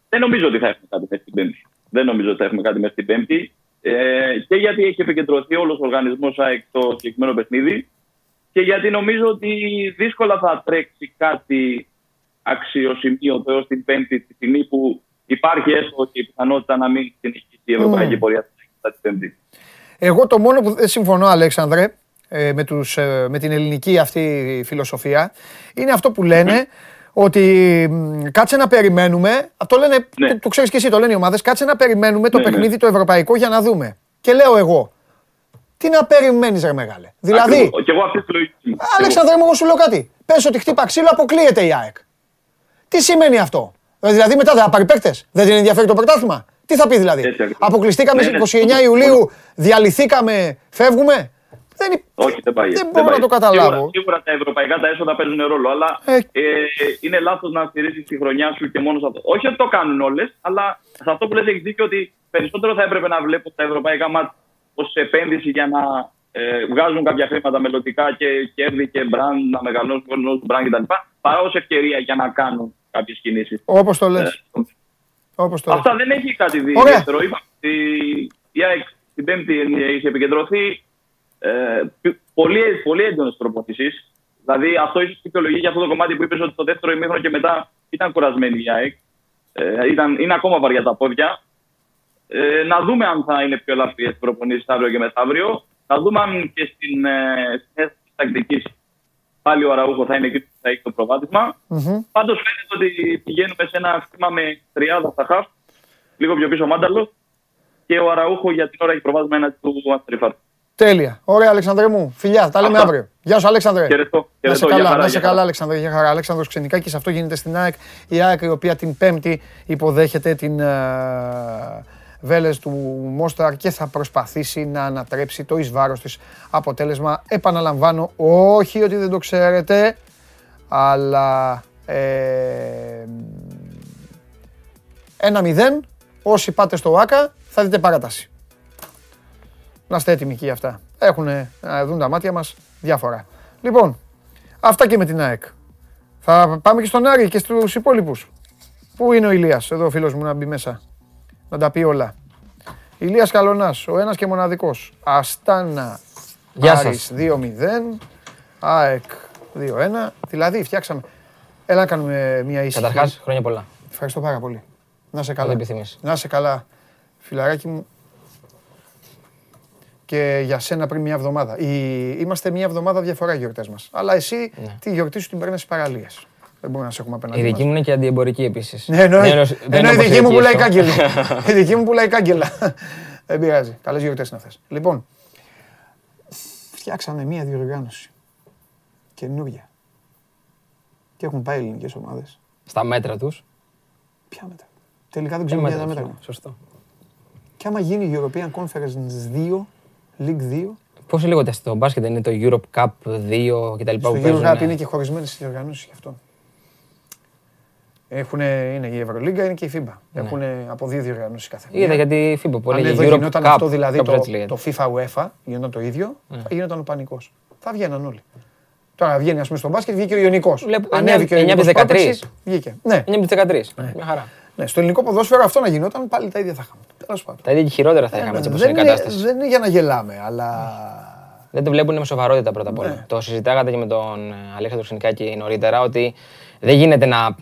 Speaker 10: Δεν νομίζω ότι θα έχουμε κάτι μέσα στην Πέμπτη. Δεν νομίζω ότι θα έχουμε κάτι μέσα στην Πέμπτη. Ε, και γιατί έχει επικεντρωθεί όλος ο οργανισμός ΑΕΚ στο συγκεκριμένο παιχνίδι. Και γιατί νομίζω ότι δύσκολα θα τρέξει κάτι αξιοσημείωτο έως την Πέμπτη, τη στιγμή που υπάρχει έστω και η πιθανότητα να μην συνεχίσει η ευρωπαϊκή πορεία μετά την Πέμπτη.
Speaker 1: Εγώ το μόνο που δεν συμφωνώ, Αλέξανδρε, ε, με, τους, ε, με την ελληνική αυτή φιλοσοφία, είναι αυτό που λένε ότι μ, κάτσε να περιμένουμε. Αυτό λένε,
Speaker 10: Ναι.
Speaker 1: το, το ξέρεις και εσύ, το λένε οι ομάδες. Κάτσε να περιμένουμε το
Speaker 10: Ναι, ναι.
Speaker 1: παιχνίδι το ευρωπαϊκό για να δούμε. Και λέω εγώ, τι να περιμένεις, ρε μεγάλε. Δηλαδή,
Speaker 10: Ακριβώς. Και εγώ αυτή τη λογική. μου.
Speaker 1: Αλέξανδρε μου, εγώ σου λέω κάτι. Πες ότι χτύπα ξύλο, αποκλείεται η ΑΕΚ. Τι σημαίνει αυτό; Δηλαδή μετά δεν θα πάρει παίκτες; Δεν την ενδιαφέρει το πρωτάθλημα; Τι θα πει δηλαδή;
Speaker 10: Έτσι ακριβώς.
Speaker 1: Αποκλειστήκαμε
Speaker 10: Ναι, ναι.
Speaker 1: στις 29 Ιουλίου, διαλυθήκαμε, φεύγουμε; Δεν, υπ-
Speaker 10: Όχι, δεν πάει.
Speaker 1: δεν
Speaker 10: έτσι,
Speaker 1: μπορώ να
Speaker 10: πάει.
Speaker 1: το καταλάβω.
Speaker 10: Σίγουρα, σίγουρα τα ευρωπαϊκά τα έσοδα παίζουν ρόλο, αλλά
Speaker 1: Ε.
Speaker 10: ε, είναι λάθος να στηρίζεις τη χρονιά σου και μόνος σε αυτό. Όχι ότι το κάνουν όλες, αλλά σε αυτό που λες έχεις δίκιο ότι περισσότερο θα έπρεπε να βλέπω τα ευρωπαϊκά μάτια ως επένδυση για να ε, βγάζουν κάποια χρήματα μελλοντικά και κέρδη και brand, να μεγαλώσουν το brand κτλ. Παρά ω ευκαιρία για να κάνουν κάποιες κινήσεις.
Speaker 1: Όπως το λες. Όπως το λες.
Speaker 10: Αυτά δεν έχει κάτι δει
Speaker 1: Ωραία.
Speaker 10: ιδιαίτερο. Είπα ότι η ΑΕΚ την Πέμπτη είχε επικεντρωθεί ε, π- πολύ, πολύ έντονες προπονήσει. Δηλαδή αυτό ίσω δικαιολογεί για αυτό το κομμάτι που είπες ότι το δεύτερο ημίχρονο και μετά ήταν κουρασμένη η ΑΕΚ. Ε, ήταν, είναι ακόμα βαριά τα πόδια. Ε, να δούμε αν θα είναι πιο ελαφριέ προπονήσεις αύριο και μεθαύριο. Να δούμε αν και στην ε, στη θέση τη τακτική πάλι ο Αραούχο θα είναι εκεί που θα έχει το προβάδισμα.
Speaker 1: Μμμ.
Speaker 10: Πάντως φαίνεται ότι πηγαίνουμε σε ένα χτήμα με τριάδα στα χαφ, λίγο πιο πίσω ο Μάνταλο και ο Αραούχο για την ώρα έχει προβάδισμα ένα του Αστριφάρ.
Speaker 1: Τέλεια. Ωραία, Αλεξανδρέ μου. Φιλιά, τα λέμε
Speaker 10: Αυτά.
Speaker 1: αύριο. Γεια σου, Αλέξανδρε.
Speaker 10: Χαιρετώ.
Speaker 1: Να σε
Speaker 10: χαιρετώ, για
Speaker 1: καλά,
Speaker 10: χαρά,
Speaker 1: να σε
Speaker 10: για χαρά.
Speaker 1: καλά, Αλέξανδρε. Για χαρά. Αλέξανδρος Ξενικάκης, αυτό γίνεται στην ΑΕΚ. Η ΑΕΚ η οποία την Πέμπτη υποδέχεται την ε, Βέλες του Μόσταρ και θα προσπαθήσει να ανατρέψει το εις βάρος της αποτέλεσμα. Επαναλαμβάνω, όχι ότι δεν το ξέρετε, αλλά ε, 1-0, όσοι πάτε στο ΆΚΑ θα δείτε παράταση. Να είστε έτοιμοι και για αυτά. Έχουν να δουν τα μάτια μας διάφορα. Λοιπόν, αυτά και με την ΑΕΚ. Θα πάμε και στον Άρη και στους υπόλοιπους. Πού είναι ο Ηλίας, εδώ ο φίλος μου να μπει μέσα. Να τα πει όλα. Ηλίας Καλονάς, ο ένας και μοναδικός. Αστάνα
Speaker 11: Γεια
Speaker 1: Άρης 2-0. ΑΕΚ 2-1. Δηλαδή φτιάξαμε. Έλα να κάνουμε μια ήσυχη.
Speaker 11: Καταρχάς, χρόνια πολλά.
Speaker 1: Ευχαριστώ πάρα πολύ. Να σε καλά.
Speaker 11: Ό,τι επιθυμείς.
Speaker 1: Να σε καλά, φιλαράκι μου. Και για σένα πριν μια εβδομάδα. Η... Είμαστε μια εβδομάδα διαφορά οι γιορτές μας. Αλλά εσύ τη γιορτή σου την παίρνεις στις παραλίες. Δεν μπορούμε να σε έχουμε απέναντι.
Speaker 11: Η δική
Speaker 1: μας.
Speaker 11: μου είναι και αντιεμπορική επίσης.
Speaker 1: Ναι, εννοεί. Ενώ η δική μου πουλάει κάγκελα. Η δική μου πουλάει κάγκελα. Δεν πειράζει. Καλές γιορτές είναι αυτέ. Λοιπόν, φτιάξανε μία διοργάνωση. Καινούρια. Και έχουν πάει ελληνικές ομάδες.
Speaker 11: Στα μέτρα τους.
Speaker 1: Ποια μέτρα. Τελικά δεν ξέρουμε για τα μέτρα.
Speaker 11: Σωστό.
Speaker 1: Και άμα γίνει η European Conference 2, League 2,
Speaker 11: Πώς λέγονται στο μπάσκετ, είναι το Europe Cup 2 κτλ.
Speaker 1: στο
Speaker 11: που
Speaker 1: Eurocup
Speaker 11: παίζουν.
Speaker 1: είναι και χωρισμένες οι διοργανώσει γι' αυτό. Έχουν, είναι η Ευρωλίγκα, είναι και η FIBA. Έχουν από δύο διοργανώσει κάθε μία.
Speaker 11: Ναι. Είδα γιατί η FIBA πολύ
Speaker 1: Αν
Speaker 11: λέγει
Speaker 1: εδώ
Speaker 11: Europe
Speaker 1: γινόταν
Speaker 11: Cup.
Speaker 1: αυτό δηλαδή
Speaker 11: κάπως
Speaker 1: το,
Speaker 11: έτσι λέγεται.
Speaker 1: το FIFA UEFA, γινόταν το ίδιο,
Speaker 11: Ναι.
Speaker 1: θα γινόταν ο πανικός. Θα βγαίναν όλοι. Τώρα βγαίνει, ας πούμε, στο μπάσκετ, βγήκε ο Ιωνικός.
Speaker 11: Βλέπω
Speaker 1: Ανέβηκε ο
Speaker 11: 9
Speaker 1: Ιωνικός
Speaker 11: επί 13.
Speaker 1: πρόπερση, Βγήκε. Ναι.
Speaker 11: 9 με 13. Μια χαρά.
Speaker 1: ναι, στο ελληνικό ποδόσφαιρο αυτό να γινόταν, πάλι τα ίδια θα είχαμε. Τέλος πάντων.
Speaker 11: Τα ίδια και χειρότερα θα είχαμε έτσι όπως
Speaker 1: δεν,
Speaker 11: είναι η
Speaker 1: είναι,
Speaker 11: κατάσταση.
Speaker 1: δεν είναι για να γελάμε, αλλά
Speaker 11: Δεν το βλέπουν με σοβαρότητα πρώτα απ' όλα.
Speaker 1: Ναι.
Speaker 11: Το συζητάγατε και με τον ε, Αλέξανδρο Ξενικάκη νωρίτερα ότι δεν γίνεται να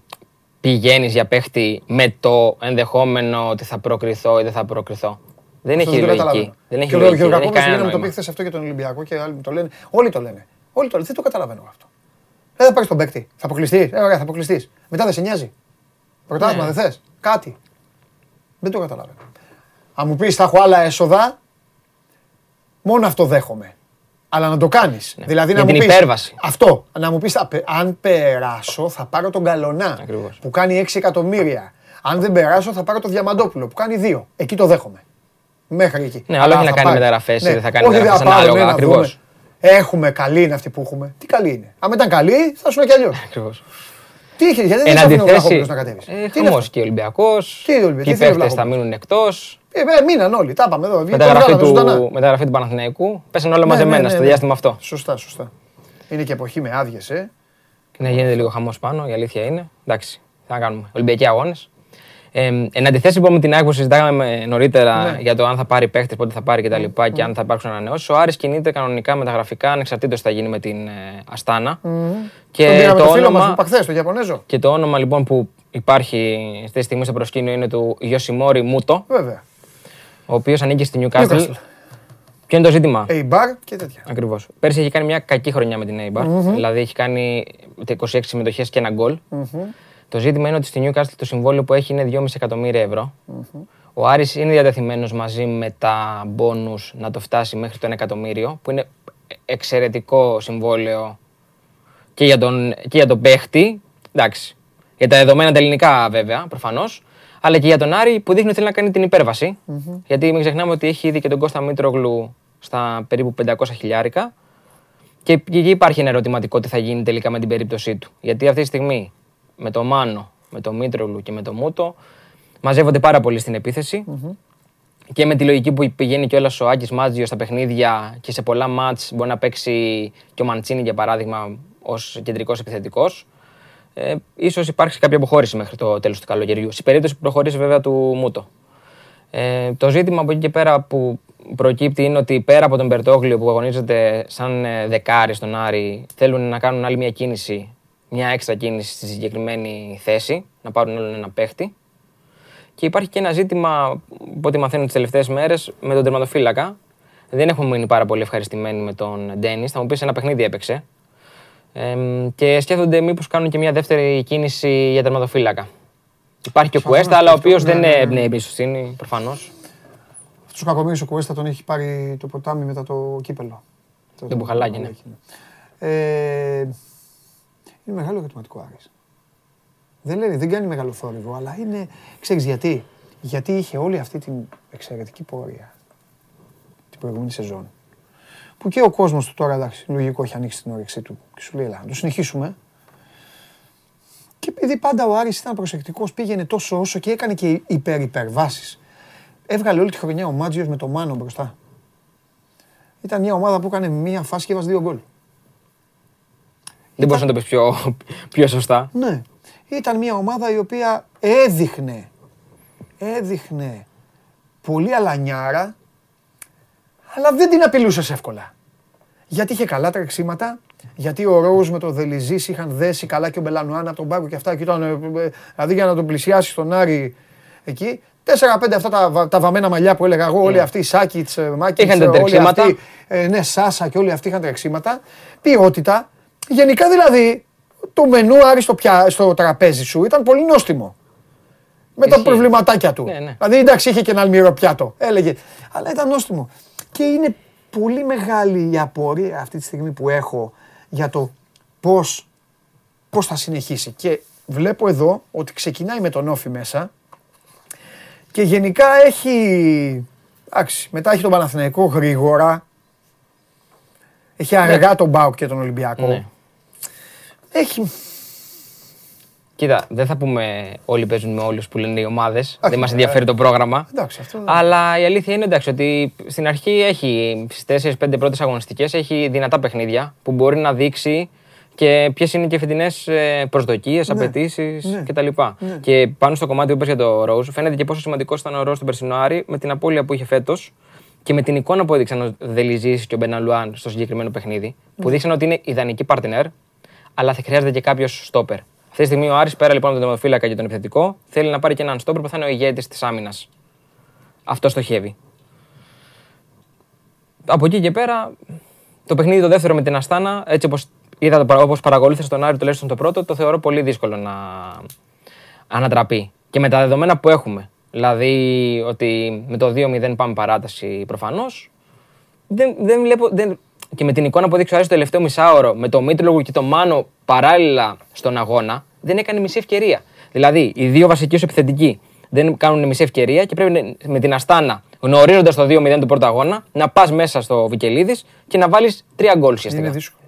Speaker 11: πηγαίνεις για παίχτη με το ενδεχόμενο ότι θα προκριθώ ή δεν θα προκριθώ. Δεν
Speaker 1: Αυτό
Speaker 11: έχει
Speaker 1: το
Speaker 11: λογική.
Speaker 1: καταλαβαίνω.
Speaker 11: Δεν έχει
Speaker 1: και ο
Speaker 11: λογική. Δεν έχει
Speaker 1: Γεωργακόπουλος
Speaker 11: κανένα
Speaker 1: πήγαινε να μου το
Speaker 11: νόημα.
Speaker 1: πει χθες αυτό για τον Ολυμπιακό και άλλοι μου το λένε. Όλοι το λένε. Όλοι το λένε. Δεν το καταλαβαίνω εγώ αυτό. Δεν θα πάρεις τον παίκτη. Θα αποκλειστείς. Ε, ωραία, θα αποκλειστείς. Μετά δεν σε νοιάζει. Πρωτάθλημα
Speaker 11: Ναι.
Speaker 1: δεν θες. Κάτι. Δεν το καταλαβαίνω. Αν μου πεις θα έχω άλλα έσοδα, μόνο αυτό δέχομαι. Αλλά να το κάνεις. Δηλαδή
Speaker 11: Ναι. Για
Speaker 1: να
Speaker 11: την
Speaker 1: μου πεις,
Speaker 11: υπέρβαση.
Speaker 1: Αυτό. Να μου πεις, αν περάσω, θα πάρω τον Καλονά
Speaker 11: Ακριβώς.
Speaker 1: που κάνει 6 εκατομμύρια. Αν δεν περάσω, θα πάρω το Διαμαντόπουλο που κάνει 2. Εκεί το δέχομαι. Μέχρι εκεί.
Speaker 11: Ναι, αλλά
Speaker 1: Αλλά
Speaker 11: όχι να
Speaker 1: θα
Speaker 11: κάνει
Speaker 1: πάρει.
Speaker 11: μεταγραφές ή δεν θα κάνει
Speaker 1: όχι,
Speaker 11: μεταγραφές
Speaker 1: θα πάρουμε,
Speaker 11: ανάλογα,
Speaker 1: να
Speaker 11: ακριβώς.
Speaker 1: δούμε. Έχουμε καλή είναι αυτή που έχουμε. Τι καλή είναι. Αν ήταν καλή, θα σου είναι κι αλλιώς.
Speaker 11: Ακριβώς.
Speaker 1: Τι είχε, γιατί δεν
Speaker 11: Εν
Speaker 1: σε αφήνει ο
Speaker 11: αντιθέσει,
Speaker 1: Βραχόπουλος να κατέβεις.
Speaker 11: ε,
Speaker 1: Τι είναι
Speaker 11: χαμός
Speaker 1: αυτό;
Speaker 11: και ο Ολυμπιακός.
Speaker 1: Τι είναι ο Ολυμπιακός,
Speaker 11: Και οι
Speaker 1: τι θέλει ο
Speaker 11: παίχτες θα
Speaker 1: Βλαχόπουλος.
Speaker 11: μείνουν εκτός.
Speaker 1: Ε, ε, μείναν όλοι. Τα είπαμε εδώ. Το
Speaker 11: Μεταγραφή
Speaker 1: βγάλαμε ζωντανά.
Speaker 11: του, μεταγραφή του Παναθηναϊκού. Πέσανε όλα
Speaker 1: Ναι, ναι,
Speaker 11: μαζεμένα
Speaker 1: ναι,
Speaker 11: στο
Speaker 1: ναι.
Speaker 11: διάστημα αυτό.
Speaker 1: Σωστά, σωστά. Είναι και εποχή με άδειες, ε.
Speaker 11: Και να γίνεται λίγο χαμός πάνω, η αλήθεια είναι. Εντάξει, θα κάνουμε. Ολυμπιακοί αγώνες. Ε, εν αντιθέσει λοιπόν με την ΑΕΚ που συζητάγαμε νωρίτερα
Speaker 1: Ναι.
Speaker 11: για το αν θα πάρει παίχτες, πότε θα πάρει κτλ. Και, αν θα υπάρξουν ανανεώσεις, ο Άρης κινείται κανονικά μεταγραφικά ανεξαρτήτως θα γίνει με την ε, Αστάνα.
Speaker 1: Τον
Speaker 11: Και
Speaker 1: πήραμε
Speaker 11: το,
Speaker 1: το φίλο μας που
Speaker 11: όνομα,
Speaker 1: είπα χθες, το Ιαπωνέζο.
Speaker 11: και το όνομα λοιπόν που υπάρχει αυτή τη στιγμή στο προσκήνιο είναι του Γιωσιμόρι Μούτο,
Speaker 1: Βέβαια.
Speaker 11: ο οποίος ανήκει στη Newcastle.
Speaker 1: Newcastle.
Speaker 11: Ποιο είναι το ζήτημα;
Speaker 1: Eibar και τέτοια.
Speaker 11: Ακριβώς. Πέρσι έχει κάνει μια κακή χρονιά με την Eibar. Δηλαδή έχει κάνει 26 συμμετοχές και ένα γκολ. Το ζήτημα είναι ότι στη Newcastle το συμβόλαιο που έχει είναι 2,5 εκατομμύρια ευρώ. Ο Άρης είναι διατεθειμένος μαζί με τα μπόνους να το φτάσει μέχρι το 1 εκατομμύριο, που είναι εξαιρετικό συμβόλαιο και για τον, και για τον παίχτη. Εντάξει. Για τα δεδομένα τα ελληνικά βέβαια, προφανώς. Αλλά και για τον Άρη που δείχνει ότι θέλει να κάνει την υπέρβαση. Γιατί μην ξεχνάμε ότι έχει ήδη και τον Κώστα Μήτρογλου στα περίπου 500 χιλιάρικα. Και και εκεί υπάρχει ένα ερωτηματικό τι θα γίνει τελικά με την περίπτωσή του. Γιατί αυτή τη στιγμή με το Μάνο, με το Μήτρογλου και με το Μούτο μαζεύονται πάρα πολύ στην επιθεση Και με τη λογική που πηγαίνει κιόλα ο Άκης Μάτζιος στα παιχνίδια και σε πολλά μάτς μπορεί να παίξει και ο Μαντσίνη για παράδειγμα ως κεντρικός επιθετικός. Ε, ίσως υπάρξει κάποια αποχώρηση μέχρι το τέλος του καλοκαιριού. Στην περίπτωση που προχωρήσει βέβαια του Μούτο. Ε, το ζήτημα από εκεί και πέρα που προκύπτει είναι ότι πέρα από τον Μπερτόγλιο που αγωνίζεται σαν ε, δεκάρι στον Άρη, θέλουν να κάνουν άλλη μια κίνηση, μια έξτρα κίνηση στη συγκεκριμένη θέση, να πάρουν άλλον ένα παίχτη. Και υπάρχει και ένα ζήτημα, από ό,τι μαθαίνω τις τελευταίες μέρες, με τον τερματοφύλακα. Δεν έχουμε μείνει πάρα πολύ ευχαριστημένοι με τον Ντένις. Θα μου πεις ένα παιχνίδι έπαιξε. Ε, και σκέφτονται μήπως κάνουν και μια δεύτερη κίνηση για τερματοφύλακα. Υπάρχει και ο
Speaker 1: Προσπαθώ
Speaker 11: Κουέστα,
Speaker 1: να
Speaker 11: αλλά ο οποίος
Speaker 1: σκεφτώ,
Speaker 11: δεν
Speaker 1: ναι, ναι, ναι.
Speaker 11: εμπνέει εμπιστοσύνη προφανώς.
Speaker 1: Αυτός ο κακομοίρης ο Κουέστα τον έχει πάρει το ποτάμι μετά το κύπελο. Το-
Speaker 11: Το μπουχαλάκι, ναι.
Speaker 1: Ε, είναι μεγάλο ερωτηματικό Άρης. Δεν λένε, δεν κάνει μεγάλο θόρυβο, αλλά είναι. Ξέρεις γιατί; Γιατί είχε όλη αυτή την εξαιρετική πορεία την προηγούμενη σεζόν. Που και ο κόσμος του τώρα, εντάξει, λογικό έχει ανοίξει την όρεξή του και σου λέει, Ελά, να το συνεχίσουμε. Και επειδή πάντα ο Άρης ήταν προσεκτικός, πήγαινε τόσο όσο και έκανε και υπερ-υπερβάσεις. Έβγαλε όλη τη χρονιά ο Μάτζιος με το Μάνο μπροστά. Ήταν μια ομάδα που έκανε μια φάση και έβαζε δύο γκολ.
Speaker 11: Δεν μπορούσα να το πεις πιο, πιο σωστά.
Speaker 1: Ναι. Ήταν μια ομάδα η οποία έδειχνε, έδειχνε πολύ αλανιάρα, αλλά δεν την απειλούσες εύκολα. Γιατί είχε καλά τρεξίματα, γιατί ο Ρόουζ με το Δελιζής είχαν δέσει καλά και ο Μπελανουάν από τον πάγκο και αυτά και ήταν, ε, ε, δηλαδή για να τον πλησιάσει στον Άρη εκεί. 4-5 αυτά τα, βα- τα βαμμένα μαλλιά που έλεγα εγώ, όλοι αυτοί, Σάκητς, ε, Μάκητς,
Speaker 11: Είχαν τα
Speaker 1: ε, όλοι
Speaker 11: τρεξίματα.
Speaker 1: αυτοί, ε, ναι, Σάσα και όλοι αυτοί είχαν τρεξίματα. Ποιότητα. Γενικά δηλαδή το μενού Άρη στο, πια, στο τραπέζι σου ήταν πολύ νόστιμο. Με τα
Speaker 11: Ισχύει.
Speaker 1: προβληματάκια του.
Speaker 11: Ναι, ναι.
Speaker 1: Δηλαδή εντάξει είχε και ένα αλμύρο πιάτο, έλεγε. Αλλά ήταν νόστιμο. Και είναι πολύ μεγάλη η απορία αυτή τη στιγμή που έχω για το πώς, πώς θα συνεχίσει. Και βλέπω εδώ ότι ξεκινάει με τον Όφη μέσα και γενικά έχει... Εντάξει, μετά έχει τον Παναθηναϊκό γρήγορα. Έχει αργά τον Μπάουκ και τον Ολυμπιακό.
Speaker 11: Ναι.
Speaker 1: Έχει...
Speaker 11: Κοίτα, δεν θα πούμε όλοι παίζουν με όλους που λένε οι ομάδες. Δεν μας ενδιαφέρει το πρόγραμμα.
Speaker 1: Εντάξει, αυτό δεν-
Speaker 11: Αλλά η αλήθεια είναι εντάξει ότι στην αρχή έχει στι 4-5 πρώτες αγωνιστικές έχει δυνατά παιχνίδια που μπορεί να δείξει και ποιες είναι και φετινές προσδοκίες, απαιτήσεις
Speaker 1: ναι,
Speaker 11: κτλ.
Speaker 1: ναι.
Speaker 11: Και πάνω στο κομμάτι που είπες για το Ροζ, φαίνεται και πόσο σημαντικό ήταν ο Ροζ στον περσινό Άρη με την απώλεια που είχε φέτος και με την εικόνα που έδειξαν ο Δελιζής και ο Μπεναλουάν στο συγκεκριμένο παιχνίδι, που δείξαν ότι είναι ιδανική partner, αλλά θα χρειάζεται και κάποιος στόπερ. Αυτή τη στιγμή ο Άρης πέρα λοιπόν από τον τερματοφύλακα και τον επιθετικό θέλει να πάρει και έναν στόπερ που θα είναι ο ηγέτης της άμυνας. Αυτό στοχεύει. Από εκεί και πέρα, το παιχνίδι το δεύτερο με την Αστάνα, έτσι όπως είδα, το παρα- όπως παρακολούθησα τον Άρη τουλάχιστον το πρώτο, το θεωρώ πολύ δύσκολο να ανατραπεί. Και με τα δεδομένα που έχουμε, δηλαδή ότι με το 2-0 πάμε παράταση προφανώς, δεν, δεν βλέπω, δεν, και με την εικόνα που έδειξε ο Άρης το τελευταίο μισάωρο, με το Μήτρολογο και το Μάνο παράλληλα στον αγώνα, δεν έκανε μισή ευκαιρία. Δηλαδή, οι δύο βασικοί ως επιθετικοί δεν κάνουν μισή ευκαιρία και πρέπει με την Αστάνα, γνωρίζοντας το 2-0 του πρώτου αγώνα, να πας μέσα στο Βικελίδης και να βάλεις τρία γκολ ουσιαστικά.
Speaker 1: Είναι δύσκολο.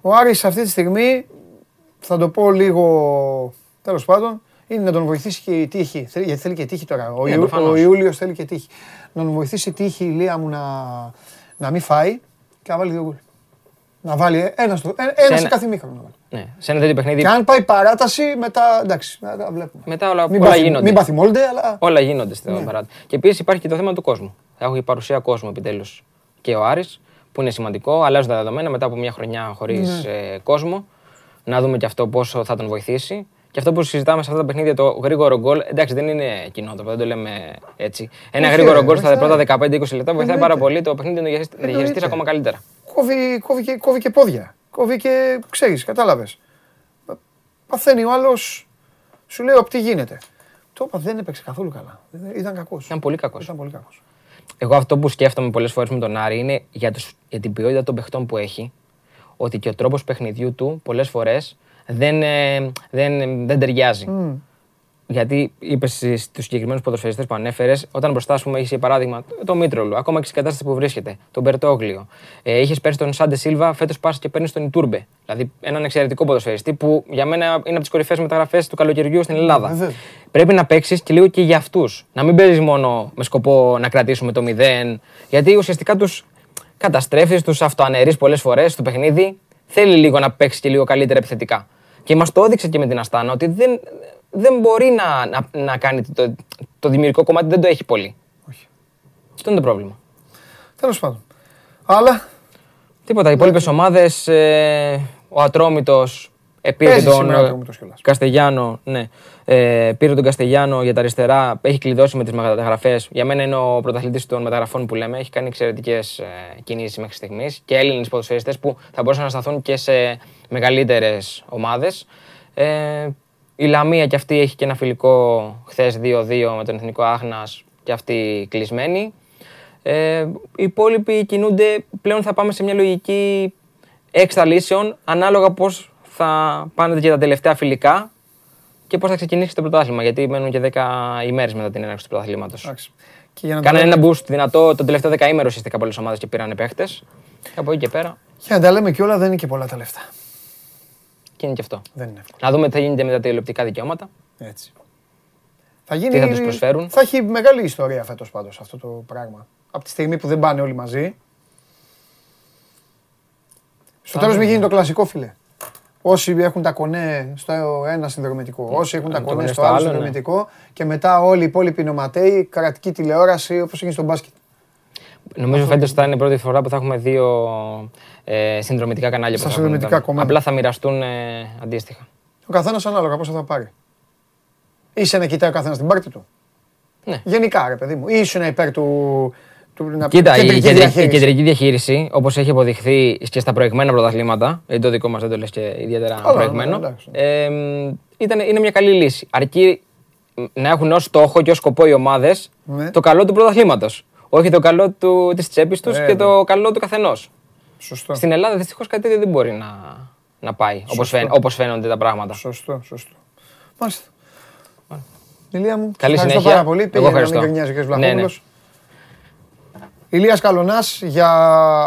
Speaker 1: Ο Άρης αυτή τη στιγμή, θα το πω λίγο τέλος πάντων, είναι να τον βοηθήσει και η τύχη. Θέλει- Γιατί θέλει και τύχη τώρα. Ο,
Speaker 11: Ναι,
Speaker 1: Ιου,
Speaker 11: προφανώς.
Speaker 1: ο Ιούλιος θέλει και τύχη. Να τον βοηθήσει η τύχη η Λία μου να, να μην φάει και να βάλει δύο γκολ. Να βάλει ένα, στο, ε, ένα σε
Speaker 11: ένα-
Speaker 1: κάθε μήχρονο. να βάλει.
Speaker 11: Ναι, σε ένα τέτοιο παιχνίδι
Speaker 1: Και αν πάει παράταση, μετά εντάξει, μετά βλέπουμε.
Speaker 11: μετά όλα,
Speaker 1: Μην
Speaker 11: όλα
Speaker 1: πάθει-
Speaker 11: γίνονται.
Speaker 1: Μην πάθει μόλντε, αλλά
Speaker 11: Όλα γίνονται στην
Speaker 1: Ναι.
Speaker 11: παράτη. Και επίσης υπάρχει και το θέμα του κόσμου. Έχει παρουσία κόσμου επιτέλους και ο Άρης, που είναι σημαντικό. Αλλάζουν τα δεδομένα μετά από μια χρονιά χωρίς
Speaker 1: Ναι.
Speaker 11: κόσμο. Να δούμε και αυτό πόσο θα τον βοηθήσει. Και αυτό που συζητάμε σε αυτά τα παιχνίδια, το γρήγορο γκολ, εντάξει δεν είναι κοινότοπο, δεν το λέμε έτσι. Ένα
Speaker 1: Όχι,
Speaker 11: γρήγορο
Speaker 1: ρε,
Speaker 11: γκολ στα
Speaker 1: βοηθάει.
Speaker 11: πρώτα 15-20 λεπτά βοηθάει πάρα
Speaker 1: Εννοείται.
Speaker 11: πολύ το παιχνίδι να διαχειριστεί- να διαχειριστεί
Speaker 1: Εννοείται.
Speaker 11: ακόμα καλύτερα.
Speaker 1: Κόβει, κόβει, και, κόβει και πόδια. Κόβει και ξέρεις, κατάλαβες. Παθαίνει ο άλλος, σου λέει τι γίνεται. Το είπα, δεν έπαιξε καθόλου καλά. Ήταν κακός.
Speaker 11: Ήταν πολύ κακός.
Speaker 1: Ήταν πολύ κακός.
Speaker 11: Εγώ αυτό που σκέφτομαι πολλές φορές με τον Άρη είναι για, τους, για την ποιότητα των παιχτών που έχει, ότι και ο τρόπος παιχνιδιού του πολλές φορές δεν, ε, δεν, δεν ταιριάζει. Γιατί είπες στους συγκεκριμένους ποδοσφαιριστές που ανέφερες, όταν μπροστά, α πούμε, είχε για παράδειγμα το Μήτρολο, ακόμα και στην κατάσταση που βρίσκεται, τον Μπερτόγλιο. Ε, είχες πέρσι τον Σάντε Σίλβα, φέτος πας και παίρνεις τον Ιτούρμπε. Δηλαδή έναν εξαιρετικό ποδοσφαιριστή που για μένα είναι από τις κορυφαίες μεταγραφές του καλοκαιριού στην Ελλάδα.
Speaker 1: Βεβαίως.
Speaker 11: Πρέπει να παίξεις και λίγο και για αυτούς. Να μην παίζεις μόνο με σκοπό να κρατήσουμε το 0, γιατί ουσιαστικά τους καταστρέφεις, τους αυτοαναιρεί πολλές φορές στο παιχνίδι. Θέλει λίγο να παίξεις και λίγο καλύτερα επιθετικά. Και μας το έδειξε και με την Αστάνα ότι δεν, δεν μπορεί να, να, να κάνει το, το δημιουργικό κομμάτι, δεν το έχει πολύ.
Speaker 1: Όχι.
Speaker 11: Αυτό είναι το πρόβλημα.
Speaker 1: Τέλος πάντων. Αλλά
Speaker 11: Τίποτα. Οι υπόλοιπες ομάδες, ε, ο Ατρόμητος πήρε
Speaker 1: Παίζει
Speaker 11: τον
Speaker 1: σήμερα ο
Speaker 11: ε,
Speaker 1: Ατρόμητος κιόλας.
Speaker 11: Καστεγιάνο. Ναι. Ε, πήρε τον Καστεγιάνο για τα αριστερά. Έχει κλειδώσει με τις μεταγραφές. Για μένα είναι ο πρωταθλητής των μεταγραφών που λέμε. Έχει κάνει εξαιρετικές ε, κινήσεις μέχρι στιγμής και Έλληνες ποδοσφαιριστές που θα μπορούσαν να σταθούν και σε μεγαλύτερες ομάδες. Ε, η Λαμία και αυτή έχει και ένα φιλικό χθες 2-2 με τον Εθνικό Άχνα και αυτή κλεισμένη. Ε, οι υπόλοιποι κινούνται, πλέον θα πάμε σε μια λογική έξτρα λύσεων ανάλογα πώς θα πάνε και τα τελευταία φιλικά και πώς θα ξεκινήσει το πρωτάθλημα. Γιατί μένουν και 10 ημέρες μετά την έναρξη του πρωταθλήματος.
Speaker 1: εντάξει. Και για να,
Speaker 11: Κάνανε
Speaker 1: τα
Speaker 11: ένα
Speaker 1: λέμε,
Speaker 11: boost δυνατό τον τελευταίο δεκαήμερο ουσιαστικά πολλές ομάδες και πήραν παίχτες. Και από εκεί και πέρα
Speaker 1: για να τα λέμε κιόλα δεν είναι και πολλά τα λεφτά.
Speaker 11: και είναι και αυτό.
Speaker 1: Δεν είναι εύκολο.
Speaker 11: Να δούμε τι θα γίνεται με τα τηλεοπτικά δικαιώματα.
Speaker 1: Έτσι. Θα γίνει,
Speaker 11: Τι θα τους προσφέρουν.
Speaker 1: Θα έχει μεγάλη ιστορία φέτος πάντως αυτό το πράγμα. Από τη στιγμή που δεν πάνε όλοι μαζί. Στο τέλος μην γίνει το κλασικό φιλε. Όσοι έχουν τα κονέ στο ένα συνδρομητικό, όσοι έχουν τα
Speaker 11: το
Speaker 1: κονέ
Speaker 11: κονέ
Speaker 1: στο
Speaker 11: στο
Speaker 1: άλλο
Speaker 11: άλλο, ναι.
Speaker 1: συνδρομητικό και μετά όλοι οι υπόλοιποι νοματέοι, κρατική τηλεόραση όπως έγινε στο μπάσκετ.
Speaker 11: Νομίζω φέτος θα είναι η πρώτη φορά που θα έχουμε δύο ε, συνδρομητικά κανάλια. που
Speaker 1: Στα
Speaker 11: θα έχουν
Speaker 1: συνδρομητικά
Speaker 11: τα-
Speaker 1: κομμάτια.
Speaker 11: Απλά θα μοιραστούν ε, αντίστοιχα.
Speaker 1: Ο καθένας ανάλογα πόσα θα πάρει. Είσαι να κοιτάει ο καθένας την πάρτη του.
Speaker 11: Ναι.
Speaker 1: Γενικά, ρε παιδί μου. Ή ήσουν υπέρ του. Του να
Speaker 11: Κοίτα, η
Speaker 1: κεντρική
Speaker 11: κεντρική, η
Speaker 1: διαχείριση.
Speaker 11: κεντρική διαχείριση, όπως έχει αποδειχθεί και στα προηγμένα πρωταθλήματα, γιατί το δικό μας δεν το λες και ιδιαίτερα
Speaker 1: Καλά,
Speaker 11: προηγμένο,
Speaker 1: ναι, εντάξει.
Speaker 11: ε, ήταν, είναι μια καλή λύση. Αρκεί να έχουν ως στόχο και ως σκοπό οι ομάδες
Speaker 1: Ναι.
Speaker 11: το καλό του πρωταθλήματος. Όχι το καλό της τσέπης τους
Speaker 1: Ε,
Speaker 11: και το καλό του καθενός.
Speaker 1: Σωστό.
Speaker 11: Στην Ελλάδα δυστυχώς κάτι τέτοιο δεν μπορεί να, να πάει όπως
Speaker 1: Σωστό.
Speaker 11: όπως φαίνονται τα πράγματα.
Speaker 1: Σωστό, σωστό. Μάλιστα. Ηλία μου,
Speaker 11: Καλή
Speaker 1: ευχαριστώ
Speaker 11: συνέχεια.
Speaker 1: πάρα πολύ.
Speaker 11: Εγώ
Speaker 1: Πήγαινε να μην
Speaker 11: ευχαριστώ.
Speaker 1: γκρινιάζει ο κ.
Speaker 11: Ναι, ναι.
Speaker 1: Βλαχόπουλος. Ηλίας Καλονάς για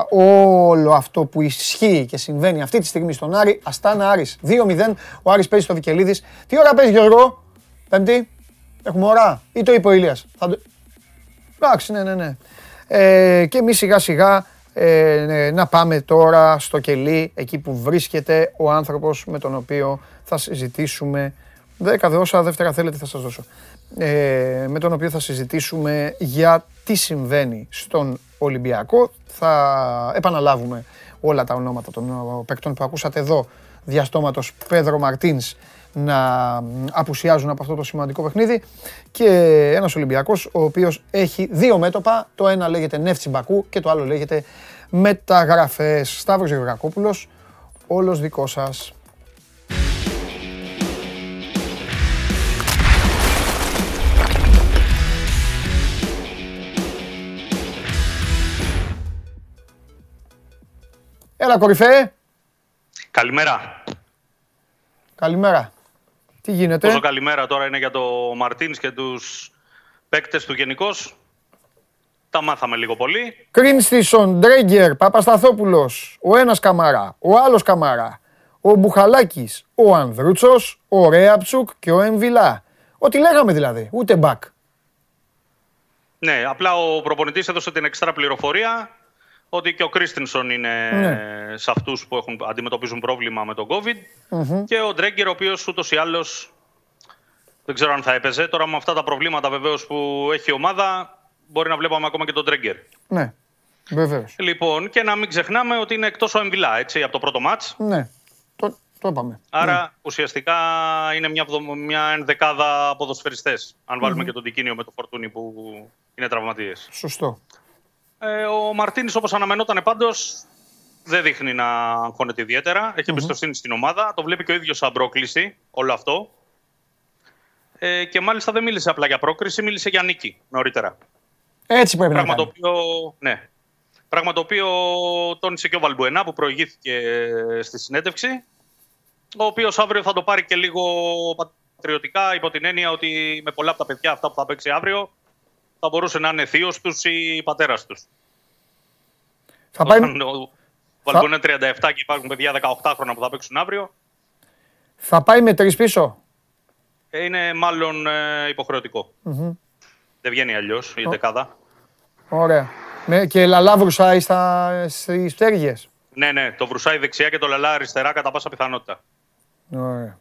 Speaker 1: όλο αυτό που ισχύει και συμβαίνει αυτή τη στιγμή στον Άρη. Αστάνα Άρης 2-0. Ο Άρης παίζει στο Βικελίδης. Τι ώρα παίζει Γιώργο, Πέμπτη; Έχουμε ώρα; Ή το είπε ο Ηλίας; Θα το... Εντάξει, ναι, ναι, ναι. Ε, και εμείς σιγά σιγά ε, ναι, να πάμε τώρα στο κελί, εκεί που βρίσκεται ο άνθρωπος με τον οποίο θα συζητήσουμε. Δέκα δε όσα δεύτερα θέλετε θα σας δώσω. Ε, με τον οποίο θα συζητήσουμε για τι συμβαίνει στον Ολυμπιακό. Θα επαναλάβουμε όλα τα ονόματα των ε, παίκτων που ακούσατε εδώ διαστόματος Πέδρο Μαρτίνς να απουσιάζουν από αυτό το σημαντικό παιχνίδι και ένας Ολυμπιακός ο οποίος έχει δύο μέτωπα, το ένα λέγεται Νεύτσι Μπακού και το άλλο λέγεται Μεταγραφές. Σταύρος Γεωργακόπουλος, όλος δικός σας. Έλα κορυφέ,
Speaker 12: Καλημέρα.
Speaker 1: καλημέρα. Τι γίνεται;
Speaker 12: Πόσο καλημέρα τώρα είναι για το Μαρτίνς και τους παίκτες του γενικώς. Τα μάθαμε λίγο πολύ.
Speaker 1: Κρίνστισον, Ντρέγκερ, Παπασταθόπουλος, ο ένας Καμαρά, ο άλλος Καμαρά, ο Μπουχαλάκης, ο Ανδρούτσος, ο Ρέαψουκ και ο Εμβιλά. Ό,τι λέγαμε δηλαδή, ούτε μπακ.
Speaker 12: Ναι, απλά ο προπονητής έδωσε την εξτρά πληροφορία ότι και ο Κρίστινσον είναι
Speaker 1: Ναι.
Speaker 12: σε αυτούς που έχουν, αντιμετωπίζουν πρόβλημα με τον COVID και ο Ντρέγκερ ο οποίος ούτως ή άλλως δεν ξέρω αν θα έπαιζε. Τώρα με αυτά τα προβλήματα βεβαίως που έχει η ομάδα μπορεί να βλέπαμε ακόμα και τον Ντρέγκερ.
Speaker 1: Ναι, βεβαίως.
Speaker 12: Λοιπόν, και να μην ξεχνάμε ότι είναι εκτός ο Εμβιλά, έτσι, από το πρώτο μάτς.
Speaker 1: Ναι. Το... Το είπαμε.
Speaker 12: Άρα ουσιαστικά είναι μια, βδο- μια ενδεκάδα ποδοσφαιριστές, αν βάλουμε και τον Τικίνιο με το Φορτούνι που είναι τραυματίες.
Speaker 1: Σωστό.
Speaker 12: Ε, ο Μαρτίνης όπως αναμενόταν πάντως δεν δείχνει να αγχώνεται ιδιαίτερα. Έχει εμπιστοσύνη στην ομάδα. Το βλέπει και ο ίδιος σαν πρόκληση όλο αυτό. Ε, και μάλιστα δεν μίλησε απλά για πρόκριση, μίλησε για νίκη νωρίτερα.
Speaker 1: Έτσι πρέπει να
Speaker 12: Πράγμα το
Speaker 1: κάνει.
Speaker 12: οποίο, ναι. Πράγμα το οποίο τόνισε και ο Βαλμπουενά που προηγήθηκε στη συνέντευξη. Ο οποίος αύριο θα το πάρει και λίγο πατριωτικά υπό την έννοια ότι με πολλά από τα παιδιά αυτά που θα παίξει αύριο θα μπορούσε να είναι θείος τους ή πατέρας τους.
Speaker 1: Θα πάει,
Speaker 12: Όταν ο Βαλμπουενά είναι 37 και υπάρχουν παιδιά 18 χρόνια που θα παίξουν αύριο,
Speaker 1: θα πάει με τρεις πίσω;
Speaker 12: ε, είναι μάλλον ε, υποχρεωτικό.
Speaker 1: Μμμ.
Speaker 12: Δεν βγαίνει αλλιώς η δεκάδα.
Speaker 1: Ωραία. Με, και λαλά βρουσάει στα, στις πτέρυγες.
Speaker 12: Ναι, ναι, το βρουσάει δεξιά και το λαλά αριστερά κατά πάσα πιθανότητα.
Speaker 1: Ωραία.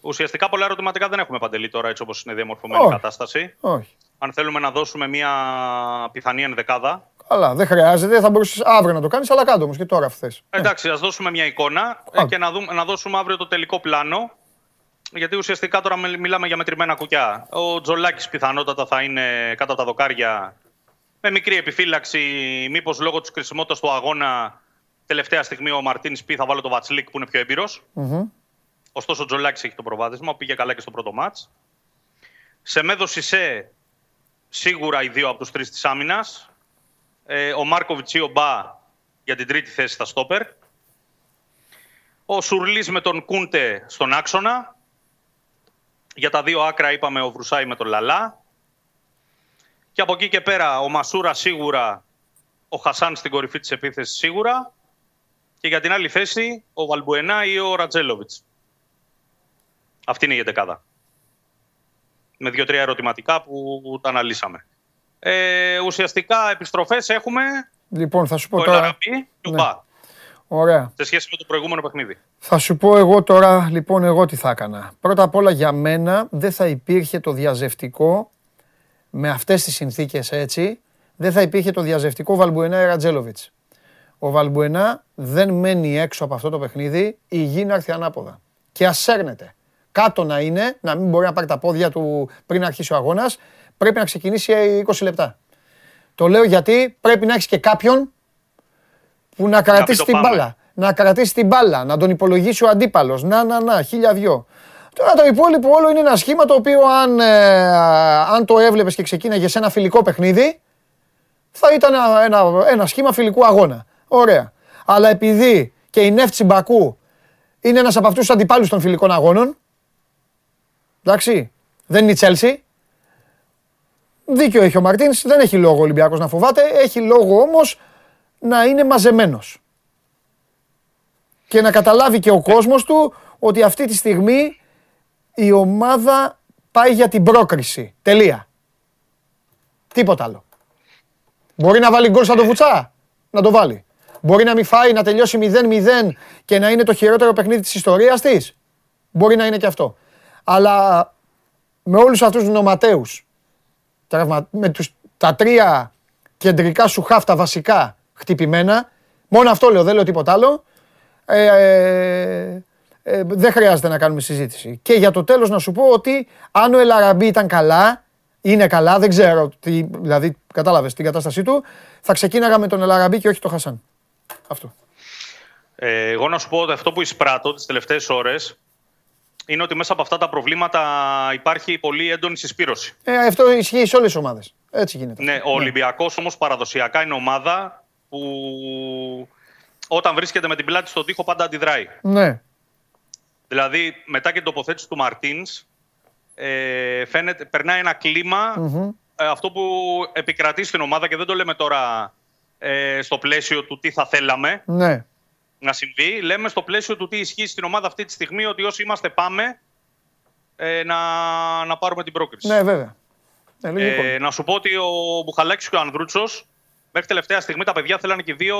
Speaker 12: Ουσιαστικά πολλά ερωτηματικά δεν έχουμε παντελή τώρα έτσι όπως είναι διαμορφωμένη η
Speaker 1: Όχι.
Speaker 12: κατάσταση.
Speaker 1: Όχι.
Speaker 12: Αν θέλουμε να δώσουμε μια πιθανή ενδεκάδα,
Speaker 1: Καλά, δεν χρειάζεται. Θα μπορούσε αύριο να το κάνεις, αλλά κάτω όμως και τώρα αυτέ.
Speaker 12: εντάξει, ας δώσουμε μια εικόνα ε, και να, δούμε, να δώσουμε αύριο το τελικό πλάνο. Γιατί ουσιαστικά τώρα μιλ- μιλάμε για μετρημένα κουκιά. Ο Τζολάκης πιθανότατα θα είναι κάτω από τα δοκάρια με μικρή επιφύλαξη. Μήπως λόγω της κρισιμότητας του αγώνα τελευταία στιγμή ο Μαρτίνης πει θα βάλω το Βατσλίκ που είναι πιο έμπειρος. Ωστόσο, ο Τζολάκης έχει το προβάδισμα, πήγε καλά και στο πρώτο μάτς. Σε μέδο Σισε, σίγουρα οι δύο από τους τρεις της άμυνας. Ε, ο Μάρκοβιτς ή ο Μπα για την τρίτη θέση στα στόπερ. Ο Σουρλής με τον Κούντε στον άξονα. Για τα δύο άκρα είπαμε ο Βρουσάη με τον Λαλά. Και από εκεί και πέρα ο Μασούρα σίγουρα, ο Χασάν στην κορυφή της επίθεσης σίγουρα. Και για την άλλη θέση ο Βαλμπουενά ή ο Ρατζέλοβιτς. Αυτή είναι η εντεκάδα. Με δύο-τρία ερωτηματικά που τα αναλύσαμε. Ε, ουσιαστικά επιστροφές έχουμε
Speaker 1: Λοιπόν, θα σου πω
Speaker 12: ο
Speaker 1: τώρα.
Speaker 12: Ελαραμπή και ο
Speaker 1: Ναι.
Speaker 12: Μπα.
Speaker 1: Ωραία.
Speaker 12: Σε σχέση με το προηγούμενο παιχνίδι.
Speaker 1: Θα σου πω εγώ τώρα, λοιπόν, εγώ τι θα έκανα. Πρώτα απ' όλα για μένα δεν θα υπήρχε το διαζευτικό με αυτές τις συνθήκες έτσι, δεν θα υπήρχε το διαζευτικό Βαλμπουενά Ρατζέλοβιτς. Ο Βαλμπουενά δεν μένει έξω από αυτό το παιχνίδι, η γη να έρθει ανάποδα. Και ας σέρνεται. Κάτω να είναι, να μην μπορεί να πάρει τα πόδια του πριν αρχίσει ο αγώνας, πρέπει να ξεκινήσει 20 λεπτά. Το λέω γιατί πρέπει να έχεις και κάποιον που να κρατήσει
Speaker 12: το
Speaker 1: την
Speaker 12: πάμε.
Speaker 1: μπάλα. Να κρατήσει την μπάλα, να τον υπολογίσει ο αντίπαλος. Να, να, να, χίλια δυο. Τώρα το υπόλοιπο όλο είναι ένα σχήμα το οποίο αν, ε, αν το έβλεπες και ξεκίναγες σε ένα φιλικό παιχνίδι, θα ήταν ένα, ένα, ένα σχήμα φιλικού αγώνα. Ωραία. Αλλά επειδή και η Νεύτσι Μπακού είναι ένας από αυτούς τους αντιπάλους των φιλικών αγώνων, εντάξει, δεν είναι η Τσέλσι. Δίκιο έχει ο Μαρτίνς, δεν έχει λόγο ο Ολυμπιακός να φοβάται. Έχει λόγο όμως να είναι μαζεμένος. Και να καταλάβει και ο κόσμος του ότι αυτή τη στιγμή η ομάδα πάει για την πρόκριση. Τελεία. Τίποτα άλλο. Μπορεί να βάλει γκολ σαν το Βουτσά; Να το βάλει. Μπορεί να μην φάει, να τελειώσει 0-0 και να είναι το χειρότερο παιχνίδι της ιστορίας της; Μπορεί να είναι και αυτό. Αλλά με όλους αυτούς τους νοματέους, τραυμα... με τους, τα τρία κεντρικά σου χάφτα βασικά χτυπημένα, μόνο αυτό λέω, δεν λέω τίποτα άλλο, ε, ε, ε, δεν χρειάζεται να κάνουμε συζήτηση. Και για το τέλος να σου πω ότι αν ο Ελαραμπή ήταν καλά, είναι καλά, δεν ξέρω, τι, δηλαδή κατάλαβες την κατάστασή του, θα ξεκίναγα με τον Ελαραμπή και όχι τον Χασάν. Αυτό.
Speaker 12: Ε, εγώ να σου πω ότι αυτό που εισπράττω τις τελευταίες ώρες είναι ότι μέσα από αυτά τα προβλήματα υπάρχει πολύ έντονη συσπήρωση.
Speaker 1: Ε, αυτό ισχύει σε όλες τις ομάδες. Έτσι γίνεται.
Speaker 12: Ναι, ο Ολυμπιακός όμως παραδοσιακά είναι ομάδα που όταν βρίσκεται με την πλάτη στον τοίχο πάντα αντιδράει.
Speaker 1: Ναι.
Speaker 12: Δηλαδή, μετά και την τοποθέτηση του Μαρτίνς, ε, φαίνεται, περνάει ένα κλίμα,
Speaker 1: Μμμ.
Speaker 12: ε, αυτό που επικρατεί στην ομάδα και δεν το λέμε τώρα ε, στο πλαίσιο του τι θα θέλαμε
Speaker 1: Ναι.
Speaker 12: Να συμβεί. Λέμε στο πλαίσιο του τι ισχύει στην ομάδα αυτή τη στιγμή, ότι όσοι είμαστε πάμε ε, να, να πάρουμε την πρόκριση.
Speaker 1: Ναι, βέβαια. Ναι, λογικό.
Speaker 12: Ε, να σου πω ότι ο Μπουχαλάκης και ο Ανδρούτσος μέχρι τελευταία στιγμή τα παιδιά θέλανε και οι δύο,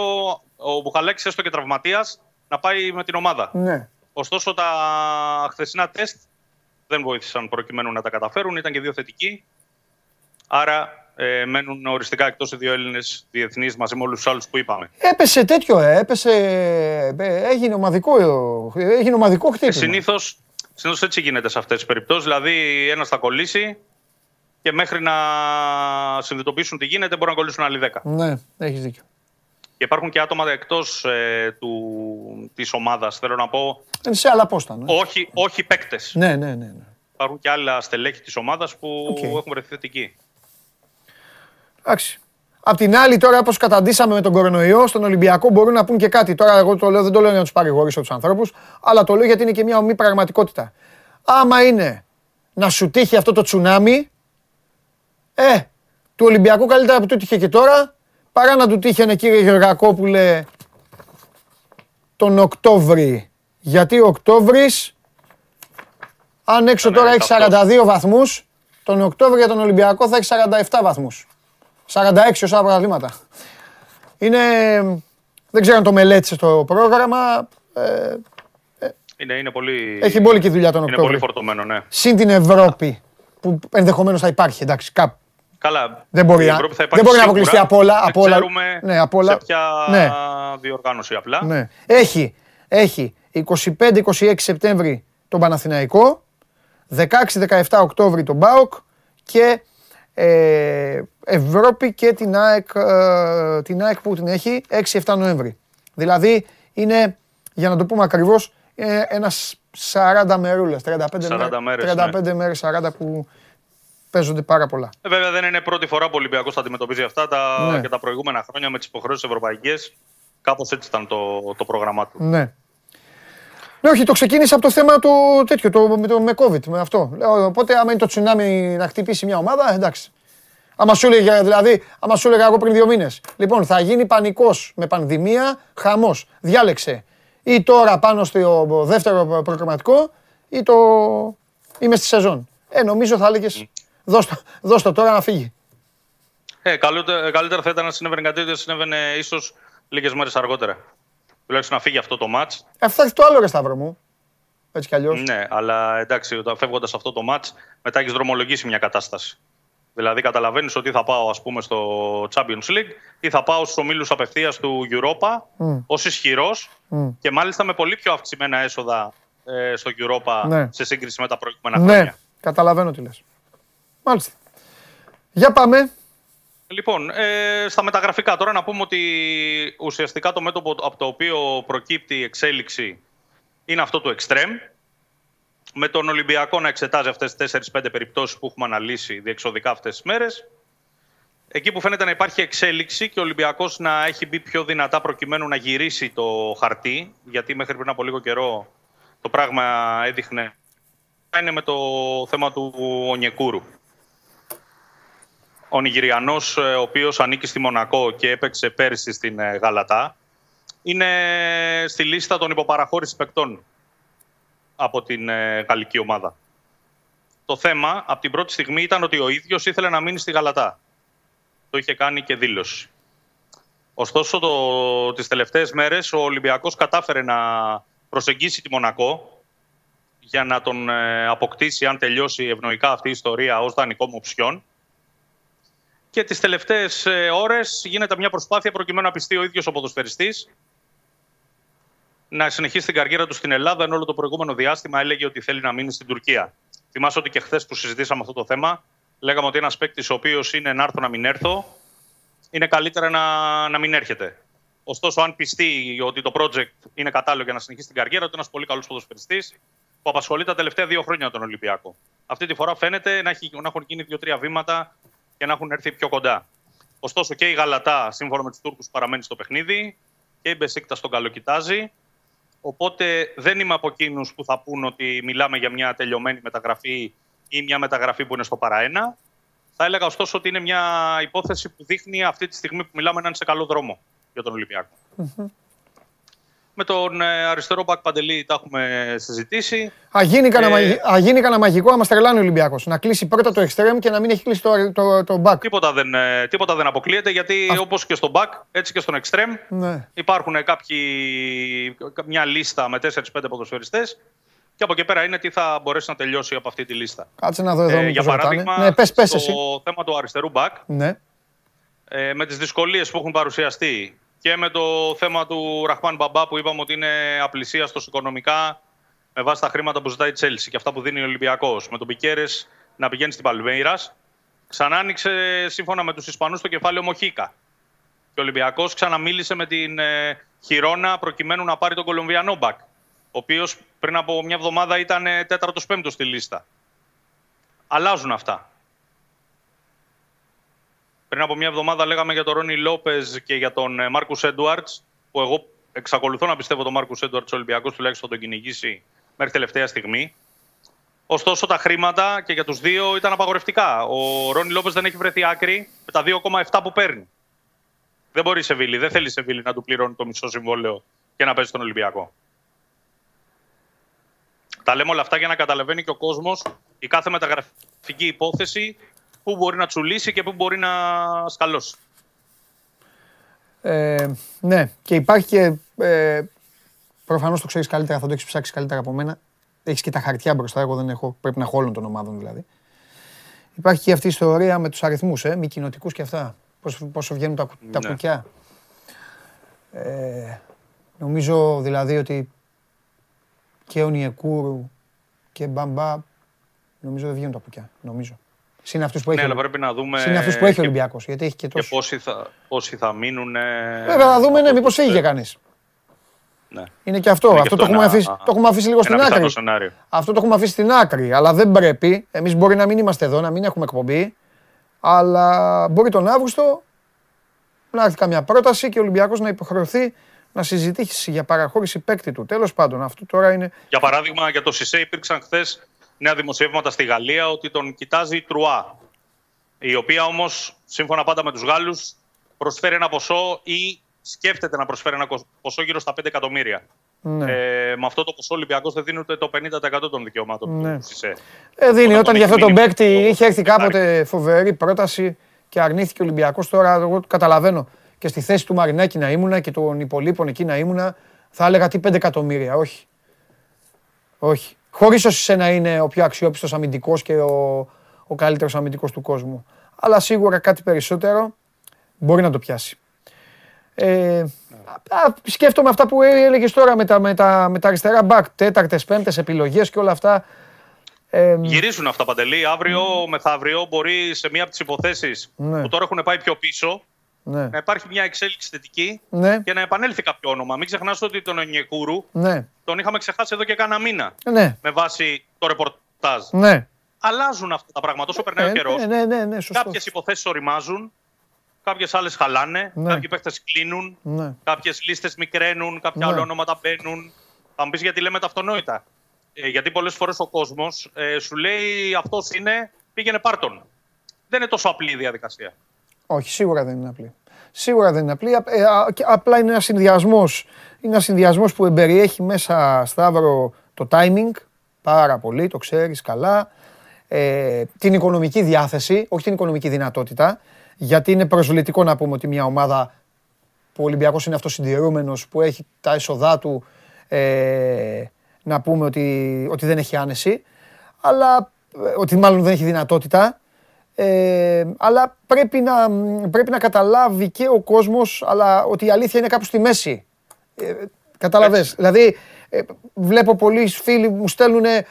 Speaker 12: ο Μπουχαλάκης έστω και τραυματίας, να πάει με την ομάδα.
Speaker 1: Ναι.
Speaker 12: Ωστόσο τα χθεσινά τεστ δεν βοήθησαν προκειμένου να τα καταφέρουν, ήταν και δύο θετικοί. Άρα Ε, μένουν οριστικά εκτός οι δύο Έλληνες διεθνείς μαζί με όλους τους άλλους που είπαμε.
Speaker 1: Έπεσε τέτοιο, ε, έπεσε. ε, Έγινε ομαδικό, ε, έγινε ομαδικό χτύπημα.
Speaker 12: Συνήθως συνήθως έτσι γίνεται σε αυτές τις περιπτώσεις. Δηλαδή, ένας θα κολλήσει και μέχρι να συνειδητοποιήσουν τι γίνεται μπορεί να κολλήσουν άλλοι 10.
Speaker 1: Ναι, έχεις δίκιο.
Speaker 12: Και υπάρχουν και άτομα εκτός ε, της ομάδας, θέλω να πω.
Speaker 1: Είναι σε άλλα πόστα. Ναι,
Speaker 12: Όχι, όχι παίκτες.
Speaker 1: ναι, ναι. ναι, ναι.
Speaker 12: Υπάρχουν και άλλα στελέχη της ομάδας που
Speaker 1: Οκ.
Speaker 12: έχουν βρεθεί θετικοί.
Speaker 1: Εντάξει. Απ' την άλλη, τώρα όπως καταντήσαμε με τον κορονοϊό, στον Ολυμπιακό μπορούν να πούν και κάτι. Τώρα, εγώ το λέω, δεν το λέω για να τους παρηγορήσω τους ανθρώπους, αλλά το λέω γιατί είναι και μια ωμή πραγματικότητα. Άμα είναι να σου τύχει αυτό το τσουνάμι, ε, του Ολυμπιακού καλύτερα που του τύχε και τώρα, παρά να του τύχαινε κύριε Γεωργακόπουλε τον Οκτώβρη. Γιατί ο Οκτώβρης, αν έξω
Speaker 12: Ναι,
Speaker 1: τώρα έχει
Speaker 12: ταυτός.
Speaker 1: 42 βαθμούς, τον Οκτώβριο για τον Ολυμπιακό θα έχει 47 βαθμούς. 46 ως άλλα πρωταθλήματα. Είναι, δεν ξέρω αν το μελέτησε το πρόγραμμα, ε,
Speaker 12: Είναι, είναι πολύ,
Speaker 1: έχει μπόλικη δουλειά τον
Speaker 12: είναι
Speaker 1: Οκτώβριο.
Speaker 12: πολύ φορτωμένο, ναι.
Speaker 1: Συν την Ευρώπη, που ενδεχομένως θα υπάρχει, εντάξει, κάπου.
Speaker 12: Καλά.
Speaker 1: Δεν μπορεί
Speaker 12: η
Speaker 1: να-
Speaker 12: Ευρώπη θα
Speaker 1: δεν
Speaker 12: υπάρχει
Speaker 1: μπορεί να
Speaker 12: σίγουρα.
Speaker 1: αποκλειστεί από όλα-
Speaker 12: Δεν
Speaker 1: από όλα-
Speaker 12: ξέρουμε
Speaker 1: ναι, από όλα-
Speaker 12: σε ποια
Speaker 1: ναι.
Speaker 12: διοργάνωση απλά.
Speaker 1: Ναι. Έχει, έχει 25-26 Σεπτέμβρη τον Παναθηναϊκό, 16-17 Οκτώβρη τον ΠΑΟΚ και ε, Ευρώπη και την ΑΕΚ, ε, την ΑΕΚ που την έχει 6-7 Νοέμβρη. Δηλαδή είναι, για να το πούμε ακριβώς, ε, ένας 40 μερούλες, 35,
Speaker 12: 40 μέρες,
Speaker 1: 35 μέρες, 40 που παίζονται πάρα πολλά.
Speaker 12: Ε, Βέβαια δεν είναι πρώτη φορά που ο Ολυμπιακός τα αντιμετωπίζει αυτά τα,
Speaker 1: Ναι.
Speaker 12: και τα προηγούμενα χρόνια με τις υποχρεώσεις ευρωπαϊκές. Κάπως έτσι ήταν το, το πρόγραμμά του.
Speaker 1: Ναι. Ναι, όχι, το ξεκίνησε από το θέμα του τέτοιο, το, με, το, με COVID, με αυτό. Λέω, Οπότε, άμα είναι το τσουνάμι να χτυπήσει μια ομάδα, εντάξει. Άμα σου έλεγε, δηλαδή, άμα σου έλεγα εγώ πριν δύο μήνες, λοιπόν, θα γίνει πανικός με πανδημία, χαμός. Διάλεξε ή τώρα πάνω στο δεύτερο προγραμματικό ή το είμαι στη σεζόν. Ε, νομίζω θα έλεγες, δώσ' το, δώσ' το τώρα να φύγει.
Speaker 12: Ε, καλύτερα, καλύτερα θα ήταν να συνέβαινε κάτι τέτοιο, συνέβαινε ίσως λίγες μέρες αργότερα. Τουλάχιστον να φύγει αυτό το μάτς.
Speaker 1: Ε, θα έρθει το άλλο ρε Σταύρο μου. Έτσι κι αλλιώς.
Speaker 12: Ναι, αλλά εντάξει, όταν φεύγοντας αυτό το match, μετά έχεις δρομολογήσει μια κατάσταση. Δηλαδή, καταλαβαίνεις ότι θα πάω, ας πούμε, στο Champions League ή θα πάω στους ομίλους απευθείας του Europa
Speaker 1: Μμ.
Speaker 12: ως ισχυρός
Speaker 1: Μμ.
Speaker 12: και μάλιστα με πολύ πιο αυξημένα έσοδα ε, στο Europa
Speaker 1: Ναι.
Speaker 12: σε σύγκριση με τα προηγούμενα
Speaker 1: Ναι,
Speaker 12: χρόνια.
Speaker 1: καταλαβαίνω τι λες. Μάλιστα. Για πάμε.
Speaker 12: Λοιπόν, ε, στα μεταγραφικά τώρα να πούμε ότι ουσιαστικά το μέτωπο από το οποίο προκύπτει η εξέλιξη είναι αυτό του Extreme. Με τον Ολυμπιακό να εξετάζει αυτές τις 4-5 περιπτώσεις που έχουμε αναλύσει διεξοδικά αυτές τις μέρες. Εκεί που φαίνεται να υπάρχει εξέλιξη και ο Ολυμπιακός να έχει μπει πιο δυνατά προκειμένου να γυρίσει το χαρτί, γιατί μέχρι πριν από λίγο καιρό το πράγμα έδειχνε είναι με το θέμα του Ονιεκούρου. Ο Νιγηριανός, ε, ο οποίος ανήκει στη Μονακό και έπαιξε πέρυσι στην ε, Γαλατά, είναι στη λίστα των υποπαραχώρησης παικτών από την ε, γαλλική ομάδα. Το θέμα από την πρώτη στιγμή ήταν ότι ο ίδιος ήθελε να μείνει στη Γαλατά. Το είχε κάνει και δήλωση. Ωστόσο, το, τις τελευταίες μέρες ο Ολυμπιακός κατάφερε να προσεγγίσει τη Μονακό για να τον ε, αποκτήσει, αν τελειώσει ευνοϊκά αυτή η ιστορία, ως δανεικό μου οψιόν. Και τις τελευταίες ε, ώρες γίνεται μια προσπάθεια προκειμένου να πιστεί ο ίδιος ο ποδοσφαιριστής να συνεχίσει την καριέρα του στην Ελλάδα, ενώ όλο το προηγούμενο διάστημα έλεγε ότι θέλει να μείνει στην Τουρκία. Θυμάσαι ότι και χθες που συζητήσαμε αυτό το θέμα, λέγαμε ότι ένας παίκτης ο οποίος είναι να έρθω να μην έρθω, είναι καλύτερα να, να μην έρχεται. Ωστόσο, αν πιστεί ότι το project είναι κατάλληλο για να συνεχίσει την καριέρα του, είναι ένας πολύ καλός ποδοσφαιριστής που απασχολεί τα τελευταία δύο χρόνια τον Ολυμπιακό. Αυτή τη φορά φαίνεται να, έχει, να έχουν γίνει δύο-τρία βήματα και να έχουν έρθει πιο κοντά. Ωστόσο, και η Γαλατά, σύμφωνα με τους Τούρκους, παραμένει στο παιχνίδι και η Μπεσίκτα τον καλοκοιτάζει. Οπότε δεν είμαι από εκείνους που θα πούν ότι μιλάμε για μια τελειωμένη μεταγραφή ή μια μεταγραφή που είναι στο παραένα. Θα έλεγα ωστόσο ότι είναι μια υπόθεση που δείχνει αυτή τη στιγμή που μιλάμε να είναι σε καλό δρόμο για τον Ολυμπιακό. Με τον ε, αριστερό μπακ Παντελή τα έχουμε συζητήσει.
Speaker 1: Α γίνει κανένα,
Speaker 12: Ε,
Speaker 1: μαγι- α, γίνει κανένα μαγικό άμα στρελάνει ο Ολυμπιακός. Να κλείσει πρώτα το extreme και να μην έχει κλείσει το, το, το back.
Speaker 12: Τίποτα δεν, ε, τίποτα δεν αποκλείεται γιατί όπως και στον back, έτσι και στον extreme
Speaker 1: Ναι.
Speaker 12: υπάρχουν κάποιοι, μια λίστα με 4-5 ποδοσφαιριστές Και από εκεί πέρα είναι τι θα μπορέσει να τελειώσει από αυτή τη λίστα.
Speaker 1: Κάτσε να δω εδώ.
Speaker 12: Ε,
Speaker 1: μήπως
Speaker 12: για
Speaker 1: ρωτάνε.
Speaker 12: παράδειγμα,
Speaker 1: Ναι, πες, πες
Speaker 12: στο
Speaker 1: εσύ.
Speaker 12: θέμα του αριστερού μπακ,
Speaker 1: Ναι.
Speaker 12: ε, με τις δυσκολίες που έχουν παρουσιαστεί και με το θέμα του Ραχμάν Μπαμπά που είπαμε ότι είναι απλησίαστος οικονομικά με βάση τα χρήματα που ζητάει η Τσέλσι και αυτά που δίνει ο Ολυμπιακός. Με τον Πικέρες να πηγαίνει στην Παλμέιρας. Ξανά άνοιξε σύμφωνα με τους Ισπανούς το κεφάλαιο Μοχίκα. Και ο Ολυμπιακός ξαναμίλησε με την ε, Χιρόνα προκειμένου να πάρει τον Κολομβιανό μπακ. Ο οποίος πριν από μια εβδομάδα ήταν ε, τέταρτος πέμπτος στη λίστα. Αλλάζουν αυτά. Πριν από μια εβδομάδα λέγαμε για τον Ρόνι Λόπες και για τον Μάρκους Έντουαρτς, που εγώ εξακολουθώ να πιστεύω τον Μάρκους Έντουαρτς Ολυμπιακός τουλάχιστον θα τον κυνηγήσει μέχρι τελευταία στιγμή. Ωστόσο, τα χρήματα και για τους δύο ήταν απαγορευτικά. Ο Ρόνι Λόπες δεν έχει βρεθεί άκρη με τα 2,7 που παίρνει. Δεν μπορεί η Σεβίλη, δεν θέλει η Σεβίλη να του πληρώνει το μισό συμβόλαιο και να παίζει στον Ολυμπιακό. Τα λέμε όλα αυτά για να καταλαβαίνει και ο κόσμος η κάθε μεταγραφική υπόθεση πού μπορεί να τσουλήσει και πού μπορεί να σκαλώσει.
Speaker 1: Ε, ναι, και υπάρχει και. Ε, Προφανώς το ξέρεις καλύτερα, θα το έχεις ψάξει καλύτερα από μένα. Έχεις και τα χαρτιά μπροστά, εγώ δεν έχω. Πρέπει να έχω όλων των ομάδων δηλαδή. Υπάρχει και αυτή η ιστορία με τους αριθμούς, ε, μη κοινοτικούς και αυτά. Πόσο, πόσο βγαίνουν τα, κου- τα
Speaker 12: Ναι.
Speaker 1: κουκιά. Ε, νομίζω δηλαδή ότι και ο Νιεκούρου και Μπαμπά νομίζω δεν βγαίνουν τα κουκιά. Νομίζω. Συν αυτούς που έχει,
Speaker 12: Ναι,
Speaker 1: ο-
Speaker 12: αλλά πρέπει να δούμε.
Speaker 1: συν αυτούς που έχει ο
Speaker 12: και-
Speaker 1: Ολυμπιακός, γιατί έχει και
Speaker 12: Και
Speaker 1: τόσο.
Speaker 12: πόσοι θα, πόσοι θα μείνουν. ε,
Speaker 1: Βέβαια, να δούμε ναι,
Speaker 12: από
Speaker 1: μήπως
Speaker 12: τους,
Speaker 1: φύγει
Speaker 12: ε,
Speaker 1: και κανείς.
Speaker 12: Ναι.
Speaker 1: Είναι και αυτό.
Speaker 12: Είναι και
Speaker 1: αυτό, το,
Speaker 12: αυτό
Speaker 1: έχουμε
Speaker 12: ένα-
Speaker 1: αφήσει, το έχουμε αφήσει λίγο
Speaker 12: ένα
Speaker 1: στην
Speaker 12: πιθανό
Speaker 1: άκρη.
Speaker 12: σενάριο.
Speaker 1: Αυτό το έχουμε αφήσει στην άκρη. Αλλά δεν πρέπει. Εμείς μπορεί να μην είμαστε εδώ, να μην έχουμε εκπομπή. Αλλά μπορεί τον Αύγουστο να έρθει καμιά πρόταση και ο Ολυμπιακός να υποχρεωθεί να συζητήσει για παραχώρηση παίκτη του. Τέλος πάντων, αυτό τώρα είναι.
Speaker 12: Για παράδειγμα, για το Σισε υπήρξαν χθες νέα δημοσιεύματα στη Γαλλία ότι τον κοιτάζει η Τρουά. Η οποία όμως, σύμφωνα πάντα με τους Γάλλους, προσφέρει ένα ποσό ή σκέφτεται να προσφέρει ένα κο- ποσό γύρω στα 5 εκατομμύρια.
Speaker 1: Ναι.
Speaker 12: Ε, με αυτό το ποσό ο Ολυμπιακός δεν δίνει ούτε το 50% των δικαιωμάτων
Speaker 1: Ναι.
Speaker 12: του Σισε.
Speaker 1: Ε, δίνει.
Speaker 12: Όταν
Speaker 1: Όταν
Speaker 12: τον
Speaker 1: για αυτό
Speaker 12: έχει
Speaker 1: τον
Speaker 12: μείνει
Speaker 1: παίκτη
Speaker 12: το-
Speaker 1: είχε έρθει κάποτε φοβερή πρόταση και αρνήθηκε ο Ολυμπιακός. Τώρα, εγώ καταλαβαίνω και στη θέση του Μαρινάκη να ήμουνα και των υπολείπων εκεί να ήμουνα, θα έλεγα τι 5 εκατομμύρια. Όχι. Όχι. Χωρίς ο Σισε να είναι ο πιο αξιόπιστος αμυντικός και ο, ο καλύτερος αμυντικός του κόσμου. Αλλά σίγουρα κάτι περισσότερο μπορεί να το πιάσει. Ε, α, σκέφτομαι αυτά που έλεγες τώρα με τα, με τα, με τα αριστερά μπακ, τέταρτες, πέμπτες επιλογές και όλα αυτά. Ε,
Speaker 12: Γυρίζουν αυτά παντελή. Αύριο, μεθαύριο, μπορεί σε μία από τις υποθέσεις
Speaker 1: Ναι.
Speaker 12: που τώρα έχουν πάει πιο πίσω
Speaker 1: ναι,
Speaker 12: να υπάρχει μια εξέλιξη θετική
Speaker 1: ναι,
Speaker 12: και να επανέλθει κάποιο όνομα. Μην ξεχνάς ότι τον Ονιεκούρου
Speaker 1: ναι,
Speaker 12: τον είχαμε ξεχάσει εδώ και κάνα μήνα
Speaker 1: ναι,
Speaker 12: με βάση το ρεπορτάζ.
Speaker 1: ναι.
Speaker 12: Αλλάζουν αυτά τα πράγματα όσο περνάει
Speaker 1: Ε,
Speaker 12: ο καιρός.
Speaker 1: ναι, ναι, ναι, ναι, σωστό.
Speaker 12: Κάποιες υποθέσεις οριμάζουν, κάποιες άλλες χαλάνε,
Speaker 1: Ναι.
Speaker 12: κάποιοι παίχτες κλείνουν,
Speaker 1: Ναι.
Speaker 12: κάποιες λίστες μικραίνουν, κάποια
Speaker 1: Ναι.
Speaker 12: άλλα ονόματα μπαίνουν. Θα μου πεις γιατί λέμε τα αυτονόητα. Ε, γιατί πολλές φορές ο κόσμος ε, σου λέει αυτός είναι, πήγαινε πάρτον. Δεν είναι τόσο απλή η διαδικασία.
Speaker 1: Όχι, σίγουρα δεν είναι απλή. Σίγουρα δεν είναι απλή. Α- ε, α- και απλά είναι ένας συνδυασμός. Είναι ένας συνδυασμός που εμπεριέχει μέσα, Σταύρο, το timing πάρα πολύ, το ξέρεις καλά. Ε, την οικονομική διάθεση, όχι την οικονομική δυνατότητα. Γιατί είναι προσβλητικό να πούμε ότι μια ομάδα που ο Ολυμπιακός είναι αυτοσυντηρούμενος, που έχει τα έσοδά του, ε, να πούμε ότι, ότι δεν έχει άνεση, αλλά ε, ότι μάλλον δεν έχει δυνατότητα. Ε, αλλά πρέπει να, πρέπει να καταλάβει και ο κόσμος αλλά ότι η αλήθεια είναι κάπου στη μέση. Ε, καταλαβες. Δηλαδή, ε, βλέπω πολλοί φίλοι μου στέλνουν «Α,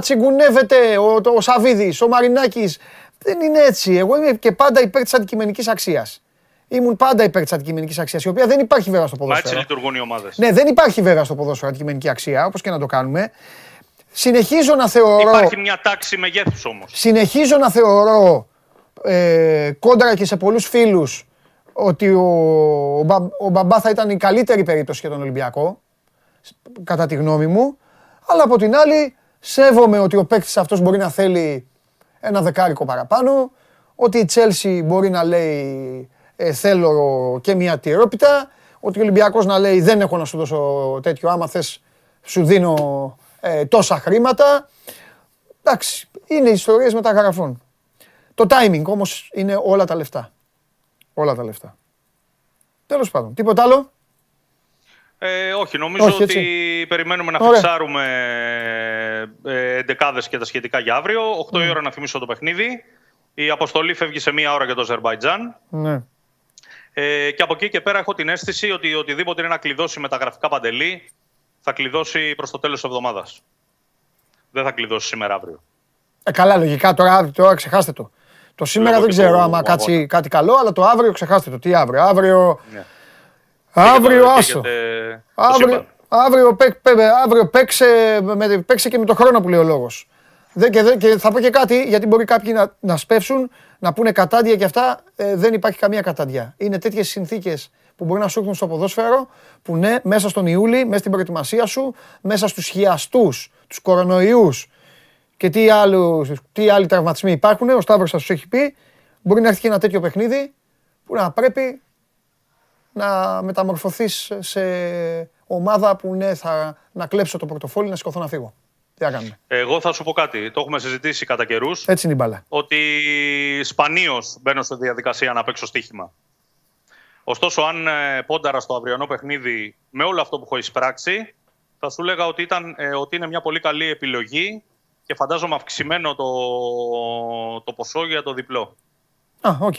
Speaker 1: τσιγκουνεύεται ο, το, ο Σαβίδης, ο Μαρινάκης». Δεν είναι έτσι. Εγώ είμαι και πάντα υπέρ της αντικειμενικής αξίας. Ήμουν πάντα υπέρ της αντικειμενικής αξίας, η οποία δεν υπάρχει βέβαια στο
Speaker 12: Μα έτσι
Speaker 1: ποδόσφαιρο.
Speaker 12: λειτουργούν οι ομάδες.
Speaker 1: Ναι, δεν υπάρχει βέβαια στο ποδόσφαιρο αντικειμενική αξία, όπως και να το κάνουμε. Συνεχίζω να θεωρώ...
Speaker 12: Υπάρχει μια τάξη μεγέθους όμως.
Speaker 1: Συνεχίζω να θεωρώ ε, κόντρα και σε πολλούς φίλους ότι ο, ο, Μπα- ο Μπαμπά θα ήταν η καλύτερη περίπτωση για τον Ολυμπιακό, σ- κατά τη γνώμη μου. Αλλά από την άλλη, σέβομαι ότι ο παίκτης αυτός μπορεί να θέλει ένα δεκάρικο παραπάνω, ότι η Τσέλσι μπορεί να λέει ε, θέλω και μια τυρόπιτα, ότι ο Ολυμπιακός να λέει δεν έχω να σου δώσω τέτοιο, άμα θες σου δίνω ε, τόσα χρήματα. Εντάξει, είναι ιστορίες μεταγραφών. Το timing όμως είναι όλα τα λεφτά. Όλα τα λεφτά. Τέλος πάντων. Τίποτα άλλο;
Speaker 12: Ε, όχι, νομίζω
Speaker 1: Όχι,
Speaker 12: ότι
Speaker 1: έτσι.
Speaker 12: περιμένουμε να
Speaker 1: Ωραία.
Speaker 12: φιξάρουμε ε, εντεκάδες και τα σχετικά για αύριο. 8 η ώρα να θυμίσω το παιχνίδι. Η αποστολή φεύγει σε μία ώρα για το Αζερβαϊτζάν.
Speaker 1: Ναι.
Speaker 12: Ε, και από εκεί και πέρα έχω την αίσθηση ότι οτιδήποτε είναι να κλειδώσει με τα γραφικά παντελή θα κλειδώσει προς το τέλος της εβδομάδας. Δεν θα κλειδώσει σήμερα αύριο.
Speaker 1: Ε, καλά, λογικά τώρα, τώρα ξεχάστε το. Το σήμερα
Speaker 12: Λόγω
Speaker 1: δεν
Speaker 12: και
Speaker 1: ξέρω
Speaker 12: του
Speaker 1: άμα κάτσει
Speaker 12: αγώνα.
Speaker 1: κάτι καλό, αλλά το αύριο ξεχάστε το. Τι αύριο. Αύριο.
Speaker 12: Ναι.
Speaker 1: Αύριο
Speaker 12: Καίγεται
Speaker 1: άσο.
Speaker 12: το
Speaker 1: Αύριο,
Speaker 12: σύμπαν.
Speaker 1: αύριο, παί- παί- αύριο παίξε, με, παίξε και με το χρόνο που λέει ο λόγος. Και, δεν- και θα πω και κάτι, γιατί μπορεί κάποιοι να, να σπεύσουν, να πούνε κατάντια και αυτά. Ε, δεν υπάρχει καμία κατάντια. Είναι τέτοιες συνθήκες που μπορεί να σου έρθουν στο ποδόσφαιρο, που ναι, μέσα στον Ιούλη, μέσα στην προετοιμασία σου, μέσα στους χιαστούς, τους κορονοϊούς και τι, άλλους, τι άλλοι τραυματισμοί υπάρχουν. Ο Σταύρος θα σου έχει πει, μπορεί να έρθει και ένα τέτοιο παιχνίδι που να πρέπει να μεταμορφωθείς σε ομάδα που ναι, θα να κλέψω το πορτοφόλι, να σηκωθώ να φύγω. Τι να κάνουμε;
Speaker 12: Εγώ θα σου πω κάτι. Το έχουμε συζητήσει κατά καιρούς.
Speaker 1: Έτσι είναι η μπάλα.
Speaker 12: Ότι σπανίως μπαίνω στη διαδικασία να παίξω στοίχημα. Ωστόσο, αν ε, πόνταρα στο αυριανό παιχνίδι με όλο αυτό που έχω εισπράξει, θα σου έλεγα ότι, ήταν, ε, ότι είναι μια πολύ καλή επιλογή και φαντάζομαι αυξημένο το, το ποσό για το διπλό.
Speaker 1: Α, οκ.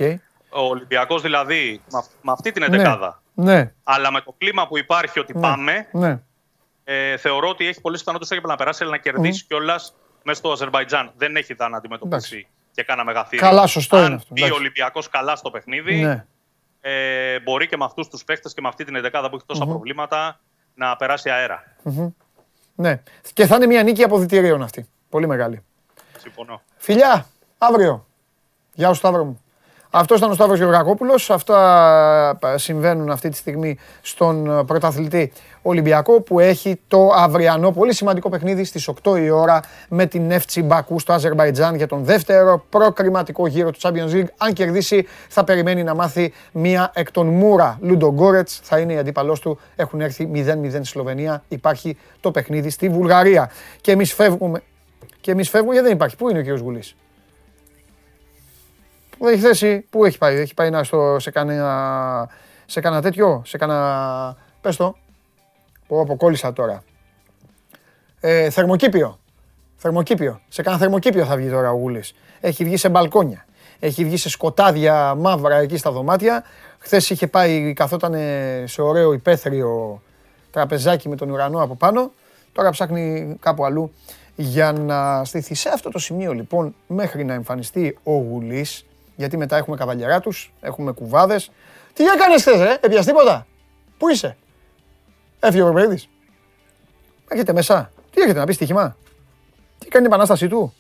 Speaker 12: Ο Ολυμπιακός δηλαδή, με, αυ- με αυτή την
Speaker 1: Ναι.
Speaker 12: εντεκάδα,
Speaker 1: Ναι,
Speaker 12: αλλά με το κλίμα που υπάρχει ότι
Speaker 1: ναι,
Speaker 12: πάμε,
Speaker 1: ναι.
Speaker 12: ε, θεωρώ ότι έχει πολλές πιθανότητες να περάσει, αλλά να κερδίσει κιόλας μέσα στο Αζερβαϊτζάν. Δεν έχει δα να αντιμετωπίσει και κάνα μεγαθήρι.
Speaker 1: Καλά, σωστό
Speaker 12: Αν
Speaker 1: είναι αυτό,
Speaker 12: μπει ο
Speaker 1: εντάξει.
Speaker 12: Ολυμπιακός καλά στο παιχνίδι,
Speaker 1: ναι.
Speaker 12: ε, μπορεί και με αυτούς τους παίχτες και με αυτή την εντεκάδα που έχει τόσα προβλήματα να περάσει αέρα.
Speaker 1: ναι. Και θα είναι μια νίκη αποδητηρίων αυτή. Πολύ μεγάλη.
Speaker 12: Συμφωνώ.
Speaker 1: Φιλιά, αύριο. Γεια σου Σταύρο μου. Αυτός ήταν ο Σταύρος Γεωργακόπουλος. Αυτά ε, συμβαίνουν αυτή τη στιγμή στον ε, πρωταθλητή Ολυμπιακό που έχει το αυριανό πολύ σημαντικό παιχνίδι στις 8 η ώρα με την FC Μπακού στο Αζερβαϊτζάν για τον δεύτερο προκριματικό γύρο του Champions League. Αν κερδίσει θα περιμένει να μάθει μία εκ των Μούρα. Λούντο Γκόρετς θα είναι η αντίπαλός του. Έχουν έρθει 0-0 στη Σλοβενία. Υπάρχει το παιχνίδι στη Βουλγαρία. Και εμείς φεύγουμε. Και εμείς φεύγουμε γιατί δεν υπάρχει. Πού είναι ο κύριος Γουλής; Πού έχει θέση, πού έχει πάει, έχει πάει να στο, σε κανένα, σε κανένα τέτοιο, σε κανένα, πες το, που αποκόλλησα τώρα. Ε, θερμοκήπιο, θερμοκήπιο, σε κανένα θερμοκήπιο θα βγει τώρα ο Γούλης. Έχει βγει σε μπαλκόνια, έχει βγει σε σκοτάδια μαύρα εκεί στα δωμάτια. Χθες είχε πάει, καθόταν σε ωραίο υπαίθριο τραπεζάκι με τον ουρανό από πάνω. Τώρα ψάχνει κάπου αλλού για να στηθεί σε αυτό το σημείο λοιπόν μέχρι να εμφανιστεί ο Γουλής γιατί μετά έχουμε καβαλιαράτους, έχουμε κουβάδες. Τι έκανες χθες ρε, έπιας τίποτα; Πού είσαι; Έφυγε ο Ροπαίδης. Έχετε μέσα. Τι έχετε να πεις στοίχημα; Τι κάνει η επανάστασή του;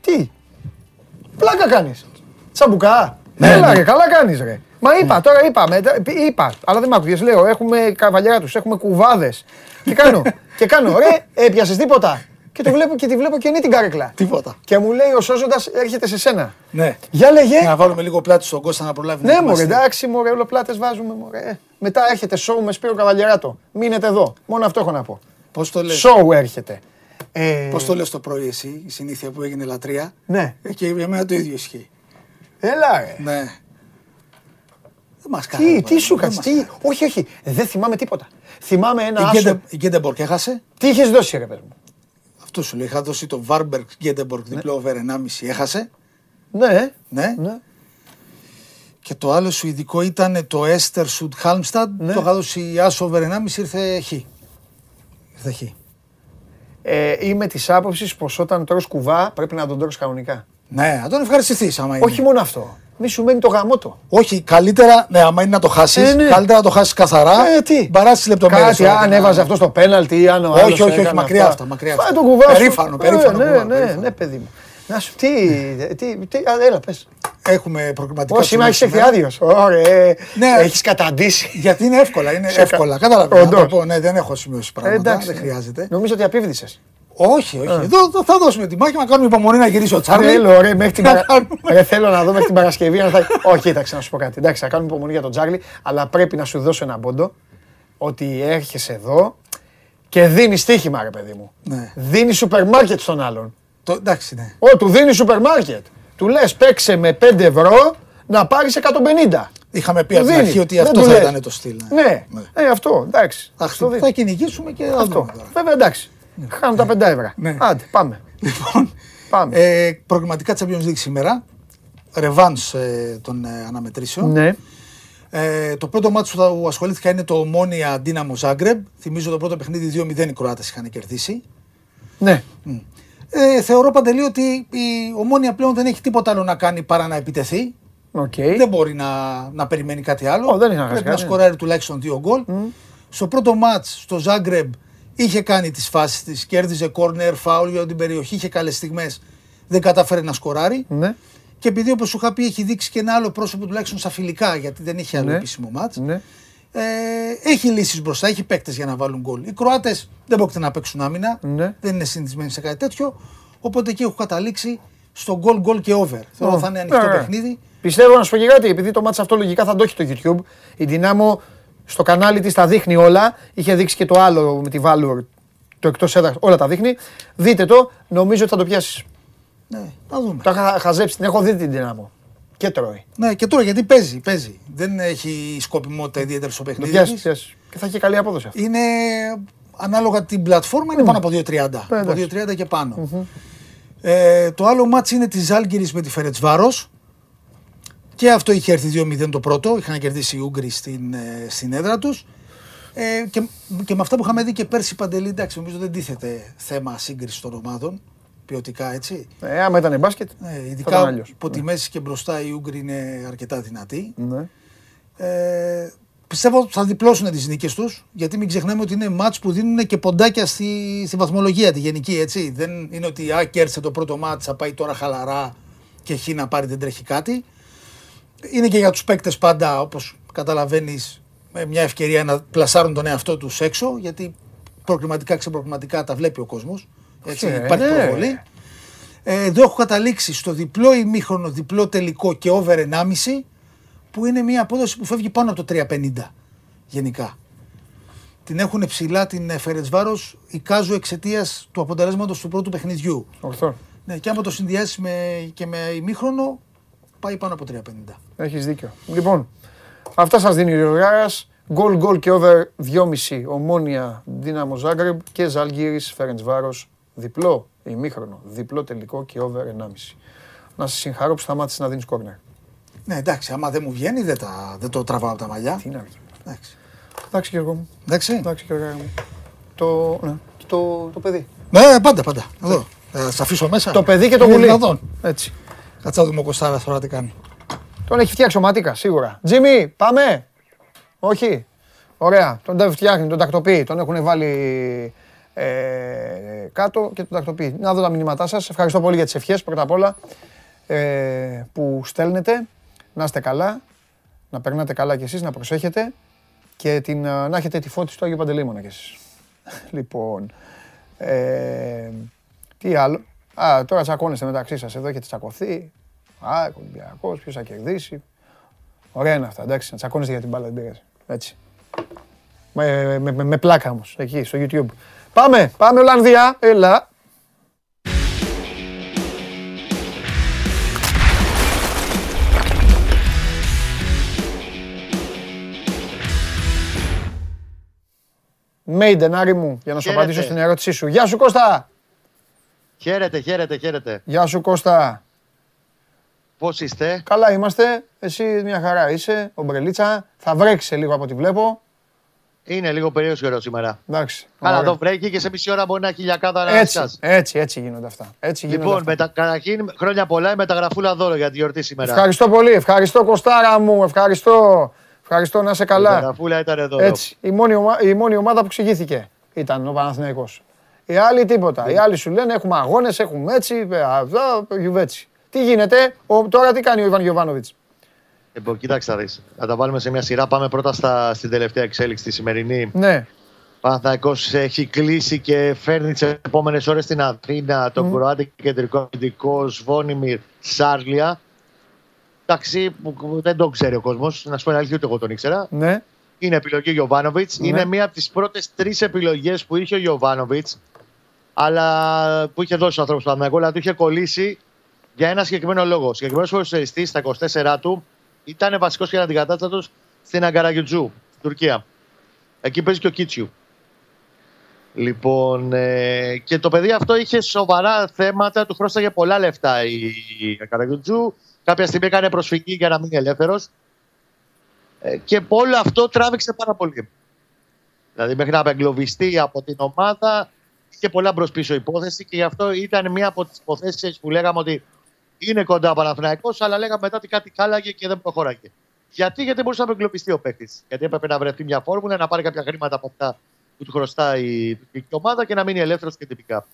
Speaker 1: Τι; Πλάκα κάνεις. Τσαμπουκά. Έλα ρε, καλά κάνεις ρε. Μα είπα, τώρα είπα, μετά, είπα, αλλά δεν μ' άκουγες, λέω, έχουμε καβαλιαράτους, έχουμε κουβάδες. Και κάνω, και κάνω, ρε, έπιασες τίποτα. Και, το βλέπω, και τη βλέπω καινή την καρέκλα.
Speaker 13: Τίποτα.
Speaker 1: Και μου λέει ο Σώζοντας έρχεται σε σένα.
Speaker 13: Ναι.
Speaker 1: Για λέγε.
Speaker 13: Να βάλουμε λίγο πλάτη στον Κώστα να προλάβει να
Speaker 1: Ναι, μωρέ,
Speaker 13: ετοιμαστεί.
Speaker 1: εντάξει, μωρέ, ολοπλάτες βάζουμε, μωρέ. Ε, Μετά έρχεται σοου με Σπύρο Καβαλιαράτο. Μείνετε εδώ. Μόνο αυτό έχω να πω.
Speaker 13: Πώς το λες;
Speaker 1: Σοου έρχεται. Ε,
Speaker 13: Πώς το λες το πρωί εσύ, η συνήθεια που έγινε λατρεία;
Speaker 1: Ναι.
Speaker 13: Ε, Και για μένα το ίδιο ισχύει.
Speaker 1: Έλα, ρε.
Speaker 13: Ναι. Δεν μας κάνει.
Speaker 1: Τι, τι σου κάτσε, τι. Όχι, όχι. Δεν θυμάμαι τίποτα. Θυμάμαι ένα άσο.
Speaker 13: Η Γκέντεμπορκ έχασε;
Speaker 1: Τι είχες δώσει, ρε παιδί μου;
Speaker 13: Αυτό σου λέει. Είχα δώσει το Βάρμπεργκ Γκέντεμπορκ διπλό over 1,5. Έχασε;
Speaker 1: Ναι.
Speaker 13: Ναι.
Speaker 1: ναι.
Speaker 13: Και το άλλο σου ειδικό ήταν το Έστερ Σουτ Χάλμσταντ.
Speaker 1: Ναι.
Speaker 13: Το είχα δώσει άσο over 1,5 ήρθε χ. Ήρθε χ.
Speaker 1: Ε, είμαι της άποψης πως όταν τρως κουβά πρέπει να τον τρως κανονικά.
Speaker 13: Ναι, να τον ευχαριστηθείς άμα είναι.
Speaker 1: Όχι μόνο αυτό. Μη σου μένει το γαμότο.
Speaker 13: Όχι, καλύτερα, ναι, άμα είναι να το χάσεις,
Speaker 1: Ε, ναι.
Speaker 13: καλύτερα να το χάσεις καθαρά.
Speaker 1: Ε, τι.
Speaker 13: Παράς τις λεπτομέρειες.
Speaker 1: Κάτι, αν έβαζε αυτό στο πέναλτι ή αν ο
Speaker 13: Όχι,
Speaker 1: άλλος
Speaker 13: όχι, όχι,
Speaker 1: έκανε
Speaker 13: μακριά
Speaker 1: αυτά.
Speaker 13: αυτά, μακριά
Speaker 1: Φάει
Speaker 13: αυτά.
Speaker 1: το κουβά σου.
Speaker 13: Περήφανο, περήφανο
Speaker 1: Ε, Ναι,
Speaker 13: κουβά,
Speaker 1: ναι,
Speaker 13: περήφανο.
Speaker 1: ναι, παιδί μου. Να σου, τι, τι, τι, α, έλα πες.
Speaker 13: Έχουμε προκριματικά.
Speaker 1: Όχι, σήμερα έχεις έρθει
Speaker 13: σήμερα.
Speaker 1: άδειος. Ωραία,
Speaker 13: Ναι.
Speaker 1: έχεις καταντήσει.
Speaker 13: Γιατί είναι εύκολα, είναι
Speaker 1: Σε
Speaker 13: εύκολα.
Speaker 1: κα-
Speaker 13: Κατάλαβα. Να
Speaker 1: Όντως.
Speaker 13: το πω, ναι, δεν έχω σημειώσει
Speaker 1: Ε,
Speaker 13: πράγματα.
Speaker 1: εντάξει.
Speaker 13: δεν χρειάζεται.
Speaker 1: Νομίζω ότι απίβδησες.
Speaker 13: Όχι, όχι. Εδώ εδώ θα δώσουμε τη μάχη να κάνουμε υπομονή να γυρίσει ο Τσάρλι.
Speaker 1: Θέλω, ρε, μέχρι την
Speaker 13: Να
Speaker 1: παρα...
Speaker 13: κάνουμε.
Speaker 1: ρε, θέλω να δω μέχρι την Παρασκευή να θα... Όχι, κοίταξε να σου πω κάτι. Εντάξει, θα κάνουμε υπομονή για τον Τζάρλι, αλλά πρέπει να σου δώσω ένα πόντο ότι έρχεσαι εδώ και δίνεις στοίχημα, ρε παιδί μου.
Speaker 13: Ναι.
Speaker 1: Δίνεις σούπερ μάρκετ στον άλλον.
Speaker 13: Το, εντάξει, ναι.
Speaker 1: Ω, του δίνεις σούπερ μάρκετ. Του λες, παίξε με 5 ευρώ να πάρεις 150.
Speaker 13: Είχαμε πει
Speaker 1: Το
Speaker 13: από την
Speaker 1: δίνεις.
Speaker 13: αρχή ότι
Speaker 1: Δεν
Speaker 13: αυτό
Speaker 1: του
Speaker 13: θα
Speaker 1: λες.
Speaker 13: ήταν το στυλ. ναι.
Speaker 1: Ναι, ε, αυτό, εντάξει.
Speaker 13: Αχ,
Speaker 1: Το δίνεις.
Speaker 13: θα κυνηγήσουμε και θα
Speaker 1: Αυτό.
Speaker 13: δούμε τώρα.
Speaker 1: Βέβαια, εντάξει. Χάνουν τα πεντάευρα.
Speaker 13: Ναι.
Speaker 1: Άντε, πάμε.
Speaker 13: Λοιπόν,
Speaker 1: Πάμε.
Speaker 13: ε, προγραμματικά Champions League σήμερα. Ρεβάνς ε, των ε, αναμετρήσεων.
Speaker 1: Ναι.
Speaker 13: Ε, το πρώτο ματς που ασχολήθηκα είναι το Ομόνια Δύναμο Ζάγκρεμπ. Θυμίζω το πρώτο παιχνίδι 2-0 οι Κροάτες είχαν κερδίσει.
Speaker 1: Ναι.
Speaker 13: Ε, θεωρώ Παντελή ότι η Ομόνια πλέον δεν έχει τίποτα άλλο να κάνει παρά να επιτεθεί.
Speaker 1: Οκ.
Speaker 13: Δεν μπορεί να, να περιμένει κάτι άλλο.
Speaker 1: Ω, δεν έχει να κάνει
Speaker 13: Πρέπει να
Speaker 1: κάτι.
Speaker 13: σκοράρει τουλάχιστον δύο γκολ. Στο πρώτο μάτ στο Ζάγκρεμπ είχε κάνει τις φάσεις της, κέρδιζε κόρνερ, φάουλ για την περιοχή, είχε καλές στιγμές. Δεν κατάφερε να σκοράρει.
Speaker 1: Ναι.
Speaker 13: Και επειδή όπως σου είχα πει έχει δείξει και ένα άλλο πρόσωπο τουλάχιστον στα φιλικά, γιατί δεν είχε άλλο
Speaker 1: Ναι.
Speaker 13: επίσημο μάτς.
Speaker 1: Ναι.
Speaker 13: Ε, έχει λύσεις μπροστά, έχει παίκτες για να βάλουν γκολ. Οι Κροάτες δεν πρόκειται να παίξουν άμυνα.
Speaker 1: Ναι.
Speaker 13: Δεν είναι συνηθισμένοι σε κάτι τέτοιο. Οπότε εκεί έχω καταλήξει στο γκολ γκολ και over. Θεωρώ
Speaker 1: Ω,
Speaker 13: θα είναι ανοιχτό
Speaker 1: ναι, ναι.
Speaker 13: παιχνίδι.
Speaker 1: Πιστεύω να σου πω και κάτι, επειδή το μάτσα αυτό λογικά θα το έχει το YouTube. Η Δυνάμω στο κανάλι της τα δείχνει όλα. Είχε δείξει και το άλλο με τη Valor, το εκτός έδρας, όλα τα δείχνει. Δείτε το, νομίζω ότι θα το πιάσεις.
Speaker 13: Ναι, θα δούμε.
Speaker 1: Τα είχα χαζέψει, την έχω δει την Δυνάμω. Και τρώει.
Speaker 13: Ναι, και τώρα γιατί παίζει, παίζει. Δεν έχει σκοπιμότητα ιδιαίτερη στο
Speaker 1: Το
Speaker 13: παιχνίδι.
Speaker 1: πιάσεις,
Speaker 13: της.
Speaker 1: πιάσεις. Και θα έχει καλή απόδοση αυτό.
Speaker 13: Είναι ανάλογα την πλατφόρμα, είναι πάνω από 2.30.
Speaker 1: Ναι,
Speaker 13: Από
Speaker 1: εντάξει.
Speaker 13: 2.30 και πάνω. Ε, το άλλο μάτς είναι της Ζάλγκυρης με τη Φερετσβάρος. Και αυτό είχε έρθει 2-0 το πρώτο. Είχαν κερδίσει οι Ούγγροι στην, ε, στην έδρα τους. Ε, και, και με αυτά που είχαμε δει και πέρσι παντελή, εντάξει, νομίζω δεν τίθεται θέμα σύγκριση των ομάδων. Ποιοτικά έτσι.
Speaker 1: Ε, άμα ήταν μπάσκετ,
Speaker 13: Ε,
Speaker 1: θα ήταν
Speaker 13: ειδικά
Speaker 1: αλλιώς.
Speaker 13: από τη μέση και μπροστά οι Ούγγροι είναι αρκετά δυνατοί.
Speaker 1: Ναι.
Speaker 13: Ε, πιστεύω ότι θα διπλώσουν τις νίκες τους, γιατί μην ξεχνάμε ότι είναι μάτς που δίνουν και ποντάκια στη, στη βαθμολογία τη γενική. Έτσι. Δεν είναι ότι α, κέρδισε το πρώτο μάτς, θα πάει τώρα χαλαρά και χ να πάρει δεν τρέχει κάτι. Είναι και για τους παίκτες πάντα, όπως καταλαβαίνεις, μια ευκαιρία να πλασάρουν τον εαυτό τους έξω, γιατί προκριματικά ξεπροκριματικά τα βλέπει ο κόσμος. Έτσι,
Speaker 1: Ε,
Speaker 13: υπάρχει
Speaker 1: ναι.
Speaker 13: προβολή. Ε, εδώ έχω καταλήξει στο διπλό ημίχρονο, διπλό τελικό και over 1,5 που είναι μια απόδοση που φεύγει πάνω από το 3,50 γενικά. Την έχουν ψηλά την Φερετσβάρο εικάζω εξαιτίας του αποτελέσματος του πρώτου παιχνιδιού.
Speaker 1: Ορθό.
Speaker 13: Ναι, και άμα το συνδυάσεις με, και με ημίχρονο, πάει πάνω από 3,50.
Speaker 1: Έχεις δίκιο. Λοιπόν, αυτά σας δίνει ο Ριωγάρας. Γκολ, γκολ και over 2,5 ομόνια Δύναμο Ζάγκρεμπ και Ζαλγίρι Φέρεντς Βάρος. Διπλό ημίχρονο, διπλό τελικό και over 1,5. Να σε συγχαρώ που σταμάτησες να δίνεις κόρνερ.
Speaker 13: Ναι, εντάξει, άμα δεν μου βγαίνει, δεν, τα, δεν το τραβάω από τα μαλλιά.
Speaker 1: Τι να βγει.
Speaker 13: Εντάξει.
Speaker 1: Εντάξει, Γιώργο μου.
Speaker 13: Εντάξει.
Speaker 1: Εντάξει, Γιώργο μου. Το, ναι, το, το παιδί.
Speaker 13: Ναι, πάντα, πάντα. Εδώ. Θα σε αφήσω μέσα.
Speaker 1: Το παιδί και το
Speaker 13: Είναι
Speaker 1: γουλί.
Speaker 13: δυνατόν.
Speaker 1: Έτσι.
Speaker 13: Κάτσα να δούμε ο Κωστάρας τώρα τι κάνει.
Speaker 1: Τον έχει φτιάξει ο Ματίκα, σίγουρα. Τζίμι, πάμε. Όχι. Ωραία. Τον τα φτιάχνει, τον τακτοποιεί. Τον έχουν βάλει ε, κάτω και τον τακτοποιεί. Να δω τα μηνύματά σας. Ευχαριστώ πολύ για τις ευχές πρώτα απ' όλα ε, που στέλνετε. Να είστε καλά. Να περνάτε καλά κι εσείς, να προσέχετε και την, ε, να έχετε τη φώτιση του Άγιου Παντελήμωνα κι εσείς. λοιπόν, ε, τι άλλο; Α, τώρα τσακώνεστε μεταξύ σας. Εδώ έχετε τσακωθεί. Α, Ολυμπιακός, ποιος θα κερδίσει. Ωραία είναι αυτά, εντάξει, να τσακώνεστε για την μπάλα, δεν πειράζει. Έτσι. Με, με, με, με πλάκα όμως, εκεί, στο YouTube. Πάμε, πάμε Ολλανδία, έλα. Μέιντεν, Άρη μου, για να σου
Speaker 14: Χαίρετε.
Speaker 1: απαντήσω στην ερώτησή σου. Γεια σου Κώστα!
Speaker 14: Χαίρετε, χαίρετε, χαίρετε.
Speaker 1: Γεια σου Κώστα!
Speaker 14: Πώς είστε;
Speaker 1: Καλά είμαστε, εσύ μια χαρά είσαι, ομπρελίτσα. Θα βρέξει σε λίγο από ό,τι βλέπω.
Speaker 14: Είναι λίγο περίεργος καιρός σήμερα.
Speaker 1: Εντάξει.
Speaker 14: Καλά,
Speaker 1: ωραία.
Speaker 14: εδώ βρέκει και σε μισή ώρα μπορεί να έχει λιακάδα να
Speaker 1: Έτσι,
Speaker 14: σκάσει.
Speaker 1: έτσι, έτσι γίνονται αυτά. Έτσι γίνονται
Speaker 14: Λοιπόν,
Speaker 1: αυτά.
Speaker 14: μετα... καταρχήν χρόνια πολλά η μεταγραφούλα δώρο για τη γιορτή σήμερα.
Speaker 1: Ευχαριστώ πολύ, ευχαριστώ Κωστάρα μου, ευχαριστώ. Ευχαριστώ να είσαι
Speaker 14: Η
Speaker 1: καλά.
Speaker 14: μεταγραφούλα ήταν εδώ.
Speaker 1: Έτσι, η μόνη, ομα- η μόνη ομάδα που εξηγήθηκε ήταν ο Παναθηναϊκός. Οι άλλοι τίποτα. Οι άλλοι σου λένε έχουμε αγώνες, έχουμε έτσι, ε, αυτά, γιουβέτσι. Τι γίνεται, ο, τώρα τι κάνει ο Ιβάν Γιωβάνοβιτς;
Speaker 14: Λοιπόν, κοίταξε να δεις. Θα τα βάλουμε σε μια σειρά. Πάμε πρώτα στα... στην τελευταία εξέλιξη τη σημερινή.
Speaker 1: Ναι,
Speaker 14: Παναθηναϊκός έχει κλείσει και φέρνει τις επόμενες ώρες στην Αθήνα τον Κροάτι κεντρικό αμυντικό Σβόνιμιρ Σάρλια. Εντάξει, που που δεν τον ξέρει ο κόσμος. Να σου πω την αλήθεια, ούτε εγώ τον ήξερα.
Speaker 1: ναι.
Speaker 14: Είναι επιλογή Γιωβάνοβιτς.
Speaker 1: Ναι.
Speaker 14: Είναι μία από τις πρώτες τρεις επιλογές που είχε ο Γιωβάνοβιτς, αλλά που είχε δώσει ο άνθρωπος του Παναγιώτη, αλλά του είχε κολλήσει για ένα συγκεκριμένο λόγο. Ο συγκεκριμένος ποδοσφαιριστή στα 24 του ήταν βασικός και αντικατάστατο στην Αγκαραγιουτζού, στην Τουρκία. Εκεί παίζει και ο Κίτσιου. Λοιπόν, ε, και το παιδί αυτό είχε σοβαρά θέματα, του χρώσταγε πολλά λεφτά η, η Αγκαραγιουτζού. Κάποια στιγμή έκανε προσφυγή για να μείνει ελεύθερος. Ε, και όλο αυτό τράβηξε πάρα πολύ. Δηλαδή, μέχρι να απεγκλωβιστεί από την ομάδα, είχε πολλά μπρος πίσω υπόθεση και γι' αυτό ήταν μία από τις υποθέσεις που λέγαμε ότι είναι κοντά ο Παναθηναϊκός, αλλά λέγαμε μετά ότι κάτι κάλαγε και δεν προχώραγε. Γιατί, γιατί μπορούσε να απεγκλωβιστεί ο παίκτης. Γιατί έπρεπε να βρεθεί μια φόρμουλα, να πάρει κάποια χρήματα από αυτά που του χρωστάει η τουρκική ομάδα και να μείνει ελεύθερος και τυπικά.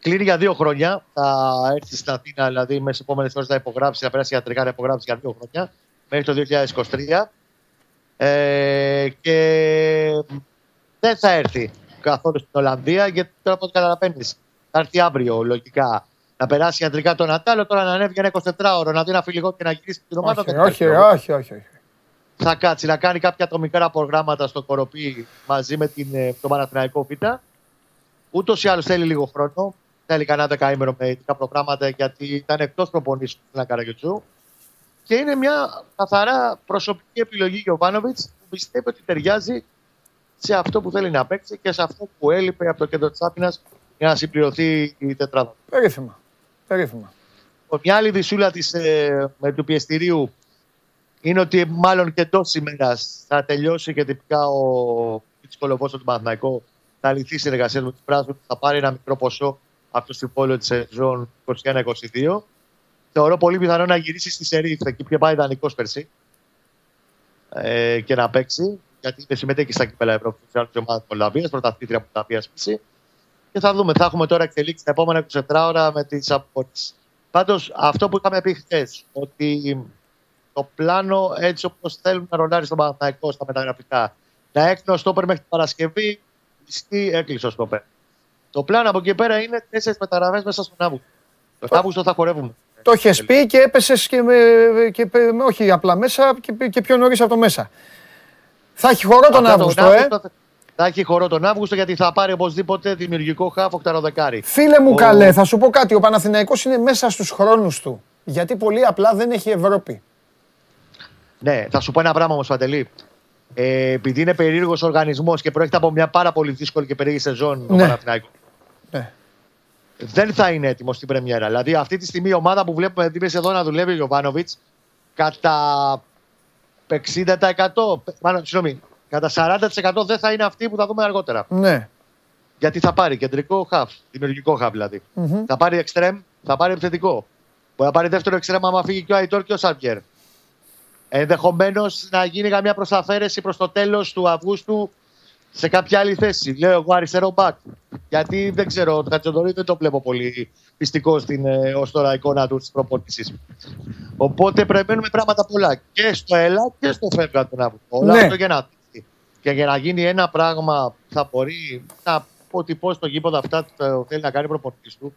Speaker 14: Κλείνει για δύο χρόνια. Θα έρθει στην Αθήνα, δηλαδή μέσα στις επόμενες ώρες θα υπογράψει, θα περάσει ιατρικά να υπογράψει για δύο χρόνια, μέχρι το 2023. Ε, και δεν θα έρθει καθόλου στην Ολλανδία, γιατί τώρα από ό,τι καταλαβαίνεις, θα έρθει αύριο λογικά να περάσει ιατρικά τον Νατάλο, τώρα να ανέβει ένα 24 ώρο, να δει ένα φιλικό και να γυρίσει την ομάδα.
Speaker 1: Όχι, όχι, όχι, όχι, όχι.
Speaker 14: Θα κάτσει να κάνει κάποια ατομικά προγράμματα στο Κοροπή μαζί με την, ε, τον Παναθηναϊκό Β. Ούτως ή άλλως θέλει λίγο χρόνο. Θέλει κανένα δεκαήμερο με ειδικά προγράμματα γιατί ήταν εκτός προπονήσεων στην Καραγιουτσού. Και είναι μια καθαρά προσωπική επιλογή για ο Βάνοβιτ που πιστεύει ότι ταιριάζει σε αυτό που θέλει να παίξει και σε αυτό που έλειπε από το κέντρο της Άθυνα για να συμπληρωθεί η τετράδα.
Speaker 1: Περίφημα. Περίφημα.
Speaker 14: Μια άλλη δυσούλα της, ε, με του πιεστηρίου είναι ότι μάλλον και εντός ημέρας θα τελειώσει και τυπικά ο Κολοβός του Παναθηναϊκό θα λυθεί συνεργασία με τους πράσινους. Θα πάρει ένα μικρό ποσό από το συμβόλαιο της σεζόν 21-22. Θεωρώ πολύ πιθανό να γυρίσει στη Σερίφ, εκεί που πάει ιδανικό πέρσι ε, και να παίξει. Γιατί δεν συμμετέχει στα κύπελα Ευρώπη τη ομάδα της Μολδαβίας, πρωταθλήτρια Μολδαβία πέρσι. Και θα δούμε, θα έχουμε τώρα εξελίξει τα επόμενα 24 ώρα με τις απορίες. Πάντως, αυτό που είχαμε πει χθες, ότι το πλάνο έτσι όπως θέλουν να ρολάρει στον Παναθηναϊκό στα μεταγραφικά, να έκνο ο στόπερ μέχρι την Παρασκευή, ισχύει, έκλεισε ο στόπερ. Το πλάνο από εκεί πέρα είναι τέσσερις μεταγραφές μέσα στον Αύγουστο. Τον Αύγουστο θα χορεύουμε.
Speaker 1: Το είχες πει και έπεσες και, με, και με, όχι απλά μέσα και, και πιο νωρίς από το μέσα. Θα έχει χορό τον Αύγουστο, ε.
Speaker 14: Θα έχει χορό τον Αύγουστο γιατί θα πάρει οπωσδήποτε δημιουργικό χάφο κταροδεκάρι.
Speaker 1: Φίλε μου, ο... καλέ, θα σου πω κάτι. Ο Παναθηναϊκός είναι μέσα στους χρόνους του. Γιατί πολύ απλά δεν έχει Ευρώπη.
Speaker 14: Ναι, θα σου πω ένα πράγμα όμως, Παντελή. Ε, επειδή είναι περίεργος οργανισμός και προέρχεται από μια πάρα πολύ δύσκολη και περίεργη σεζόν ναι. ο Παναθηναϊκός. Ναι. Δεν θα είναι έτοιμος στην Πρεμιέρα. Δηλαδή, αυτή τη στιγμή η ομάδα που βλέπουμε την εδώ να δουλεύει ο Γιωβάνοβιτς κατά 60%. Μάλλον, συγγνώμη, κατά 40% δεν θα είναι αυτή που θα δούμε αργότερα.
Speaker 1: Ναι.
Speaker 14: Γιατί θα πάρει κεντρικό χαφ, δημιουργικό χαφ δηλαδή. Mm-hmm. Θα πάρει εξτρέμ, θα πάρει επιθετικό. Μπορεί να πάρει δεύτερο εξτρέμ άμα φύγει και ο Αϊτόρ και ο Σάντιερ. Ενδεχομένως να γίνει καμιά προσαφαίρεση προς το τέλος του Αυγούστου σε κάποια άλλη θέση. Λέω εγώ αριστερό μπακ. Γιατί δεν ξέρω, ο Χατζοδωρή δεν το βλέπω πολύ πιστικό στην ε, ως τώρα εικόνα του της προπόνησης. Οπότε περιμένουμε πράγματα πολλά και στο ΕΛΑ και στο φεύγα τον Αύγουστο. Όλα ναι. αυτό για να και για να γίνει ένα πράγμα που θα μπορεί να αποτυπώσει το γήπεδο αυτά που θέλει να κάνει προπονητής του,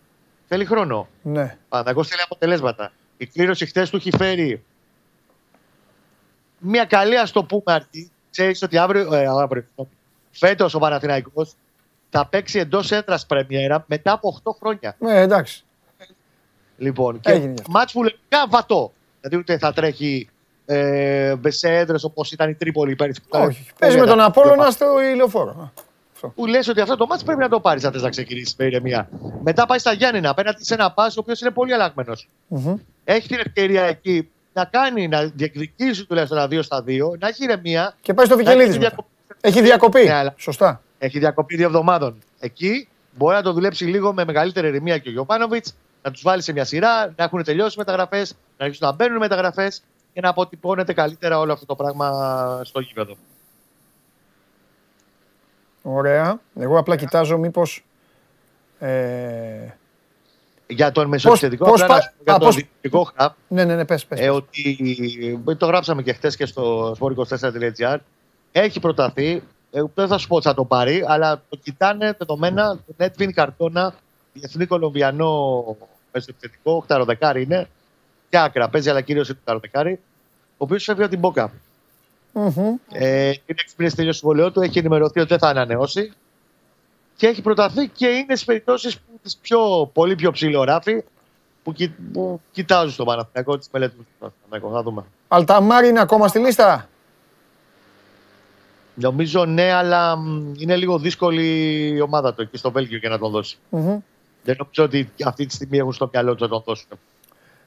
Speaker 14: θέλει χρόνο.
Speaker 1: Ναι.
Speaker 14: Παναγό θέλει αποτελέσματα. Η κλήρωση χθες του έχει φέρει μια καλή, ας το πούμε, αρχή. Ξέρεις ότι αύριο, ε, αύριο φέτος ο Παναθηναϊκός θα παίξει εντός έδρας πρεμιέρα μετά από 8 χρόνια.
Speaker 1: Ναι, εντάξει.
Speaker 14: Λοιπόν, και μάτς που λογικά βατό. Δηλαδή ούτε θα τρέχει ε, σε έδρες όπως ήταν η Τρίπολη πέρυσι.
Speaker 1: Όχι. Παίζει με τον Απόλωνα στο ηλιοφόρο.
Speaker 14: Που λες ότι αυτό το μάτς πρέπει να το πάρεις αν θες να ξεκινήσεις με ηρεμία. Μετά πάει στα Γιάννενα απέναντι σε ένα πας ο οποίος είναι πολύ αλλαγμένος. Mm-hmm. Έχει την ευκαιρία εκεί να κάνει, να διεκδικήσει τουλάχιστον ένα 2 στα 2, να έχει ηρεμία.
Speaker 1: Και πάει στο Βικελίδης. Διακοπή. Έχει διακοπή. Ναι, Σωστά.
Speaker 14: Έχει διακοπή δύο εβδομάδων. Εκεί μπορεί να το δουλέψει λίγο με μεγαλύτερη ηρεμία και ο Γιωβάνοβιτς, να τους βάλει σε μια σειρά, να έχουν τελειώσει μεταγραφές, να αρχίσουν να μπαίνουν μεταγραφές και να αποτυπώνεται καλύτερα όλο αυτό το πράγμα στο γήπεδο.
Speaker 1: Ωραία. Εγώ απλά κοιτάζω μήπως... Ε...
Speaker 14: Για τον μεσοεπιθετικό, πώς, πώς, για τον διοικητικό hub,
Speaker 1: ναι, ναι, ναι, πες, πες,
Speaker 14: ε, ότι το γράψαμε και χθες και στο sport24.gr, έχει προταθεί, ε, δεν θα σου πω ότι θα το πάρει, αλλά το κοιτάνε δεδομένα, το Netflix καρτόνα, διεθνή Κολομβιανό μεσοεπιθετικό, 8 είναι, και άκρα. Παίζει, αλλά κυρίως είναι το ο οποίος φεύγει από την Μπόκα. Mm-hmm. Ε, είναι εξυπηρετή τελειώσει συμβολέο του, έχει ενημερωθεί ότι δεν θα ανανεώσει και έχει προταθεί και είναι στις περιπτώσεις που τις πιο, πολύ πιο ψηλό ράφι που, κοι- που κοιτάζουν στο Παναθηναϊκό, τις μελετούν στο Παναθηναϊκό. Θα δούμε.
Speaker 1: Αλταμάρ είναι ακόμα στη λίστα;
Speaker 14: Νομίζω ναι, αλλά μ, είναι λίγο δύσκολη η ομάδα του εκεί στο Βέλγιο για να τον δώσει.
Speaker 1: Μμμ.
Speaker 14: Δεν νομίζω ότι αυτή τη στιγμή έχουν στο μυαλό τους να τον δώσουν.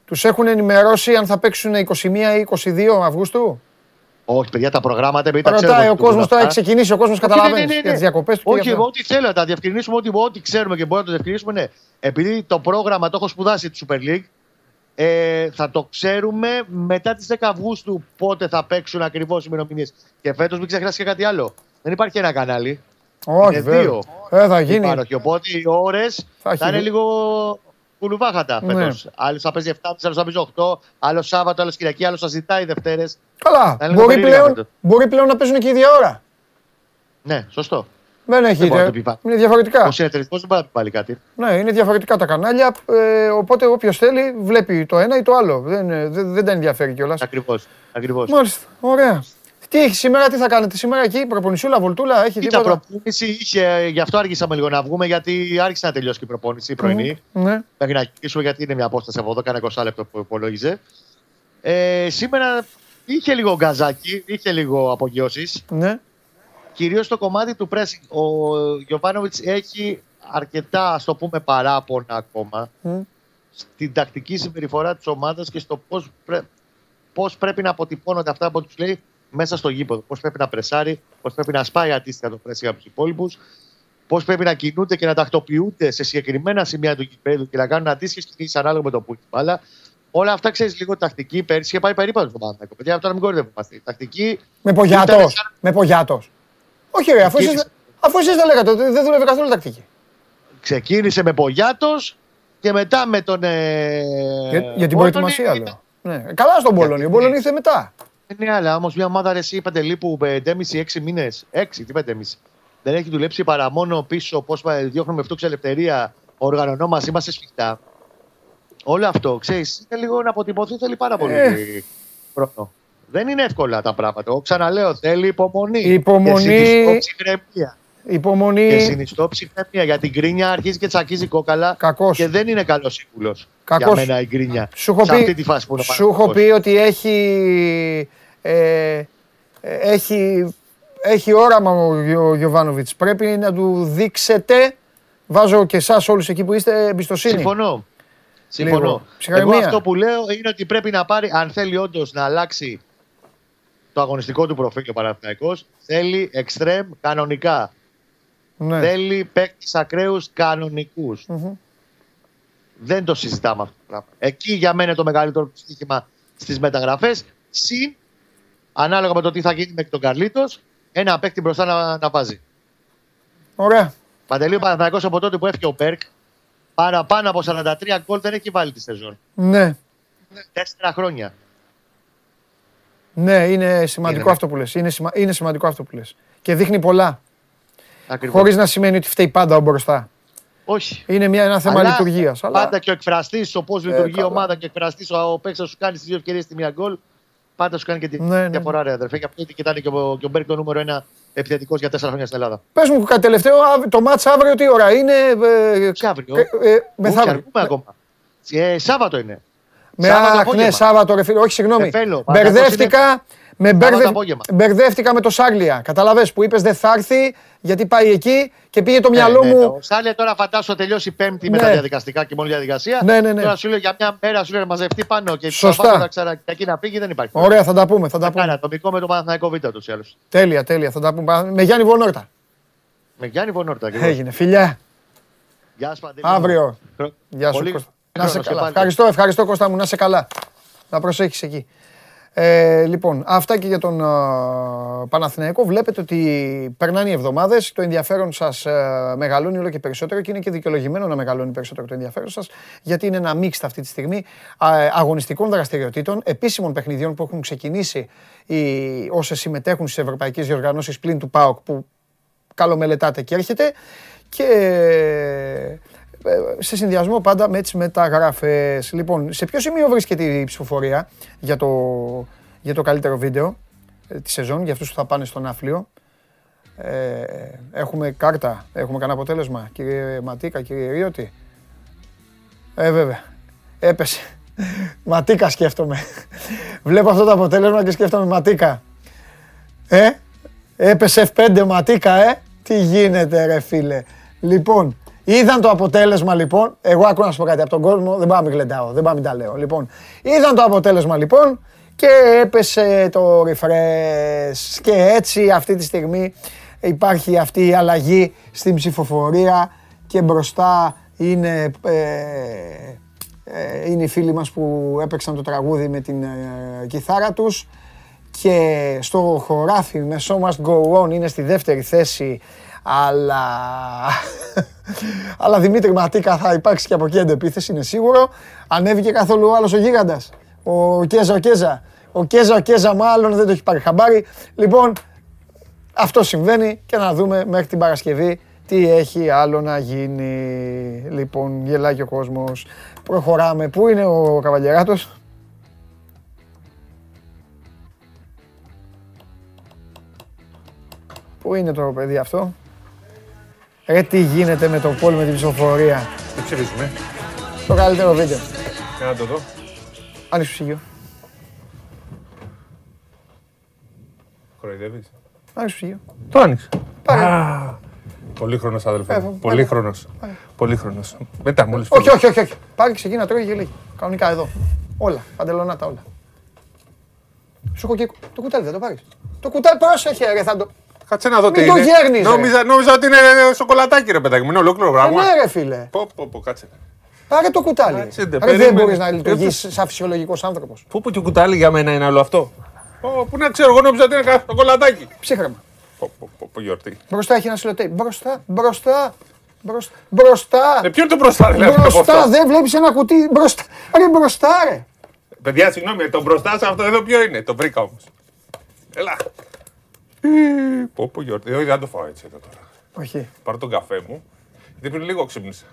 Speaker 1: Τους έχουν ενημερώσει αν θα παίξουν 21 ή 22 Αυγούστου;
Speaker 14: Όχι, παιδιά, τα προγράμματα επειδή τα ξέρουμε.
Speaker 1: Ρωτάει ο
Speaker 14: ότι το
Speaker 1: κόσμος
Speaker 14: δουν
Speaker 1: τώρα, έχει
Speaker 14: αυτά.
Speaker 1: ξεκινήσει ο κόσμος,
Speaker 14: Όχι, ναι,
Speaker 1: καταλαβαίνεις.
Speaker 14: ναι, ναι,
Speaker 1: Για
Speaker 14: ναι.
Speaker 1: τις διακοπές του. και
Speaker 14: Όχι,
Speaker 1: για
Speaker 14: εγώ
Speaker 1: αυτά.
Speaker 14: ό,τι θέλω, να τα διευκρινίσουμε ό,τι, ό,τι ξέρουμε και μπορούμε να το διευκρινίσουμε. Ναι. Επειδή το πρόγραμμα το έχω σπουδάσει τη Super League, ε, θα το ξέρουμε μετά τις 10 Αυγούστου πότε θα παίξουν ακριβώς οι ημερομηνίες. Και φέτος μην ξεχνάς και κάτι άλλο. Δεν υπάρχει ένα κανάλι.
Speaker 1: Όχι,
Speaker 14: είναι
Speaker 1: βέβαια.
Speaker 14: δύο.
Speaker 1: Ε, θα γίνει.
Speaker 14: Υπάρχει. Οπότε οι ώρες θα,
Speaker 1: έχει
Speaker 14: είναι
Speaker 1: δει-
Speaker 14: λίγο κουλουβάχατα
Speaker 1: Ναι.
Speaker 14: φέτος. Άλλος θα παίζει 7, άλλος θα παίζει 8, άλλος Σάββατο, άλλος Κυριακή, άλλος θα ζητάει Δευτέρες.
Speaker 1: Καλά.
Speaker 14: Θα είναι λίγο
Speaker 1: Μπορεί
Speaker 14: περίεργα
Speaker 1: πλέον,
Speaker 14: φέτος.
Speaker 1: μπορεί πλέον να παίζουν και η ίδια ώρα.
Speaker 14: Ναι, σωστό.
Speaker 1: Δεν έχει.
Speaker 14: Δεν μπορεί να
Speaker 1: ε,
Speaker 14: το πει πάλι.
Speaker 1: Είναι διαφορετικά.
Speaker 14: Ο συνεταιρισμό δεν μπορεί να πει πάλι κάτι.
Speaker 1: Ναι, είναι διαφορετικά τα κανάλια. Ε, οπότε όποιος θέλει βλέπει το ένα ή το άλλο. Δεν, ε, δεν, δεν τα ενδιαφέρει κιόλας.
Speaker 14: Ακριβώς. Ακριβώς.
Speaker 1: Μάλιστα. Ωραία. Τι έχει σήμερα, τι θα κάνετε σήμερα εκεί, προπονησούλα, βολτούλα, έχει
Speaker 14: Κοίτα,
Speaker 1: τίποτα;
Speaker 14: προπόνηση είχε, γι' αυτό άργησαμε λίγο να βγούμε, γιατί άρχισε να τελειώσει και η προπόνηση η πρωινή.
Speaker 1: Ναι.
Speaker 14: Μέχρι να κοιτήσουμε, γιατί είναι μια απόσταση από εδώ, κάνα 20 λεπτό που υπολόγιζε. Ε, σήμερα είχε λίγο γκαζάκι, είχε λίγο απογειώσεις.
Speaker 1: Ναι.
Speaker 14: Κυρίως στο κομμάτι του pressing. Ο Γιωβάνοβιτς έχει αρκετά, ας το πούμε, παράπονα ακόμα
Speaker 1: Μμ.
Speaker 14: στην τακτική συμπεριφορά της ομάδας και στο πώς πώς πρέπει να αποτυπώνονται αυτά που τους λέει μέσα στο γήπεδο. Πώς πρέπει να πρεσάρει, πώς πρέπει να σπάει αντίστοιχα το pressing από τους υπόλοιπους, πώς πρέπει να κινούνται και να τακτοποιούνται σε συγκεκριμένα σημεία του γηπέδου και να κάνουν αντίστοιχες κινήσεις ανάλογα με το που έχει η μπάλα. Όλα αυτά ξέρεις λίγο τακτική. Πέρσι είχε πάει περίπατος στο Παναθηναϊκός. Παιδιά, αυτό να μην κορυδευόμαστε. Η τακτική.
Speaker 1: Με πογιάτος.
Speaker 14: ήταν
Speaker 1: Με πογιάτος. Όχι, ρε, αφού εσείς,
Speaker 14: Κύριε-
Speaker 1: αφού εσείς τα λέγατε ότι δεν δούλευε καθόλου τακτική.
Speaker 14: Ξεκίνησε με Πογιάτο και μετά με τον. Ε,
Speaker 1: Για, για την
Speaker 14: Μπόλτονη.
Speaker 1: προετοιμασία, λέω. Ναι. Καλά στον Πόλωνη. Ο Πόλωνη ήρθε μετά.
Speaker 14: Ναι, αλλά όμως μια ομάδα ρε, εσύ πέντε λίπου 5,5-6 μήνες. 6, τι 5,5. Δεν έχει δουλέψει παρά μόνο πίσω πώς διώχνουμε αυτό ελευθερία, οργανωνόμαστε, είμαστε σφιχτά. Όλο αυτό, ξέρεις, είναι λίγο να αποτυπωθεί, θέλει πάρα πολύ
Speaker 1: Ε.
Speaker 14: χρόνο. Δεν είναι εύκολα τα πράγματα. Εγώ ξαναλέω, θέλει υπομονή.
Speaker 1: Υπομονή.
Speaker 14: Και συνιστώ ψυχραιμία. Και
Speaker 1: Υπομονή.
Speaker 14: συνιστώ ψυχραιμία. Γιατί η γκρίνια αρχίζει και τσακίζει κόκαλα.
Speaker 1: Κακός.
Speaker 14: Και δεν είναι καλός σύμβουλος. Για
Speaker 1: Κακός.
Speaker 14: μένα η γκρίνια.
Speaker 1: Σου έχω
Speaker 14: σε αυτή
Speaker 1: πει,
Speaker 14: τη φάση που είναι ο
Speaker 1: σου έχω
Speaker 14: Παναθηναϊκός.
Speaker 1: πει ότι έχει, ε, έχει, έχει όραμα ο Γιο- Γιωβάνοβιτς. Πρέπει να του δείξετε, βάζω και εσάς όλους εκεί που είστε, εμπιστοσύνη.
Speaker 14: Συμφωνώ. Συμφωνώ.
Speaker 1: Λίγο. Ψυχραιμία.
Speaker 14: Εγώ αυτό που λέω είναι ότι πρέπει να πάρει, αν θέλει όντως να αλλάξει το αγωνιστικό του προφίλ ο Παναθηναϊκός, θέλει εξτρέμ κανονικά.
Speaker 1: Ναι.
Speaker 14: Θέλει παίκτες ακραίους κανονικούς.
Speaker 1: Μμμ.
Speaker 14: Δεν το συζητάμε αυτό το πράγμα. Εκεί για μένα είναι το μεγαλύτερο στοίχημα στις μεταγραφές. Συν, ανάλογα με το τι θα γίνει με τον Καρλίτος, ένα παίκτη μπροστά να, να βάζει.
Speaker 1: Ωραία.
Speaker 14: Παντελή ο Παναθηναϊκός από τότε που έφυγε ο Πέρκ, παραπάνω από 43 γκολ δεν έχει βάλει τη σεζόν.
Speaker 1: Ναι.
Speaker 14: Τέσσερα χρόνια.
Speaker 1: Ναι, είναι σημαντικό
Speaker 14: Είναι.
Speaker 1: αυτό που λες. Είναι, σημα- είναι σημαντικό αυτό που λες. Και δείχνει πολλά.
Speaker 14: Ακριβώς.
Speaker 1: Χωρίς να σημαίνει ότι φταίει πάντα ο μπροστά.
Speaker 14: Όχι.
Speaker 1: Είναι μια, ένα θέμα
Speaker 14: Αλλά
Speaker 1: λειτουργίας. Αλλά...
Speaker 14: Πάντα και ο εκφραστής, ο πώς λειτουργεί η
Speaker 1: καλά.
Speaker 14: ομάδα και ο εκφραστής, ο παίκτης σου κάνει τις δύο ευκαιρίες στη μία γκολ. Πάντα σου κάνει και τη
Speaker 1: Ναι, ναι.
Speaker 14: διαφορά, ρε αδερφέ. Και αυτό και ήταν και ο, και ο Μπέρκ το νούμερο ένα επιθετικός για τέσσερα χρόνια στην Ελλάδα.
Speaker 1: Πες μου κάτι τελευταίο, αβ- το μάτς αύριο τι ώρα είναι. Ε,
Speaker 14: Και αύριο.
Speaker 1: ε, ε,
Speaker 14: Όχι,
Speaker 1: μεθαύριο.
Speaker 14: αργούμε ακόμα. Ε, Σάββατο είναι.
Speaker 1: Με
Speaker 14: Σάββατο
Speaker 1: αχ, ναι,
Speaker 14: απόγευμα.
Speaker 1: Σάββατο, ρε φίλε. Όχι, συγγνώμη.
Speaker 14: Ε, θέλω.
Speaker 1: Μπερδεύτηκα. Με
Speaker 14: Σάββατο
Speaker 1: μπέρδε...
Speaker 14: απόγευμα.
Speaker 1: Μπερδεύτηκα με το Σάγλια. Καταλαβες που είπες δεν θα έρθει γιατί πάει εκεί και πήγε το μυαλό
Speaker 14: Ναι, ναι,
Speaker 1: μου.
Speaker 14: Ο Σάλια τώρα φαντάσου τελειώσει η Πέμπτη με
Speaker 1: Ναι.
Speaker 14: τα διαδικαστικά και μόνο διαδικασία.
Speaker 1: Ναι, ναι, ναι.
Speaker 14: Τώρα σου λέει για μια μέρα σου λέει να μαζευτεί πάνω και
Speaker 1: Σωστά.
Speaker 14: Σαββάτο να ξανακεί να φύγει δεν υπάρχει.
Speaker 1: Ωραία, θα τα πούμε. Θα τα
Speaker 14: Κάνει
Speaker 1: πούμε.
Speaker 14: ατομικό με το Παναθηναϊκό Β' τους ή άλλους.
Speaker 1: Τέλεια, τέλεια. Θα τα πούμε. Με Γιάννη Βονόρτα.
Speaker 14: Με Γιάννη Βονόρτα. ακριβώς.
Speaker 1: Έγινε. Φιλιά.
Speaker 14: Γεια σου Παντελή.
Speaker 1: Αύριο.
Speaker 14: Χρο-
Speaker 1: Γεια σου,
Speaker 14: Πολύ
Speaker 1: Κώστα. Να σε
Speaker 14: χρόνος και
Speaker 1: καλά.
Speaker 14: πάλι.
Speaker 1: Ευχαριστώ, ευχαριστώ Κώστα μου. Να σε καλά. Να προσέχεις εκεί. Ε, λοιπόν, αυτά και για τον α, Παναθηναϊκό. Βλέπετε ότι περνάνε οι εβδομάδες, το ενδιαφέρον σας α, μεγαλώνει όλο και περισσότερο και είναι και δικαιολογημένο να μεγαλώνει περισσότερο το ενδιαφέρον σας, γιατί είναι ένα μίξ αυτή τη στιγμή α, αγωνιστικών δραστηριοτήτων, επίσημων παιχνιδιών που έχουν ξεκινήσει οι, όσες συμμετέχουν στις ευρωπαϊκές διοργανώσεις πλην του ΠΑΟΚ που καλομελετάτε και έρχεται και ε, σε συνδυασμό πάντα με τις μεταγραφές. Λοιπόν, σε ποιο σημείο βρίσκεται η ψηφοφορία για το, για το καλύτερο βίντεο ε, τη σεζόν, για αυτούς που θα πάνε στον Άφλιο; Ε, έχουμε κάρτα, έχουμε κανένα αποτέλεσμα, κύριε Ματίκα, κύριε Ριώτη; Ε, βέβαια. Έπεσε. Ματίκα σκέφτομαι. Βλέπω αυτό το αποτέλεσμα και σκέφτομαι Ματίκα. Ε, έπεσε F5 Ματίκα, ε. Τι γίνεται ρε φίλε. Λοιπόν, είδαν το αποτέλεσμα λοιπόν. Εγώ ακούω να σου πω κάτι από τον κόσμο. Δεν πάω να μην γλεντάω, δεν πάω να μην τα λέω. Λοιπόν, είδαν το αποτέλεσμα λοιπόν και έπεσε το refresh. Και έτσι αυτή τη στιγμή υπάρχει αυτή η αλλαγή στην ψηφοφορία και μπροστά είναι, ε, ε, είναι οι φίλοι μας που έπαιξαν το τραγούδι με την ε, κιθάρα τους και στο χωράφι με So Must Go On είναι στη δεύτερη θέση αλλά, αλλά Δημήτρη Ματίκα θα υπάρξει και από εκεί αντεπίθεση είναι σίγουρο ανέβηκε καθόλου άλλος ο γίγαντας ο Κέζα ο Κέζα ο Κέζα ο Κέζα μάλλον δεν το έχει πάρει χαμπάρι λοιπόν αυτό συμβαίνει και να δούμε μέχρι την Παρασκευή τι έχει άλλο να γίνει. Λοιπόν, γελάει και ο κόσμος. Προχωράμε. Πού είναι ο Καβαλιεράτος; Πού είναι το παιδί αυτό; Ρε τι γίνεται με το πόλ με την ψηφοφορία;
Speaker 15: Τι ψηφίσουμε.
Speaker 1: Το καλύτερο βίντεο.
Speaker 15: Για να το δω.
Speaker 1: Άνοιξε το ψυγείο.
Speaker 15: Κοροϊδεύεις.
Speaker 1: Άνοιξε το ψυγείο.
Speaker 15: Το άνοιξε.
Speaker 1: Πάρε.
Speaker 15: Πολύχρονος αδελφέ
Speaker 1: Ε,
Speaker 15: μου.
Speaker 1: πάρε.
Speaker 15: Πολύχρονος. Πολύχρονος. Μετά μόλις
Speaker 1: Όχι, όχι, όχι, όχι. Πάρε και ξεκίνα, τρώει γελί. Κανονικά εδώ. Όλα. Παντελονάτα όλα. Σου έχω και το κουτάλι, δεν το πάρεις. Το κουτάλι, πρόσεχε ρε, θα το...
Speaker 15: Κάτσε να δω τι
Speaker 1: Μην το
Speaker 15: είναι.
Speaker 1: γέρνεις, ρε.
Speaker 15: Νόμιζα, νόμιζα ότι είναι σοκολατάκι ρε παιδάκι μου. Είναι ολόκληρο
Speaker 1: Ε,
Speaker 15: πράγμα.
Speaker 1: ναι ρε φίλε.
Speaker 15: Πω, πω, πω, κάτσε.
Speaker 1: Πάρε το κουτάλι.
Speaker 15: Κάτσε, ντε,
Speaker 1: Ρε, δεν
Speaker 15: περίμενε.
Speaker 1: μπορείς να
Speaker 15: Ε,
Speaker 1: λειτουργείς σαν φυσιολογικός άνθρωπος.
Speaker 15: Πού που και κουτάλι για μένα είναι όλο αυτό; Πω, Πού να ξέρω, εγώ νόμιζα ότι είναι κα- σοκολατάκι.
Speaker 1: Ψύχρεμα.
Speaker 15: Πω, πω, πω, πω, γιορτή.
Speaker 1: Μπροστά έχει ένα σιλοτέι. Μπροστά, μπροστά, μπροστά. Μπροστά.
Speaker 15: Ε, ποιο είναι το μπροστά δηλαδή από
Speaker 1: Μπροστά,
Speaker 15: αυτό.
Speaker 1: δεν βλέπεις ένα κουτί. Μπροστά. Ρε, μπροστά, ρε.
Speaker 15: Παιδιά, συγγνώμη, το μπροστά σε αυτό εδώ ποιο είναι; Το βρήκα όμως. Έλα. Ε, Πω, πω, γιορτή. Όχι, δεν το φάω έτσι εδώ τώρα.
Speaker 1: Όχι.
Speaker 15: Πάρω τον καφέ μου. Γιατί πριν λίγο ξύπνησα.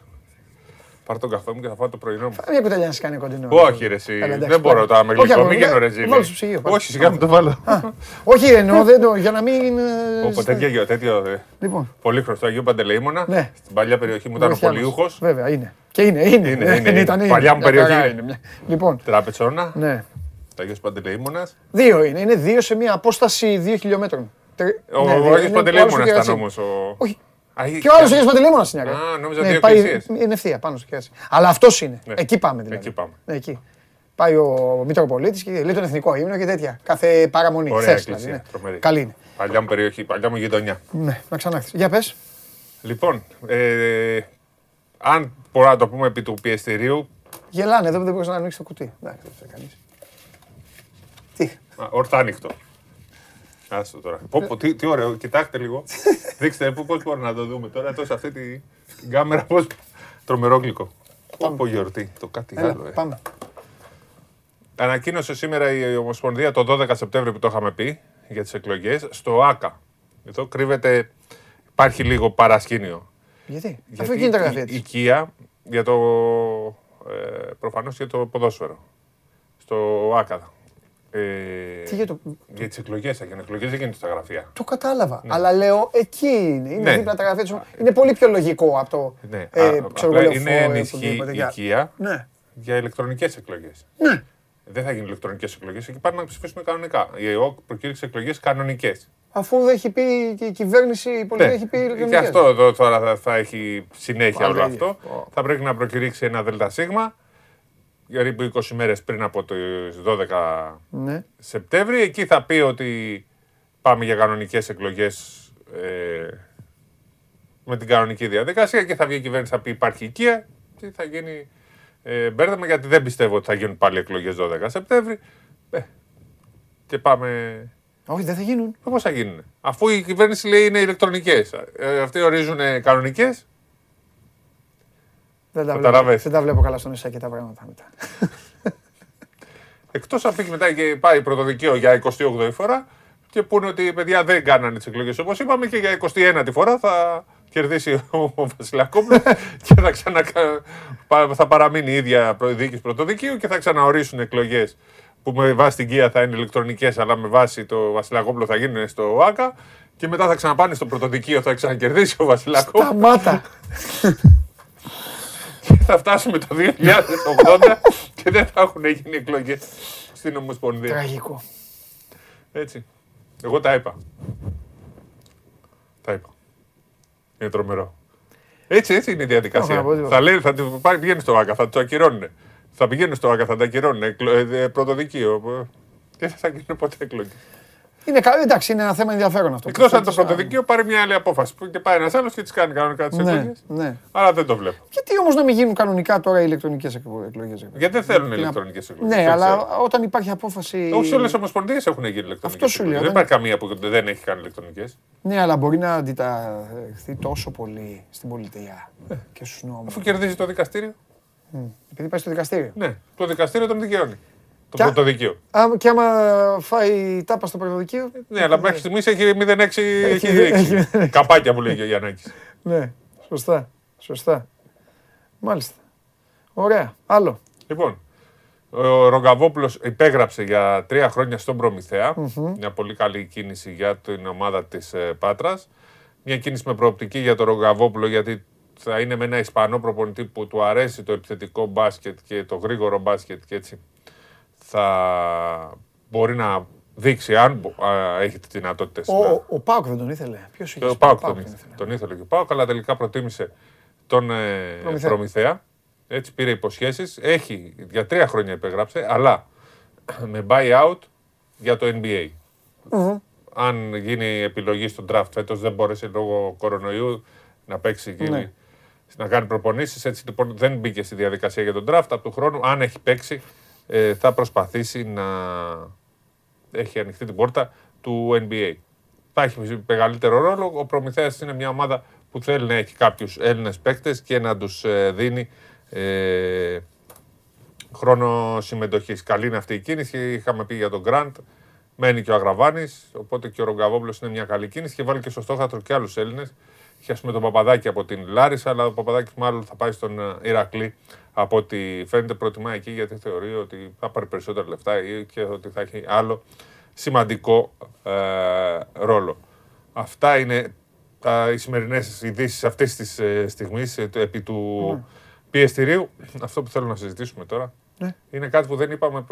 Speaker 15: Πάρω τον καφέ μου και θα φάω το πρωινό μου.
Speaker 1: Μια κουταλιά να σε κάνει κοντινό.
Speaker 15: Όχι, ρε, εσύ.
Speaker 1: Καλά, εντάξει,
Speaker 15: δεν μπορώ
Speaker 1: πάρε.
Speaker 15: τώρα με
Speaker 1: Όχι,
Speaker 15: γλυκό.
Speaker 1: αγόρι,
Speaker 15: Μην γίνω ρε,
Speaker 1: ε,
Speaker 15: Ζήλη.
Speaker 1: βάλε στο ψυγείο, πάρε.
Speaker 15: Όχι, σιγά μου το βάλω.
Speaker 1: Όχι, εννοώ, δεν το, για να μην... ε,
Speaker 15: Πω, τέτοιο, γιο- τέτοιο. ε,
Speaker 1: Λοιπόν.
Speaker 15: Πολύ χρωστό Αγίου Παντελεήμονα.
Speaker 1: Ναι.
Speaker 15: Στην παλιά περιοχή μου ήταν ο
Speaker 1: Βοηθιά μας.
Speaker 15: Πολιούχο.
Speaker 1: Βέβαια, είναι. Και είναι, είναι.
Speaker 15: Είναι,
Speaker 1: Ναι,
Speaker 15: είναι, είναι.
Speaker 1: ήταν, είναι.
Speaker 15: Παλιά μου
Speaker 1: Μια χαρά
Speaker 15: περιοχή.
Speaker 1: είναι, μια- Λοιπόν,
Speaker 15: Τραπετσόνα.
Speaker 1: ναι.
Speaker 15: Αγίος Παντελεήμονα.
Speaker 1: Δύο είναι. Είναι δύο σε μια απόσταση δύο χιλιόμετρων. Τρι-
Speaker 15: Ο
Speaker 1: ναι, δύο.
Speaker 15: Αγίο
Speaker 1: Είναι- ο
Speaker 15: Παντελεήμονα
Speaker 1: άλλος στο
Speaker 15: ήταν
Speaker 1: κερασί.
Speaker 15: όμως. Ο...
Speaker 1: Όχι.
Speaker 15: Α,
Speaker 1: Και ο άλλος Αγίος Παντελεήμονα είναι. ρε.
Speaker 15: Α, νόμιζα
Speaker 1: Ναι,
Speaker 15: δύο
Speaker 1: πάει-
Speaker 15: εκκλησίες.
Speaker 1: Είναι ευθεία πάνω στο κερασί. Αλλά αυτός είναι.
Speaker 15: Ναι.
Speaker 1: Εκεί πάμε δηλαδή.
Speaker 15: Εκεί πάμε.
Speaker 1: Ναι, εκεί. Πάει ο Μητροπολίτης και λέει τον εθνικό ύμνο και τέτοια. Κάθε παραμονή.
Speaker 15: Ωραία
Speaker 1: Χθες,
Speaker 15: εκκλησία.
Speaker 1: δηλαδή, ναι.
Speaker 15: τρομερή.
Speaker 1: Καλή είναι.
Speaker 15: Παλιά μου περιοχή, παλιά μου γειτονιά.
Speaker 1: Ναι, να ξανάρθεις. Για πες.
Speaker 15: Λοιπόν, ε, αν μπορώ να το πούμε επί του πιεστηρίου,
Speaker 1: Γελάνε εδώ που δεν μπορείς να ανοίξεις το κουτί. Εντάξει, δεν ξέρει κανεί. Τι.
Speaker 15: α, ορθάνυχτο. Άστο τώρα. Πω, πω, τι, τι ωραίο, κοιτάξτε λίγο. Δείξτε πού- πώς μπορούμε να το δούμε τώρα, τόσο αυτή τη- την κάμερα, πώς... Τρομερό γλυκό. Πω, πω γιορτή, το κάτι
Speaker 1: Έλα,
Speaker 15: άλλο. Ε.
Speaker 1: πάμε.
Speaker 15: Ανακοίνωσε σήμερα η Ομοσπονδία το 12 Σεπτέμβριο που το είχαμε πει για τις εκλογές στο ΆΚΑ. Εδώ κρύβεται, υπάρχει λίγο παρασκήνιο.
Speaker 1: Γιατί; Αφού
Speaker 15: Γιατί
Speaker 1: γίνεται τα
Speaker 15: η-
Speaker 1: γραφεία
Speaker 15: η
Speaker 1: τη.
Speaker 15: οικία για το, ε, προφανώς για το ποδόσφαιρο. Στο ΆΚΑ. Ε,
Speaker 1: Τι για το.
Speaker 15: για τις εκλογές, θα γίνουν εκλογές, δεν γίνεται στα γραφεία.
Speaker 1: Το κατάλαβα. Αλλά λέω εκεί είναι. Είναι
Speaker 15: Ναι.
Speaker 1: δίπλα τα γραφεία τους. Είναι πολύ πιο λογικό από το.
Speaker 15: Ναι,
Speaker 1: ε,
Speaker 15: α,
Speaker 1: ξέρω
Speaker 15: απλά
Speaker 1: εγώ,
Speaker 15: είναι
Speaker 1: λεωφόρο,
Speaker 15: ενισχύ
Speaker 1: οπουδήποτε,
Speaker 15: η
Speaker 1: για-
Speaker 15: οικία
Speaker 1: Ναι.
Speaker 15: για ηλεκτρονικές εκλογές.
Speaker 1: Ναι.
Speaker 15: Δεν θα γίνουν ηλεκτρονικές εκλογές, εκεί πάνε να ψηφίσουν κανονικά. Η ΕΟΚ προκήρυξε εκλογές κανονικές.
Speaker 1: Αφού δεν έχει πει και η κυβέρνηση, η πολιτική έχει πει
Speaker 15: Ναι. Και
Speaker 1: ηλεκτρονικές.
Speaker 15: αυτό εδώ τώρα θα, θα έχει συνέχεια
Speaker 1: Πάλι
Speaker 15: όλο
Speaker 1: τα ίδια.
Speaker 15: αυτό. Θα πρέπει να προκηρύξει ένα ΔΣ περίπου 20 μέρες πριν από τις 12
Speaker 1: Ναι.
Speaker 15: Σεπτέμβρη. Εκεί θα πει ότι πάμε για κανονικές εκλογές ε, με την κανονική διαδικασία και θα βγει η κυβέρνηση θα πει υπάρχει οικία και θα γίνει ε, μπέρδεμα γιατί δεν πιστεύω ότι θα γίνουν πάλι εκλογές 12 Σεπτέμβρη. Ε, και πάμε
Speaker 1: Όχι, δεν θα γίνουν.
Speaker 15: Πώς θα γίνουν. Αφού η κυβέρνηση λέει είναι ηλεκτρονικές. Ε, αυτοί ορίζουν κανονικές.
Speaker 1: Δεν τα,
Speaker 15: Καταλάβες.
Speaker 1: βλέπω, δεν τα βλέπω καλά στον Ισάκη τα πράγματα μετά.
Speaker 15: Εκτός αν πει μετά και πάει πρωτοδικείο για 28η φορά και πούνε ότι οι παιδιά δεν κάνανε τις εκλογές όπως είπαμε και για 21η φορά θα κερδίσει ο, ο Βασιλακόπουλος και θα, ξανακα... πα- θα παραμείνει η ίδια προ- διοίκηση πρωτοδικείου και θα ξαναορίσουν εκλογές που με βάση την ΚΙΑ θα είναι ηλεκτρονικές, αλλά με βάση το Βασιλακόπουλο θα γίνουν στο ΆΚΑ. Και μετά θα ξαναπάνε στο πρωτοδικείο, θα ξανακερδίσει ο Βασιλακόπουλος.
Speaker 1: Σταμάτα.
Speaker 15: θα φτάσουμε το 2080 και δεν θα έχουν γίνει εκλογές στην Ομοσπονδία.
Speaker 1: Τραγικό.
Speaker 15: Έτσι. Εγώ τα είπα. Τα είπα. Είναι τρομερό. Έτσι, έτσι είναι η διαδικασία.
Speaker 1: Όχι, να πω τίποτα.
Speaker 15: θα λέει, θα του πάρει, πηγαίνεις στο ΆΚΑ, θα του ακυρώνουν. Θα πηγαίνουν στο ΆΚΑ, θα τα ακυρώνουν. Εκλο, ε, ε, πρωτοδικείο. Και δεν θα γίνουν ποτέ εκλογέ.
Speaker 1: Είναι καλό, εντάξει, είναι ένα θέμα ενδιαφέρον αυτό.
Speaker 15: Εκτός αν το
Speaker 1: Προσθέτεις,
Speaker 15: πρωτοδικείο πάρει μια άλλη απόφαση. Που και πάει ένας άλλος και τις κάνει κανονικά τις
Speaker 1: Ναι,
Speaker 15: εκλογές.
Speaker 1: ναι.
Speaker 15: Αλλά δεν το βλέπω.
Speaker 1: Γιατί όμως να μην γίνουν κανονικά τώρα οι ηλεκτρονικές εκλογές.
Speaker 15: Γιατί δεν θέλουν
Speaker 1: Τι να-
Speaker 15: ηλεκτρονικές εκλογές.
Speaker 1: Ναι, αλλά όταν υπάρχει απόφαση.
Speaker 15: Όχι όλες οι ομοσπονδίες έχουν γίνει ηλεκτρονικές.
Speaker 1: Αυτό σου λέω,
Speaker 15: Δεν
Speaker 1: δεν-
Speaker 15: υπάρχει καμία που δεν έχει κάνει ηλεκτρονικές.
Speaker 1: Ναι, αλλά μπορεί να αντιταχθεί τόσο πολύ στην πολιτεία και στους νόμους.
Speaker 15: Αφού κερδίζει το δικαστήριο.
Speaker 1: Επειδή πάει στο δικαστήριο.
Speaker 15: Ναι, το δικαστήριο τον δικαιώνει. Το
Speaker 1: Και α-
Speaker 15: πρωτοδικείο.
Speaker 1: Άμα- Και άμα φάει τάπα στο πρωτοδικείο.
Speaker 15: Ναι, αλλά μέχρι στιγμής έχει 0,6 έχει
Speaker 1: έχει-
Speaker 15: δείξει. Καπάκια που λέει ο Γιαννάκη.
Speaker 1: Ναι, σωστά. Σωστά. Μάλιστα. Ωραία. Άλλο.
Speaker 15: Λοιπόν, ο Ρογκαβόπουλος υπέγραψε για τρία χρόνια στον προμηθεα Μια πολύ καλή κίνηση για την ομάδα της Πάτρας. Μια κίνηση με προοπτική για τον Ρογκαβόπουλο γιατί θα είναι με ένα Ισπανό προπονητή που του αρέσει το επιθετικό μπάσκετ και το γρήγορο μπάσκετ και έτσι θα μπορεί να δείξει αν μπο- α, έχει τι δυνατότητε.
Speaker 1: Ο, ο, ο Πάουκ δεν τον ήθελε. Ποιος είχε.
Speaker 15: Ο Πάουκ τον ήθελε. Τον ήθελε και ο Πάουκ, αλλά τελικά προτίμησε τον ε,
Speaker 1: Προμηθέα.
Speaker 15: Προμηθέα. Έτσι πήρε υποσχέσεις. Έχει για τρία χρόνια υπεγράψε, αλλά με buyout για το NBA. Αν γίνει επιλογή στο draft φέτος, δεν μπόρεσε λόγω κορονοϊού να παίξει και
Speaker 1: Ναι.
Speaker 15: να κάνει προπονήσεις. Έτσι λοιπόν δεν μπήκε στη διαδικασία για τον draft. Από του χρόνου, αν έχει παίξει, ε, θα προσπαθήσει να έχει ανοιχτεί την πόρτα του NBA. Θα έχει μεγαλύτερο ρόλο. Ο Προμηθέας είναι μια ομάδα που θέλει να έχει κάποιους Έλληνες παίκτες και να τους ε, δίνει ε, χρόνο συμμετοχής. Καλή είναι αυτή η κίνηση. Είχαμε πει για τον Γκραντ. Μένει και ο Αγραβάνης, οπότε και ο Ρογκαβόπουλος είναι μια καλή κίνηση και βάλει και στο στόχαστρο και άλλους Έλληνες. Είχε ας πούμε τον Παπαδάκη από την Λάρισα, αλλά ο Παπαδάκης μάλλον θα πάει στον ε, Ηρακλή από ό,τι φαίνεται προτιμά εκεί γιατί θεωρεί ότι θα πάρει περισσότερα λεφτά ή και ότι θα έχει άλλο σημαντικό ε, ρόλο. Αυτά είναι τα, οι σημερινές ειδήσεις αυτής της ε, στιγμής επί του πιεστηρίου. Αυτό που θέλω να συζητήσουμε τώρα
Speaker 1: Ναι.
Speaker 15: είναι κάτι που δεν είπαμε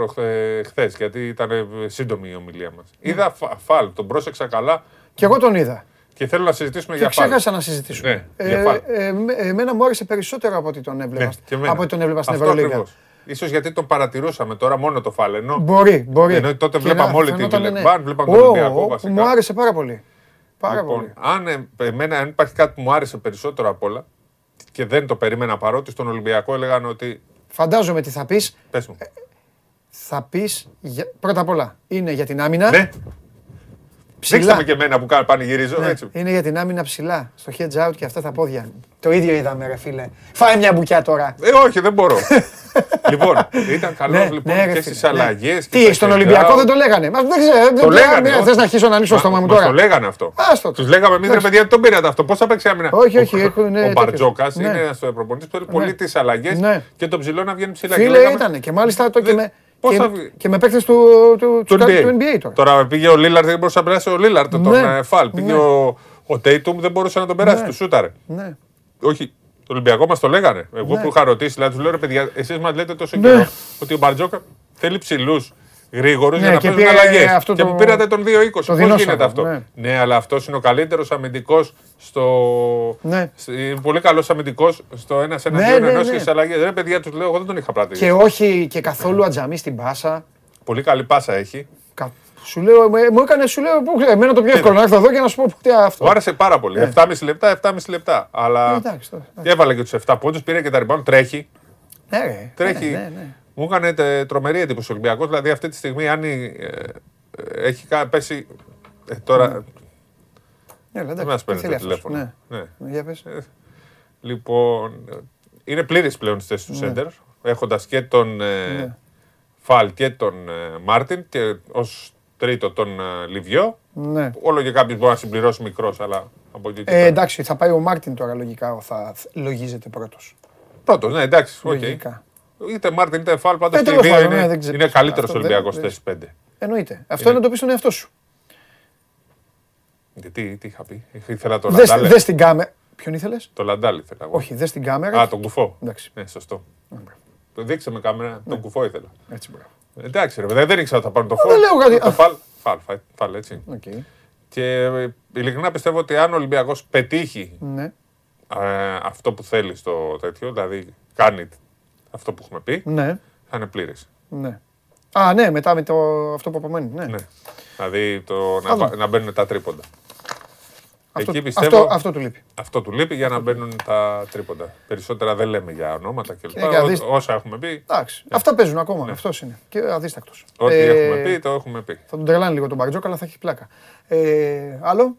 Speaker 15: χθες, γιατί ήταν ε, σύντομη η ομιλία μας. Είδα φα- φαλ, τον πρόσεξα καλά
Speaker 1: Και εγώ τον είδα.
Speaker 15: Και θέλω να συζητήσουμε
Speaker 1: Και
Speaker 15: για φαλ.
Speaker 1: ξέχασα να συζητήσουμε.
Speaker 15: Ναι, για
Speaker 1: Ε,
Speaker 15: φαλ.
Speaker 1: ε, με- εμένα μου άρεσε περισσότερο από ό,τι τον έβλεπα.
Speaker 15: Ναι, και εμένα.
Speaker 1: από ό,τι τον έβλεπα στην
Speaker 15: Αυτό
Speaker 1: Ευρωλίγα.
Speaker 15: ακριβώς. Ίσως γιατί τον παρατηρούσαμε τώρα μόνο το φαλ. Ενώ
Speaker 1: Μπορεί, μπορεί.
Speaker 15: Ενώ τότε
Speaker 1: Και
Speaker 15: βλέπαμε
Speaker 1: να
Speaker 15: όλη τη
Speaker 1: φαινόταν, ναι.
Speaker 15: Βιλερμπάν, βλέπαμε
Speaker 1: Ω,
Speaker 15: τον Ολυμπιακό
Speaker 1: ω,
Speaker 15: βασικά.
Speaker 1: Μου άρεσε πάρα πολύ. Πάρα
Speaker 15: λοιπόν,
Speaker 1: πολύ.
Speaker 15: αν, ε, εμένα, αν υπάρχει κάτι που μου άρεσε περισσότερο απ' όλα και δεν το περίμενα παρότι στον Ολυμπιακό έλεγαν ότι.
Speaker 1: Φαντάζομαι τι θα πεις.
Speaker 15: Πες μου.
Speaker 1: Θα πεις. Πρώτα απ' όλα είναι για την άμυνα.
Speaker 15: Ναι.
Speaker 1: Ψηλά.
Speaker 15: Δείξτε με και εμένα που κάνω πανηγυρίζω.
Speaker 1: Ναι,
Speaker 15: Έτσι.
Speaker 1: Είναι για την άμυνα ψηλά. Στο hedge out και αυτά τα πόδια. Το ίδιο είδαμε, ρε φίλε. Φάει μια μπουκιά τώρα.
Speaker 15: Ε, όχι, δεν μπορώ. λοιπόν, ήταν καλό
Speaker 1: Ναι,
Speaker 15: λοιπόν
Speaker 1: ναι, ρε
Speaker 15: και
Speaker 1: φίλε,
Speaker 15: στις
Speaker 1: ναι.
Speaker 15: αλλαγές.
Speaker 1: Τι, στον Ολυμπιακό δεν το λέγανε; Μα δεν ξέρω.
Speaker 15: Το λέγανε. όχι.
Speaker 1: Θες να αρχίσω να ανοίξω το στόμα μου
Speaker 15: Μας
Speaker 1: τώρα;
Speaker 15: Το λέγανε αυτό.
Speaker 1: Άστο το.
Speaker 15: Τους λέγαμε εμεί ρε
Speaker 1: Εντάξει.
Speaker 15: παιδιά, τι τον πήρατε αυτό. Πώς θα παίξει άμυνα;
Speaker 1: Όχι, όχι,
Speaker 15: Ο-
Speaker 1: έχουν, ναι,
Speaker 15: Ο
Speaker 1: τέτοιος.
Speaker 15: Μπαρτζόκας
Speaker 1: Ναι.
Speaker 15: είναι ένα προπονητής που θέλει
Speaker 1: Ναι.
Speaker 15: πολύ τις αλλαγές
Speaker 1: Ναι.
Speaker 15: και τον ψηλό να βγαίνει ψηλά. Και
Speaker 1: Φίλε
Speaker 15: λέγαμε,
Speaker 1: ήταν και μάλιστα το και
Speaker 15: Δεν-
Speaker 1: με,
Speaker 15: πώς
Speaker 1: και,
Speaker 15: θα βγει;
Speaker 1: και με παίκτες του, του,
Speaker 15: του
Speaker 1: του,
Speaker 15: NBA.
Speaker 1: του NBA τώρα.
Speaker 15: Τώρα πήγε ο Λίλαρτ, δεν μπορούσε να περάσει ο Λίλαρτ τον
Speaker 1: Ναι.
Speaker 15: ε, Φαλ. Πήγε
Speaker 1: Ναι.
Speaker 15: ο, ο Τέιτουμ, δεν μπορούσε να τον περάσει,
Speaker 1: Ναι.
Speaker 15: του σούταρε.
Speaker 1: Ναι.
Speaker 15: Όχι, το Ολυμπιακό μας το λέγανε. Εγώ
Speaker 1: Ναι.
Speaker 15: που είχα ρωτήσει, δηλαδή του λέω ρε παιδιά, εσείς μας λέτε τόσο
Speaker 1: Ναι.
Speaker 15: καιρό ότι ο Μπαρτζόκα θέλει ψηλούς γρήγορου
Speaker 1: Ναι,
Speaker 15: για να
Speaker 1: και
Speaker 15: παίζουν
Speaker 1: πήρε
Speaker 15: αλλαγές.
Speaker 1: αυτό
Speaker 15: Και
Speaker 1: το-
Speaker 15: που πήρατε τον 2-20.
Speaker 1: το
Speaker 15: Πώς
Speaker 1: δεινόσαυρο,
Speaker 15: γίνεται αυτό;
Speaker 1: ναι.
Speaker 15: Ναι, αλλά αυτός είναι ο καλύτερος αμυντικός στο.
Speaker 1: Ναι.
Speaker 15: Είναι πολύ καλός αμυντικός στο ένα εναντίον
Speaker 1: ναι,
Speaker 15: ενό
Speaker 1: ναι.
Speaker 15: και στι αλλαγές. Ρε παιδιά, τους λέω, εγώ δεν τον είχα πράττει.
Speaker 1: Και όχι και καθόλου ατζαμί στην πάσα.
Speaker 15: Πολύ καλή πάσα έχει.
Speaker 1: Κα- Σου λέω, με- μου έκανε, σου λέω, πού, εμένα το πιο εύκολο να έρθω εδώ και να σου πω τι αυτό.
Speaker 15: Μου άρεσε πάρα πολύ.
Speaker 1: Ναι.
Speaker 15: 7,5 λεπτά, 7,5 λεπτά. Αλλά
Speaker 1: Ε, εντάξει, τώρα,
Speaker 15: και έβαλε και τους 7 πόντους, πήρε και τα rebound, τρέχει.
Speaker 1: Ναι, ρε.
Speaker 15: Τρέχει.
Speaker 1: Ναι, ναι, ναι.
Speaker 15: Μου έκανε τε- τρομερή εντύπωση ο Ολυμπιακός. Δηλαδή αυτή τη στιγμή, αν η- ε, ε, έχει κα- πέσει. ε, τώρα.
Speaker 1: Ναι, αλλά
Speaker 15: Δεν
Speaker 1: εντάξει,
Speaker 15: μας
Speaker 1: τι
Speaker 15: παίρνει
Speaker 1: θέλει
Speaker 15: το
Speaker 1: αυτός.
Speaker 15: τηλέφωνο.
Speaker 1: Ναι.
Speaker 15: Ναι.
Speaker 1: Ναι, Για πες.
Speaker 15: Λοιπόν, ε, είναι πλήρης πλέον στη θέση του
Speaker 1: Ναι.
Speaker 15: Σέντερ. Έχοντας και τον ε,
Speaker 1: Ναι.
Speaker 15: Φαλ και τον ε, Μάρτιν και ως τρίτο τον ε, Λιβιό.
Speaker 1: Ναι.
Speaker 15: Όλο και κάποιος μπορεί να συμπληρώσει μικρός, αλλά από εκεί και
Speaker 1: Ε,
Speaker 15: πέρα.
Speaker 1: εντάξει, θα πάει ο Μάρτιν τώρα λογικά, θα λογίζεται πρώτος.
Speaker 15: Πρώτος, ναι, εντάξει. οκ.
Speaker 1: Λογικά.
Speaker 15: Είτε Μάρτιν είτε Φαλ, πάντω
Speaker 1: Ε,
Speaker 15: και οι
Speaker 1: τέλος
Speaker 15: δύο
Speaker 1: πάντων, ναι,
Speaker 15: είναι,
Speaker 1: δεν ξέρω.
Speaker 15: είναι καλύτερος
Speaker 1: Αυτό δεν-
Speaker 15: Ολυμπιακό
Speaker 1: δεν-
Speaker 15: στι 5.
Speaker 1: Εννοείται. Αυτό
Speaker 15: Είναι.
Speaker 1: είναι να το πει στον εαυτό σου.
Speaker 15: Γιατί, τι είχα πει, ήθελα τον
Speaker 1: Δες,
Speaker 15: Αντάλε.
Speaker 1: δες την κάμερα. Ποιον ήθελες;
Speaker 15: Το Λαντάλ ήθελα. εγώ.
Speaker 1: Όχι, δες την κάμερα.
Speaker 15: Α, τον κουφό.
Speaker 1: Εντάξει.
Speaker 15: Ναι, σωστό. Το δείξε με κάμερα, τον κουφό ήθελα.
Speaker 1: Έτσι, μπράβο.
Speaker 15: Εντάξει, ρε, παιδί, δεν ήξερα ότι θα πάρουν το
Speaker 1: δεν
Speaker 15: φόλ.
Speaker 1: λέω κάτι.
Speaker 15: Το φάλ, φάλ, φάλ, φάλ, έτσι.
Speaker 1: Οκ.
Speaker 15: Και ε, ειλικρινά πιστεύω ότι αν ο Ολυμπιακός πετύχει
Speaker 1: Ναι.
Speaker 15: ε, αυτό που θέλει στο τέτοιο, δηλαδή κάνει αυτό που έχουμε πει,
Speaker 1: Ναι.
Speaker 15: θα είναι πλήρης.
Speaker 1: Ναι. Α, ναι, μετά με το, αυτό που απομένει. Ναι.
Speaker 15: Ναι. Δηλαδή το,
Speaker 1: Θα
Speaker 15: να,
Speaker 1: δούμε.
Speaker 15: βα- να μπαίνουν τα τρίποντα.
Speaker 1: Αυτό,
Speaker 15: Εκεί πιστεύω
Speaker 1: αυτό, αυτό του λείπει.
Speaker 15: αυτό του λείπει για να μπαίνουν τα τρίποντα. Περισσότερα δεν λέμε για ονόματα κλπ.
Speaker 1: Ε, και αδείς-
Speaker 15: Ό- Όσα έχουμε πει,
Speaker 1: Εντάξει. Αυτά παίζουν ακόμα. Αυτός είναι. Και αδίστακτος.
Speaker 15: Ναι. ό,τι έχουμε πει, το έχουμε πει.
Speaker 1: Θα τον τρελάνει λίγο τον Μπαρτζόκα, αλλά θα έχει πλάκα. Ε, άλλο;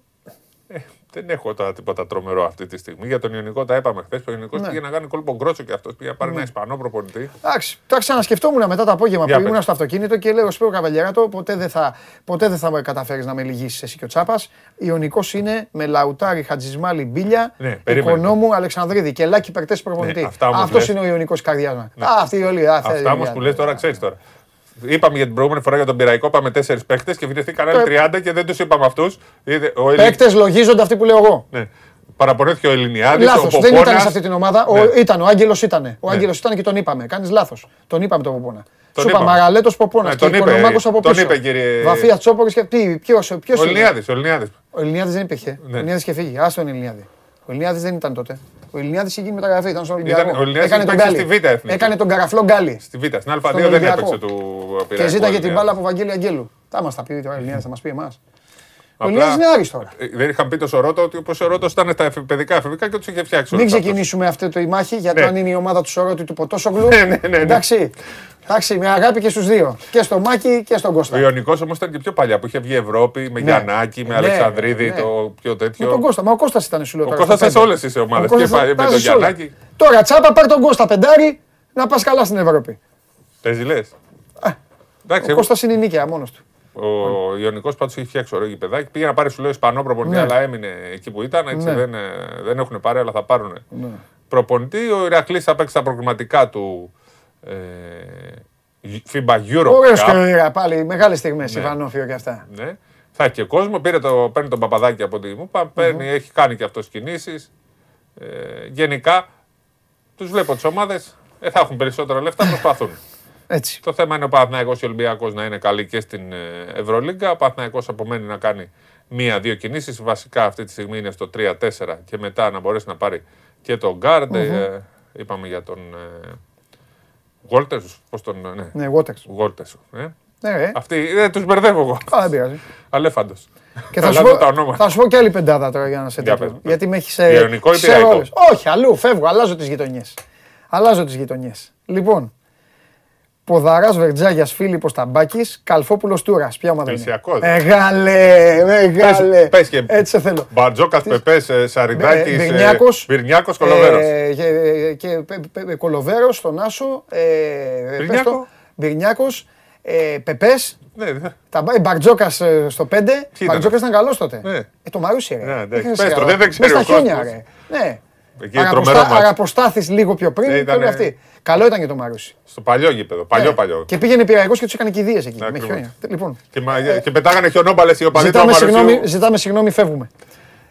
Speaker 15: Δεν έχω τώρα τίποτα τρομερό αυτή τη στιγμή. Για τον Ιωνικό τα είπαμε χθες. Ο Ιωνικός
Speaker 1: Ναι.
Speaker 15: πήγε να κάνει κόλπο γκρότσο και αυτός. Πήγε να πάρει
Speaker 1: Ναι.
Speaker 15: ένα Ισπανό προπονητή.
Speaker 1: Εντάξει, τα ξανασκεφτόμουν μετά το απόγευμα
Speaker 15: Για
Speaker 1: που
Speaker 15: πες.
Speaker 1: ήμουν στο αυτοκίνητο και λέω Σπύρο Καβαλιαράτο, ποτέ δεν θα, ποτέ δεν θα καταφέρεις να με λυγίσεις εσύ και ο Τσάπας. Ιωνικός είναι με Λαουτάρι, Χατζισμάλη, Μπίλια,
Speaker 15: Ναι, περίμενε.
Speaker 1: Οικονόμου, Αλεξανδρίδη και Λάκη Περτέ προπονητή.
Speaker 15: Ναι, αυτά όμως
Speaker 1: Αυτός
Speaker 15: λες.
Speaker 1: είναι ο Ιωνικός καρδιάς μας.
Speaker 15: Ναι.
Speaker 1: Α, αυτοί όλοι. α,
Speaker 15: Αυτά
Speaker 1: θέλει,
Speaker 15: όμως
Speaker 1: για-
Speaker 15: που λες τώρα, ξέρεις τώρα. Είπαμε για την προηγούμενη φορά για τον Πυραϊκό, πάμε τέσσερις παίχτες και βρεθήκαν άλλοι
Speaker 1: Το-
Speaker 15: 30 και δεν τους είπαμε αυτούς.
Speaker 1: Παίκτε λογίζονται αυτοί που λέω εγώ.
Speaker 15: Ναι. Παραπονέθηκε ο Ελληνιάδης.
Speaker 1: Λάθος, δεν ήταν σε αυτή την ομάδα.
Speaker 15: Ναι.
Speaker 1: Ο, ήταν, ο Άγγελος ήταν. Ο Άγγελος ήταν και τον είπαμε. Κάνεις λάθος. Τον είπαμε τον Ποπόνα.
Speaker 15: Τον
Speaker 1: Σου είπα
Speaker 15: είπαμε.
Speaker 1: Μαραλέτο Ποπόνα.
Speaker 15: Ναι,
Speaker 1: και
Speaker 15: τον είπε,
Speaker 1: Οικονομάκος από
Speaker 15: τον
Speaker 1: πίσω.
Speaker 15: είπε, κύριε-
Speaker 1: Βαφία Τσόπορης και τι, ποιο.
Speaker 15: Ο Ελληνιάδης. Ο Ελληνιάδης.
Speaker 1: Ο Ελληνιάδης δεν υπήρχε.
Speaker 15: Ναι.
Speaker 1: Ο Ελληνιάδης είχε φύγει. Άστο τον Ελληνιάδη. Ο Ελληνιάδης δεν ήταν τότε. Ο Ελληνιάδη είχε γίνει μεταγραφή, ήταν στον Ολυμπιακό.
Speaker 15: Ήταν- ο Ελληνιάδης
Speaker 1: Έκανε τον
Speaker 15: παίξει
Speaker 1: Γκάλι.
Speaker 15: στη Β' Εθνική.
Speaker 1: Έκανε τον καραφλό Γκάλι.
Speaker 15: Στη Β' στην Α2
Speaker 1: Στον
Speaker 15: δεν
Speaker 1: Ολυμπιακό.
Speaker 15: έπαιξε του Πυραϊκού.
Speaker 1: Και ζήταγε την
Speaker 15: Ελληνιάδη.
Speaker 1: μπάλα από Βαγγέλη Αγγέλου. Θα μας τα πει τώρα ο Ελληνιάδη, θα μας πει εμάς. Ο
Speaker 15: Απλά-
Speaker 1: Ελληνιάδη είναι άριστο τώρα.
Speaker 15: Ε, Δεν είχαν πει το Σορότο ότι όπως ο Σορότο ήταν στα εφη- παιδικά εφηβικά και τους είχε φτιάξει
Speaker 1: Μην
Speaker 15: όλους αυτούς.
Speaker 1: ξεκινήσουμε αυτή τη μάχη για το
Speaker 15: Ναι.
Speaker 1: αν είναι η ομάδα του Σορότη του Ποτόσογλου.
Speaker 15: Ναι, ναι, ναι, ναι.
Speaker 1: Εντάξει. Εντάξει, με αγάπη και στους δύο. Και στο Μάκη και στον
Speaker 15: Ο
Speaker 1: Κώστα.
Speaker 15: Ιωνικός όμως ήταν και πιο παλιά που είχε βγει Ευρώπη με
Speaker 1: Ναι.
Speaker 15: Γιαννάκη, με
Speaker 1: Ναι,
Speaker 15: Αλεξανδρίδη,
Speaker 1: ναι.
Speaker 15: το πιο τέτοιο.
Speaker 1: Με τον Κώστα. Μα ο Κώστας ήταν σου λέω.
Speaker 15: Ο
Speaker 1: τώρα
Speaker 15: Κώστας
Speaker 1: στο
Speaker 15: ήταν σε
Speaker 1: πέντε.
Speaker 15: όλες τις ομάδες.
Speaker 1: Ο
Speaker 15: Και
Speaker 1: Κώστας
Speaker 15: πα- με
Speaker 1: ήταν
Speaker 15: τον
Speaker 1: σε όλα.
Speaker 15: Γιαννάκη.
Speaker 1: Τώρα τσάπα, πάρ τον Κώστα πεντάρι να πας καλά στην Ευρώπη.
Speaker 15: Παίζει λες; Εντάξει,
Speaker 1: Ο
Speaker 15: εγώ-
Speaker 1: Κώστας είναι νίκαια μόνος του.
Speaker 15: Ο Ιωνικός πάντως έχει φτιάξει ωραίο γηπεδάκι. Πήγε να πάρει σου λέω Ισπανό προπονητή,
Speaker 1: Ναι.
Speaker 15: αλλά έμεινε εκεί που ήταν. Έτσι
Speaker 1: Ναι.
Speaker 15: δεν, ε, δεν έχουν πάρει, αλλά θα πάρουν
Speaker 1: Ναι.
Speaker 15: προπονητή. Ο Ηρακλής θα παίξει τα προγραμματικά του ε, FIBA Euro
Speaker 1: Ωραίος
Speaker 15: Cup.
Speaker 1: και πάλι, μεγάλες στιγμές,
Speaker 15: Ναι.
Speaker 1: Ιβανόφιο και αυτά.
Speaker 15: Ναι. Θα έχει και κόσμο. Πήρε το, παίρνει τον παπαδάκι από τη μου. παίρνει, Έχει κάνει και αυτός κινήσεις. Ε, γενικά τους βλέπω τις ομάδες. Ε, θα έχουν περισσότερα λεφτά, προσπαθούν.
Speaker 1: Έτσι.
Speaker 15: Το θέμα είναι ο Παναθηναϊκός και ο Ολυμπιακός να είναι καλοί και στην ε, Ευρωλίγκα. Ο Παναθηναϊκός απομένει να κάνει μία-δύο κινήσεις. Βασικά αυτή τη στιγμή είναι στο 3-4 και μετά να μπορέσει να πάρει και τον Γκάρντ.
Speaker 1: Μμμ.
Speaker 15: Ε, είπαμε για τον ε, Γόλτερς, πώς τον... Ναι,
Speaker 1: Ναι, Waters.
Speaker 15: Γόλτερς, ε.
Speaker 1: Ναι, ρε.
Speaker 15: Αυτοί δεν τους μπερδεύω εγώ.
Speaker 1: Α, δεν πειράζει.
Speaker 15: Αλέφαντος.
Speaker 1: Και θα σου,
Speaker 15: Αλλάζω
Speaker 1: πω,
Speaker 15: τα ονόματα.
Speaker 1: θα σου πω και άλλη πεντάδα τώρα για να σε
Speaker 15: Για
Speaker 1: τέτοιο.
Speaker 15: πες, πες.
Speaker 1: Γιατί με έχει.
Speaker 15: Ιωνικό ή Πειραϊκό;
Speaker 1: Όχι, αλλού φεύγω, αλλάζω τις γειτονιές. Αλλάζω τις γειτονιές. Λοιπόν, Ποδαράς Βερτζάγιας Φίλιππος Ταμπάκης, Καλφόπουλος Τούρας. Ποια ομάδα είναι;
Speaker 15: Πλησιακός.
Speaker 1: Μεγάλε, μεγάλε.
Speaker 15: Πες- πες και-
Speaker 1: Έτσι σε θέλω.
Speaker 15: Μπαρτζόκας, Πεπές, ε, Σαριδάκης, ε,
Speaker 1: Μπυρνιάκος,
Speaker 15: Μπυρνιάκος, Κολοβέρος.
Speaker 1: ε, και και Πε- Πε- Κολοβέρος στον Άσο. ε, πες
Speaker 15: Μπυρνιάκο.
Speaker 1: το, Μπυρνιάκος, ε, Πεπές,
Speaker 15: Ναι, ναι.
Speaker 1: τα Μπαρτζόκας στο 5.
Speaker 15: ήταν;
Speaker 1: Μπαρτζόκας ήταν καλός τότε.
Speaker 15: Ναι.
Speaker 1: Ε, το Μαρούσι, ρε.
Speaker 15: Ναι, εντάξει.
Speaker 1: Είχαν
Speaker 15: Πες το,
Speaker 1: σιγάρο.
Speaker 15: δεν- δεν ξέρει
Speaker 1: Μες
Speaker 15: ο
Speaker 1: στα χιόνια,
Speaker 15: κόσμος.
Speaker 1: ρε. Ναι.
Speaker 15: Εκεί τρομερό μάτς.
Speaker 1: Αραποστάθης λίγο πιο πριν
Speaker 15: Ναι,
Speaker 1: και
Speaker 15: ήτανε-
Speaker 1: όλοι αυτοί. Καλό ήταν και το Μαρούσι.
Speaker 15: Στο παλιό γήπεδο. Παλιό,
Speaker 1: Ναι.
Speaker 15: παλιό.
Speaker 1: Και πήγαινε πειραϊκός και τους έκανε κηδείες εκεί, με
Speaker 15: ακριβώς.
Speaker 1: χιόνια. Λοιπόν,
Speaker 15: Και, μα- και πετάγανε χιονόμπαλες οι οπαδοί του
Speaker 1: ζητάμε
Speaker 15: Αμαρουσίου.
Speaker 1: συγγνώμη, ζητάμε συγγνώμη, φεύγουμε.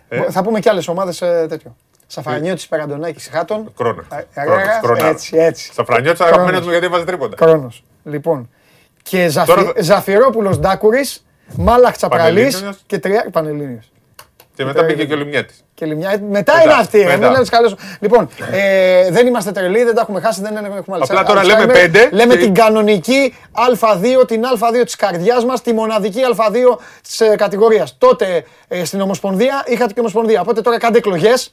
Speaker 15: Ε.
Speaker 1: Θα πούμε και άλλες ομάδες ε, τέτοιο. Σαφρανιώτης, Περαντονάκης, Χάτων.
Speaker 15: Κρόνα.
Speaker 1: Α,
Speaker 15: Κρόνας,
Speaker 1: α,
Speaker 15: Κρόναρ.
Speaker 1: Έτσι, έτσι.
Speaker 15: Σαφρανιώτης
Speaker 1: Κρόνας.
Speaker 15: αγαπημένος μου γιατί έβαζε τρίποντα.
Speaker 1: Χρόνος. Λοιπόν. Και Ζαφυ...
Speaker 15: Τώρα-
Speaker 1: Ζαφυρόπουλος Ντάκουρης, Μάλαχ Τσαπραλής
Speaker 15: Πανελλήνιος.
Speaker 1: και τρία... Πανελλήνιος.
Speaker 15: Και μετά πήγε και ο Λιμιέτης.
Speaker 1: Και Λιμιά... Μετά,
Speaker 15: Μετά,
Speaker 1: είναι αυτή, ρε.
Speaker 15: μετά.
Speaker 1: Μην λες καλές. Λοιπόν, ε, δεν είμαστε τρελοί, δεν τα έχουμε χάσει, δεν έχουμε άλλη
Speaker 15: Απλά τώρα λέμε
Speaker 1: Alzheimer.
Speaker 15: πέντε
Speaker 1: Λέμε
Speaker 15: και-
Speaker 1: την κανονική Α2, την Α2 της καρδιάς μας, τη μοναδική Α2 της ε, κατηγορίας. Τότε ε, στην Ομοσπονδία είχατε και Ομοσπονδία. Οπότε τώρα κάντε εκλογές.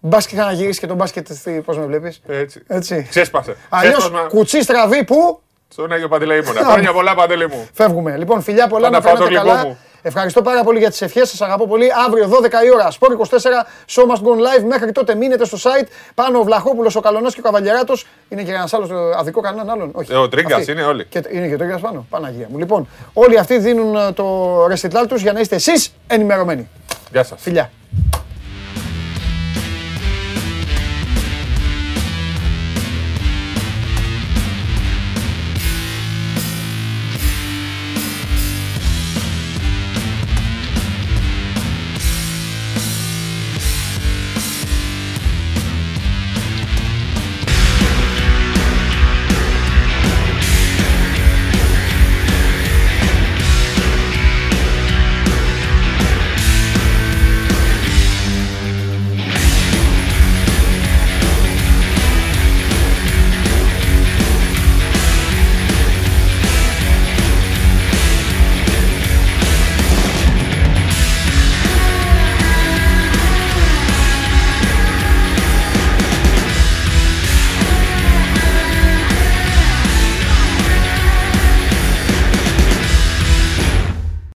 Speaker 1: Μπας και ξαναγυρίσει και τον μπάσκετ, στη- πώς με βλέπεις;
Speaker 15: Έτσι.
Speaker 1: Έτσι.
Speaker 15: Ξέσπασε.
Speaker 1: Αλλιώς
Speaker 15: Ξέσπασμα
Speaker 1: κουτσί στραβή που
Speaker 15: στον Άγιο Παντελεήμονα. Χρόνια πολλά Παντελή μου.
Speaker 1: Φεύγουμε. Λοιπόν, φιλιά πολλά,
Speaker 15: Πάντα
Speaker 1: να φαίνετε
Speaker 15: φάω το
Speaker 1: καλά.
Speaker 15: Γλυκό μου.
Speaker 1: Ευχαριστώ πάρα πολύ για τις ευχές σας, αγαπώ πολύ. Αύριο 12 η ώρα, Sport 24, Show Must Go Live. Μέχρι τότε μείνετε στο site. Πάνω ο Βλαχόπουλος, ο Καλονός και ο Καβαλιαράτος. Είναι και ένας άλλος, ε, αδικό κανέναν άλλον; Όχι.
Speaker 15: Ε, ο Τρίγκας
Speaker 1: Αυτοί.
Speaker 15: είναι όλοι.
Speaker 1: Και, είναι και ο Τρίγκας πάνω. Παναγία μου. Λοιπόν, όλοι αυτοί δίνουν ε, το ρεσιτλάλ τους για να είστε εσείς ενημερωμένοι.
Speaker 15: Γεια σας.
Speaker 1: Φιλιά.